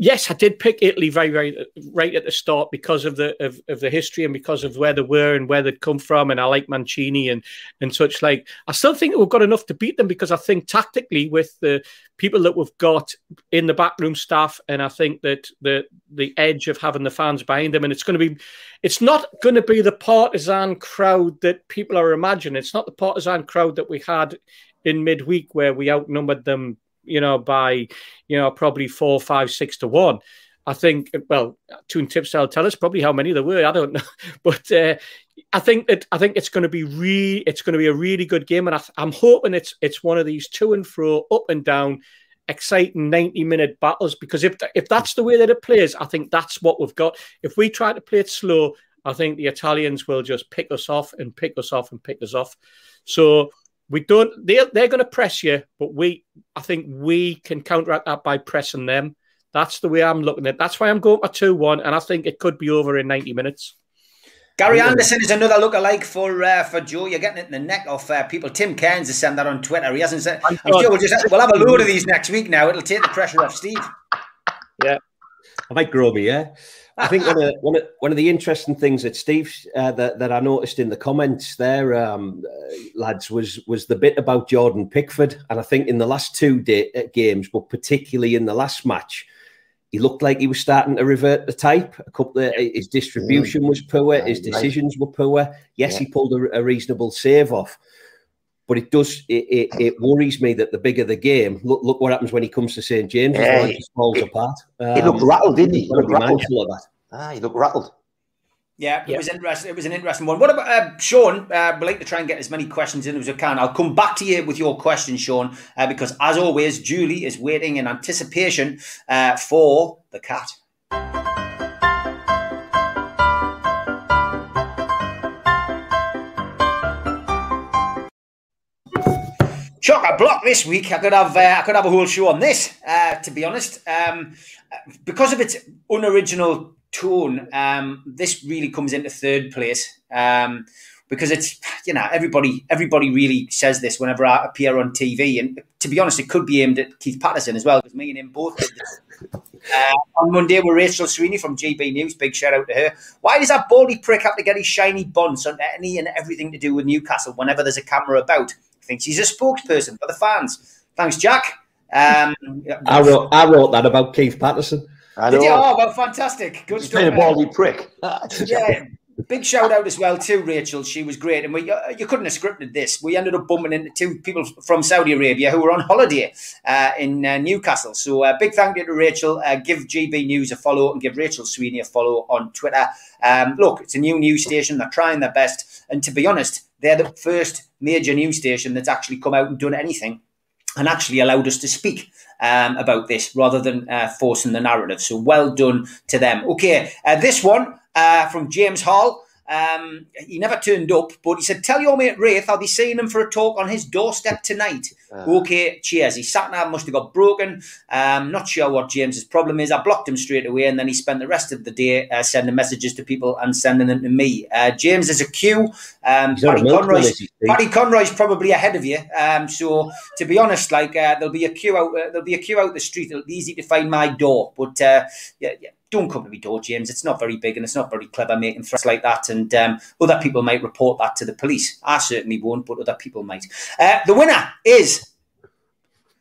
Yes, I did pick Italy very, very right at the start because of the of, of the history and because of where they were and where they'd come from, and I like Mancini and and such. Like, I still think we've got enough to beat them because I think tactically with the people that we've got in the backroom staff, and I think that the the edge of having the fans behind them, and it's going to be, it's not going to be the partisan crowd that people are imagining. It's not the partisan crowd that we had in midweek where we outnumbered them you know, by, you know, probably four, five, six to one. I think, well, Toon Tipster tell us probably how many there were. I don't know, but uh, I think that I think it's going to be really, it's going to be a really good game, and I, am hoping it's it's one of these to and fro, up and down, exciting 90 minute battles. Because if if that's the way that it plays, I think that's what we've got. If we try to play it slow, I think the Italians will just pick us off and pick us off and pick us off. So we don't they're, they're going to press you but we i think we can counteract that by pressing them that's the way i'm looking at it that's why i'm going for 2-1 and i think it could be over in 90 minutes Gary Anderson is another look-alike for uh, for Joe. You're getting it in the neck of uh, people. Tim Cairns has sent that on Twitter. He hasn't said. I'm sure we'll just have, we'll have a load of these next week. Now it'll take the pressure off Steve. Yeah, I might grow me. Yeah, I think one of one of one of the interesting things that Steve uh, that that I noticed in the comments there, um, uh, lads, was was the bit about Jordan Pickford, and I think in the last two day, uh, games, but particularly in the last match, he looked like he was starting to revert the type. A couple of his distribution was poor, his decisions were poor. Yes, he pulled a, a, reasonable save off, but it does it, it, it, worries me that the bigger the game, look look what happens when he comes to St James. Yeah, it just falls he, apart. Um, he looked rattled, didn't he? He looked rattled. Of that. Ah, he looked rattled. Yeah, it was interesting. It was an interesting one. What about uh, Sean? Uh, we'd like to try and get as many questions in as we can. I'll come back to you with your question, Sean, uh, because as always, Julie is waiting in anticipation uh, for the cat. Chock a block this week. I could have uh, I could have a whole show on this. Uh, to be honest, um, because of its unoriginal tone, um, this really comes into third place. Um, because it's you know everybody everybody really says this whenever I appear on TV, and to be honest, it could be aimed at Keith Patterson as well because me and him both. Uh, on Monday with Rachel Sweeney from GB News, big shout out to her. Why does that baldy prick have to get his shiny bonds on any and everything to do with Newcastle whenever there's a camera about? Thinks he's a spokesperson for the fans. Thanks, Jack. Um, I wrote I wrote that about Keith Patterson. I Did you? Oh, well, fantastic. Good He's stuff. been a baldy prick. yeah. Big shout out as well to Rachel. She was great, and we uh, you couldn't have scripted this. We ended up bumping into two people from Saudi Arabia who were on holiday uh, in uh, Newcastle. So uh, big thank you to Rachel. Uh, give GB News a follow and give Rachel Sweeney a follow on Twitter. Um, look, it's a new news station. They're trying their best, and to be honest, they're the first major news station that's actually come out and done anything and actually allowed us to speak um, about this rather than uh, forcing the narrative. So well done to them. Okay, uh, this one uh, from James Hall. Um, he never turned up, but he said, Tell your mate Wraith I'll be seeing him for a talk on his doorstep tonight. Okay, cheers. His sat nav must have got broken. Um, not sure what James's problem is. I blocked him straight away, and then he spent the rest of the day uh, sending messages to people and sending them to me. Uh, James is a queue. Um, He's on a Paddy milk Conroy's? Paddy Conroy's probably ahead of you. Um, so to be honest, like uh, there'll be a queue out. Uh, there'll be a queue out the street. It'll be easy to find my door, but uh, yeah, yeah, don't come to me door, James. It's not very big and it's not very clever making threats like that. And um, other people might report that to the police. I certainly won't, but other people might. Uh, the winner is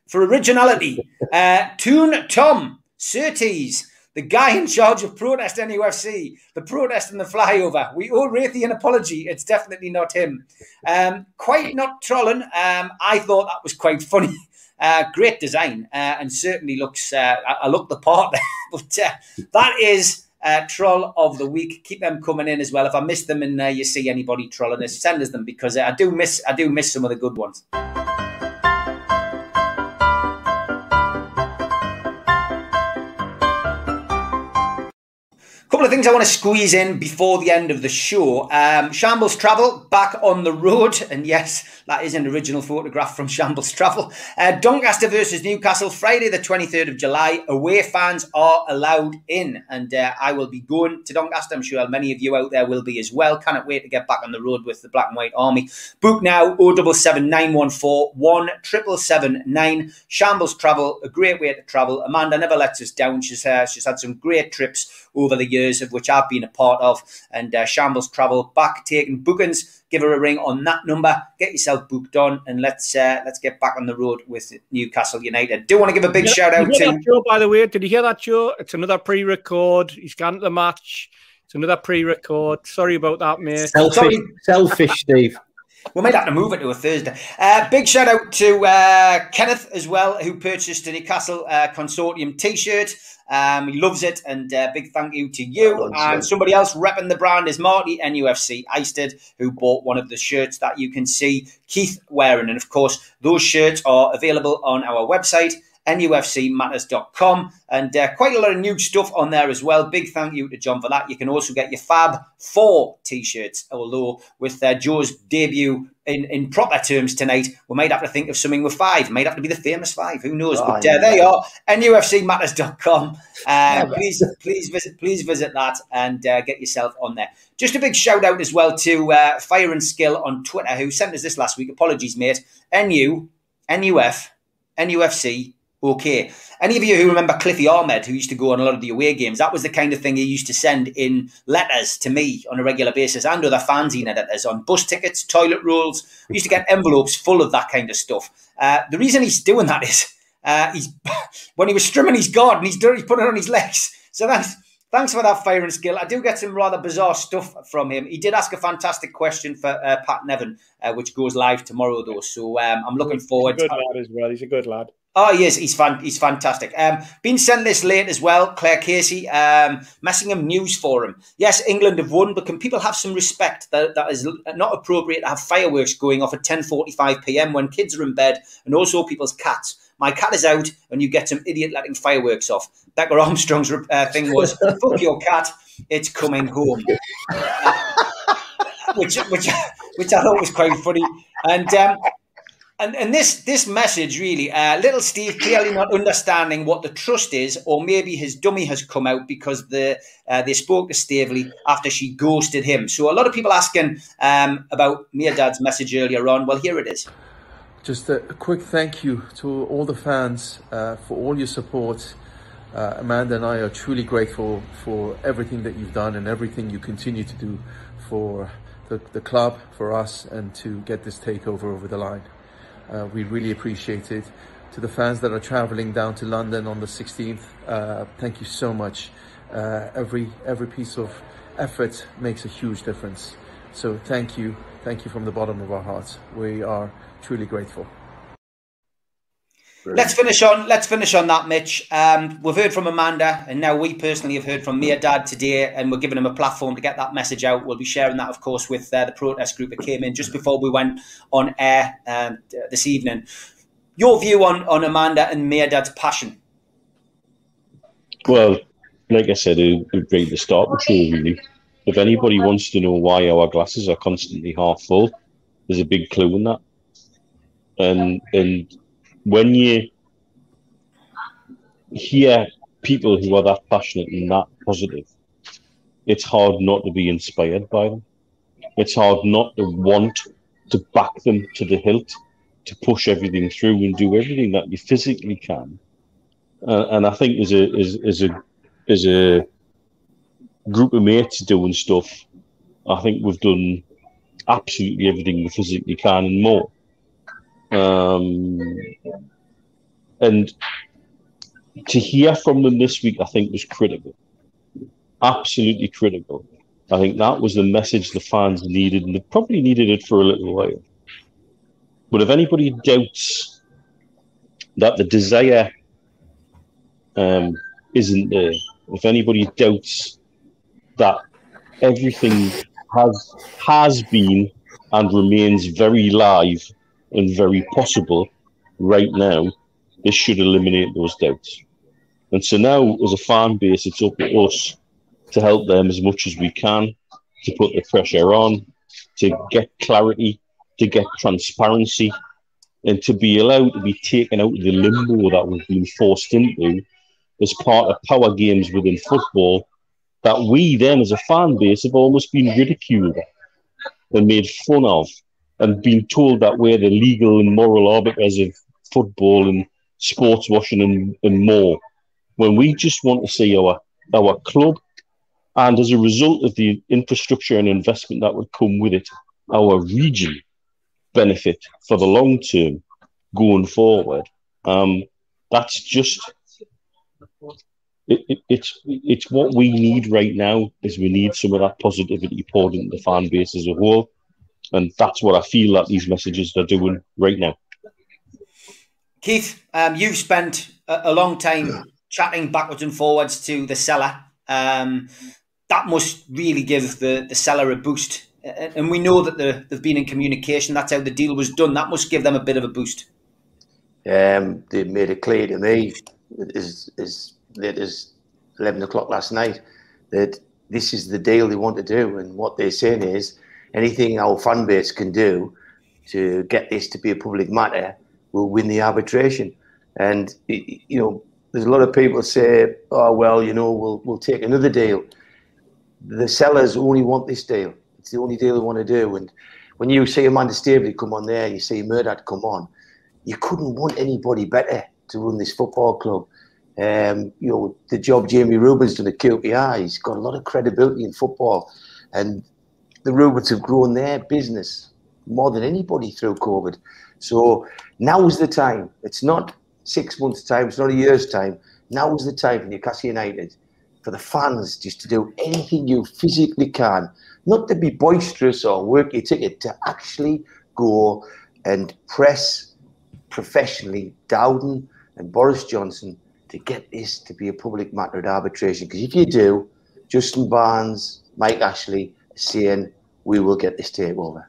for originality, uh, Toon Tom Surtees, the guy in charge of Protest NUFC, the protest and the flyover. We owe Wraithy an apology. It's definitely not him. Um, quite not trolling. Um, I thought that was quite funny. Uh, great design uh, and certainly looks, uh, I, I look the part but uh, that is troll of the week. Keep them coming in as well. If I miss them and you see anybody trolling us, send us them because I do miss I do miss some of the good ones. Couple of things I want to squeeze in before the end of the show. Um, Shambles Travel back on the road, and yes, that is an original photograph from Shambles Travel. Uh, Doncaster versus Newcastle, Friday the 23rd of July. Away fans are allowed in, and uh, I will be going to Doncaster. I'm sure many of you out there will be as well. Cannot wait to get back on the road with the Black and White Army. Book now 077914 1779. Shambles Travel, a great way to travel. Amanda never lets us down. She's uh, she's had some great trips over the years of which I've been a part of. And uh, Shambles Travel back taking bookings. Give her a ring on that number. Get yourself booked on, and let's uh, let's get back on the road with Newcastle United. Do want to give a big Did you shout out to Joe, by the way, did you hear that, Joe? It's another pre-record. He's gone to the match. It's another pre-record. Sorry about that, mate. Selfish, Sorry. selfish, Steve. We might have to move it to a Thursday. Uh, big shout out to uh, Kenneth as well, who purchased a Newcastle uh, Consortium t shirt. Um, he loves it, and uh, big thank you to you. And somebody else repping the brand is Marty NUFC Eisted, who bought one of the shirts that you can see Keith wearing. And of course, those shirts are available on our website, nufcmatters.com, and uh, quite a lot of new stuff on there as well. Big thank you to John for that. You can also get your Fab 4 t shirts, although with uh, Joe's debut in, in proper terms tonight, we might have to think of something with five. Might have to be the famous five. Who knows? Oh, but uh, there you are, nufcmatters.com. Uh, please, please visit, please visit that and uh, get yourself on there. Just a big shout out as well to uh, Fire and Skill on Twitter, who sent us this last week. Apologies, mate. NU, NUF, NUFC. Okay. Any of you who remember Cliffy Ahmed, who used to go on a lot of the away games, that was the kind of thing he used to send in letters to me on a regular basis and other fanzine editors on bus tickets, toilet rolls. We used to get envelopes full of that kind of stuff. Uh, the reason he's doing that is uh, he's when he was trimming his garden, he's, done, he's put it on his legs. So that's thanks for that firing skill. I do get some rather bizarre stuff from him. He did ask a fantastic question for uh, Pat Nevin, uh, which goes live tomorrow though. So um, I'm looking forward. He's a good lad as well. He's a good lad. Oh, he is. He's fan, He's fantastic. Um, been sent this late as well, Claire Casey. Um, Messingham News Forum. Yes, England have won, but can people have some respect that that is not appropriate to have fireworks going off at 10:45 p.m. when kids are in bed and also people's cats. My cat is out, and you get some idiot letting fireworks off. Becca Armstrong's uh, thing was, "Fuck your cat, it's coming home," which which which I thought was quite funny. And um, and and this this message really, uh, little Steve clearly not understanding what the trust is, or maybe his dummy has come out because the uh, they spoke to Staveley after she ghosted him. So a lot of people asking um, about Mehrdad's message earlier on. Well, here it is. Just a, quick thank you to all the fans uh, for all your support. Uh, Amanda and I are truly grateful for everything that you've done and everything you continue to do for the, the club, for us, and to get this takeover over the line. Uh, we really appreciate it. To the fans that are traveling down to London on the 16th, uh, thank you so much. Uh, every every piece of effort makes a huge difference. So thank you, thank you from the bottom of our hearts. We are truly grateful. Let's finish on. Let's finish on that, Mitch. Um, we've heard from Amanda, and now we personally have heard from Mehrdad today, and we're giving him a platform to get that message out. We'll be sharing that, of course, with uh, the protest group that came in just before we went on air um, this evening. Your view on on Amanda and Mehrdad's passion? Well, like I said, it would be the start of the show, really. If anybody wants to know why our glasses are constantly half full, there's a big clue in that. And and when you hear people who are that passionate and that positive, it's hard not to be inspired by them. It's hard not to want to back them to the hilt, to push everything through and do everything that you physically can. Uh, and I think as a as, as a as a group of mates doing stuff, I think we've done absolutely everything we physically can and more. Um, and to hear from them this week, I think, was critical. Absolutely critical. I think that was the message the fans needed, and they probably needed it for a little while. But if anybody doubts that the desire um, isn't there, if anybody doubts that everything has has been and remains very live and very possible right now, this should eliminate those doubts. And so now, as a fan base, it's up to us to help them as much as we can, to put the pressure on, to get clarity, to get transparency, and to be allowed to be taken out of the limbo that we've been forced into as part of power games within football that we then, as a fan base, have almost been ridiculed and made fun of and being told that we're the legal and moral arbiters of football and sports washing and, and more. When we just want to see our our club and as a result of the infrastructure and investment that would come with it, our region benefit for the long term going forward. Um, that's just it, it, it's it's what we need right now is we need some of that positivity poured into the fan base as a whole. And that's what I feel that these messages are doing right now. Keith, um, you've spent a, a, long time chatting backwards and forwards to the seller. Um, that must really give the, the seller a boost. And we know that they've been in communication. That's how the deal was done. That must give them a bit of a boost. Um, they made it clear to me as, as late as 11 o'clock last night that this is the deal they want to do. And what they're saying is anything our fan base can do to get this to be a public matter will win the arbitration. And you know, there's a lot of people say, "Oh well, you know, we'll we'll take another deal." The sellers only want this deal. It's the only deal they want to do. And when you see Amanda Staveley come on there, you see Mehrdad come on, you couldn't want anybody better to run this football club. Um, you know, the job Jamie Reuben's done at QPR, he's got a lot of credibility in football. And the Reubens have grown their business more than anybody through COVID. So now is the time. It's not six months' time, it's not a year's time. Now is the time for Newcastle United, for the fans just to do anything you physically can, not to be boisterous or work your ticket, to actually go and press professionally Dowden and Boris Johnson to get this to be a public matter at arbitration. Because if you do, Justin Barnes, Mike Ashley saying we will get this takeover.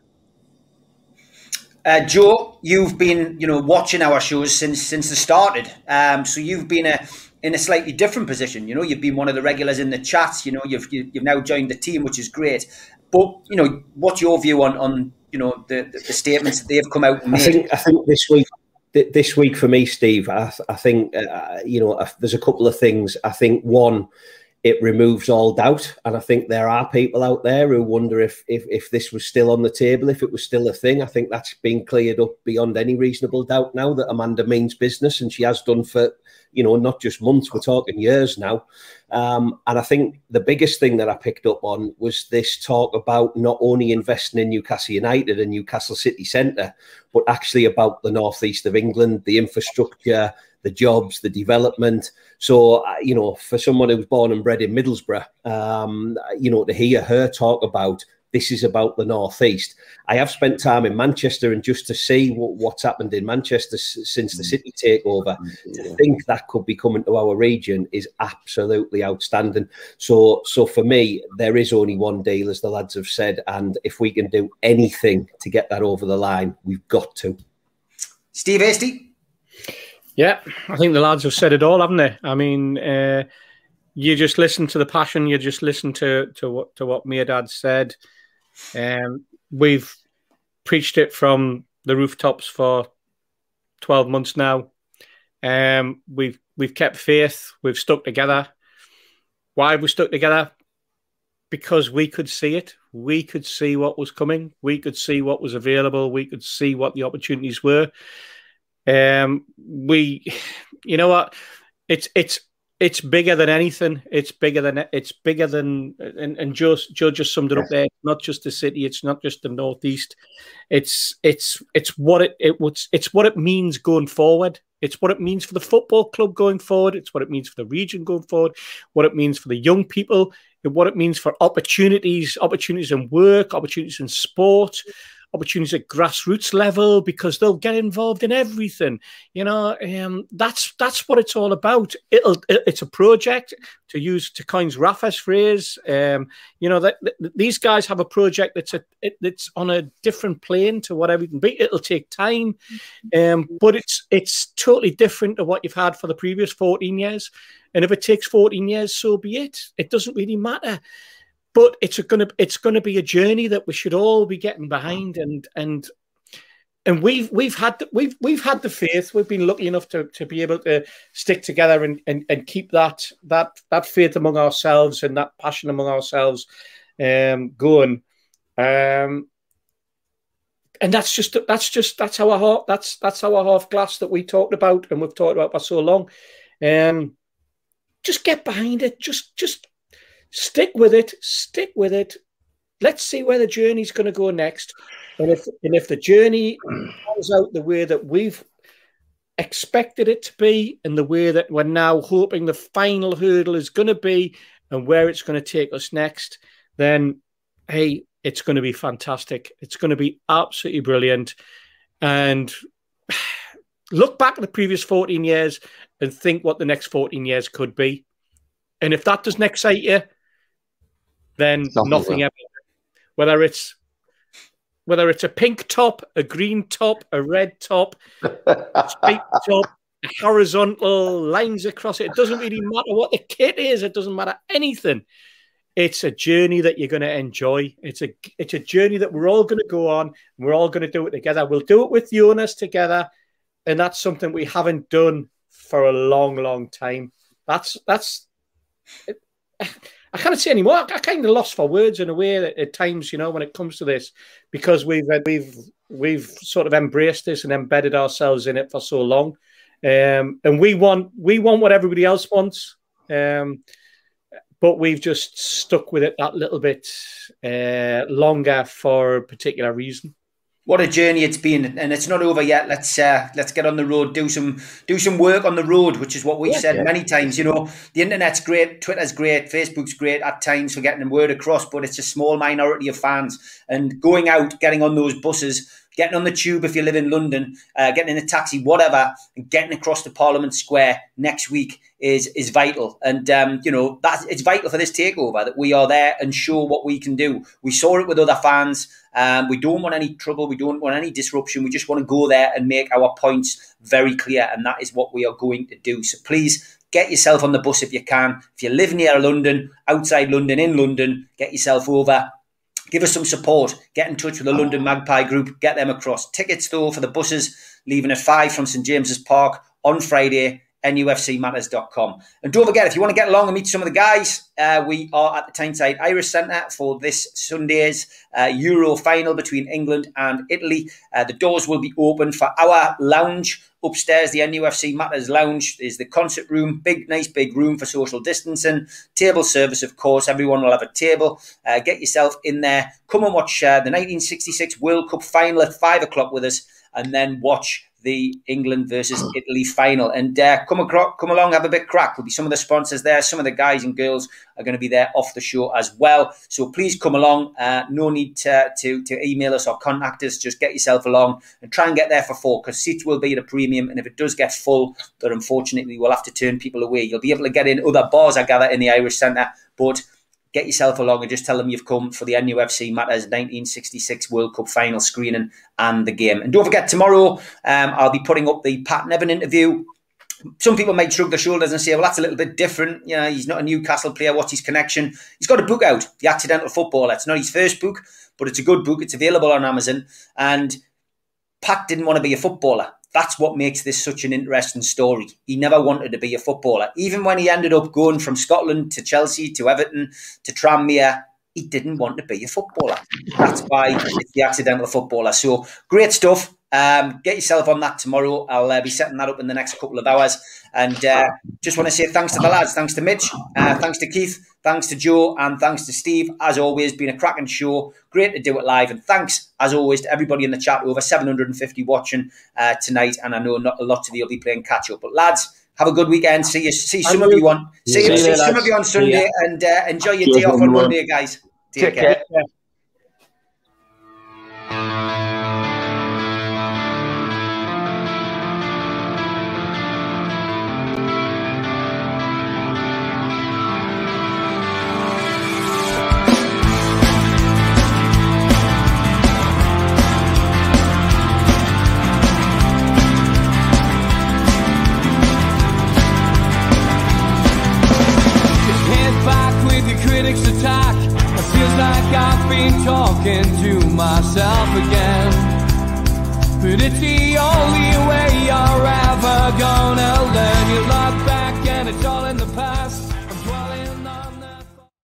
Uh, Joe, you've been, you know, watching our shows since since they started. Um, so you've been a in a slightly different position. You know, you've been one of the regulars in the chats. You know, you've you, have you have now joined the team, which is great. But you know, what's your view on on you know the the, the statements that they've come out and made? I think I think this week this week for me, Steve, I, I think uh, you know there's a couple of things. I think one, it removes all doubt, and I think there are people out there who wonder if if if this was still on the table, if it was still a thing. I think that's been cleared up beyond any reasonable doubt now that Amanda means business, and she has done for you know, not just months, we're talking years now. Um, and I think the biggest thing that I picked up on was this talk about not only investing in Newcastle United and Newcastle City Centre, but actually about the northeast of England, the infrastructure, the jobs, the development. So, uh, you know, for someone who was born and bred in Middlesbrough, um, you know, to hear her talk about this is about the northeast. I have spent time in Manchester, and just to see what, what's happened in Manchester since the mm. city takeover, to think that could be coming to our region is absolutely outstanding. So, so for me, there is only one deal, as the lads have said, and if we can do anything to get that over the line, we've got to. Steve Hasty. Yeah, I think the lads have said it all, haven't they? I mean. Uh, you just listen to the passion. You just listen to to what to what Dad said. Um, we've preached it from the rooftops for 12 months now. Um, we've we've kept faith. We've stuck together. Why have we stuck together? Because we could see it. We could see what was coming. We could see what was available. We could see what the opportunities were. Um, we, you know what? It's it's it's bigger than anything. It's bigger than it's bigger than and, and Joe, Joe just summed it up there. Not just the city. It's not just the northeast. It's it's it's what it it was. It's what it means going forward. It's what it means for the football club going forward. It's what it means for the region going forward. What it means for the young people. What it means for opportunities, opportunities in work, opportunities in sport opportunities at grassroots level because they'll get involved in everything. You know, um, that's that's what it's all about. It'll it, it's a project to use to coins Rafa's phrase. Um, you know that, that, these guys have a project that's a it, it's on a different plane to whatever it can be. It'll take time, um, but it's it's totally different to what you've had for the previous fourteen years. And if it takes fourteen years, so be it. It doesn't really matter but it's going to it's going to be a journey that we should all be getting behind and and and we've we've had the, we've we've had the faith. We've been lucky enough to, to be able to stick together and, and, and keep that that that faith among ourselves and that passion among ourselves um, going. Um, and that's just that's just that's our heart that's that's our half glass that we talked about and we've talked about for so long. Um, just get behind it. Just just stick with it, stick with it. Let's see where the journey's going to go next. And if and if the journey comes out the way that we've expected it to be, and the way that we're now hoping the final hurdle is going to be, and where it's going to take us next, then hey, it's going to be fantastic. It's going to be absolutely brilliant. And look back at the previous 14 years and think what the next 14 years could be. And if that doesn't excite you, then nothing, nothing ever. Whether it's whether it's a pink top, a green top, a red top, a straight top, horizontal lines across it. It doesn't really matter what the kit is. It doesn't matter anything. It's a journey that you're going to enjoy. It's a it's a journey that we're all going to go on. we're all going to do it together. We'll do it with Jonas together, and that's something we haven't done for a long, long time. That's that's. It, I can't say anymore. I, kind of lost for words in a way at, at, times, you know, when it comes to this, because we've we've we've sort of embraced this and embedded ourselves in it for so long, um, and we want we want what everybody else wants, um, but we've just stuck with it that little bit uh, longer for a particular reason what a journey it's been, and it's not over yet. Let's uh, let's get on the road, do some do some work on the road, which is what we've yeah, said yeah. many times. You know, the internet's great, Twitter's great, Facebook's great at times for getting the word across, but it's a small minority of fans. And going out, getting on those buses, getting on the tube if you live in London, uh, getting in a taxi, whatever, and getting across to Parliament Square next week is is vital. And um, you know that it's vital for this takeover that we are there and show what we can do. We saw it with other fans. Um, we don't want any trouble. We don't want any disruption. We just want to go there and make our points very clear, and that is what we are going to do. So please get yourself on the bus if you can. If you live near London, outside London, in London, get yourself over. Give us some support. Get in touch with the London Magpie Group. Get them across. Tickets though for the buses leaving at five from St James's Park on Friday nufcmatters.com. And don't forget, if you want to get along and meet some of the guys, uh, we are at the Tyneside Irish Centre for this Sunday's uh, Euro final between England and Italy. Uh, the doors will be open for our lounge upstairs. The NUFC Matters Lounge is the concert room, big, nice, big room for social distancing. Table service, of course. Everyone will have a table. Uh, get yourself in there. Come and watch uh, the 1966 World Cup final at five o'clock with us, and then watch the England versus Italy final. And uh, come across, come along, have a bit crack. There'll be some of the sponsors there. Some of the guys and girls are going to be there off the show as well. So please come along. Uh, no need to, to, to email us or contact us. Just get yourself along and try and get there for four because seats will be at a premium. And if it does get full, then unfortunately we'll have to turn people away. You'll be able to get in other bars, I gather, in the Irish Centre, but get yourself along and just tell them you've come for the NUFC Matters 1966 World Cup final screening and the game. And don't forget, tomorrow um, I'll be putting up the Pat Nevin interview. Some people might shrug their shoulders and say, well, that's a little bit different. You know, he's not a Newcastle player. What's his connection? He's got a book out, The Accidental Footballer. It's not his first book, but it's a good book. It's available on Amazon. And Pat didn't want to be a footballer that's what makes this such an interesting story. He never wanted to be a footballer. Even when he ended up going from Scotland to Chelsea to Everton to Tranmere, he didn't want to be a footballer. That's why it's the accidental footballer. So great stuff. Um, get yourself on that tomorrow. I'll uh, be setting that up in the next couple of hours. And uh, just want to say thanks to the lads, thanks to Mitch, uh, thanks to Keith, thanks to Joe, and thanks to Steve. As always, been a cracking show. Great to do it live. And thanks, as always, to everybody in the chat. Over 750 watching uh, tonight. And I know not a lot of you will be playing catch up. But lads, have a good weekend. See you. See some of you on. See, you, see some of you on Sunday, and uh, enjoy your day off on Monday, guys. Take, Take care. care. It's the only way you're ever gonna learn.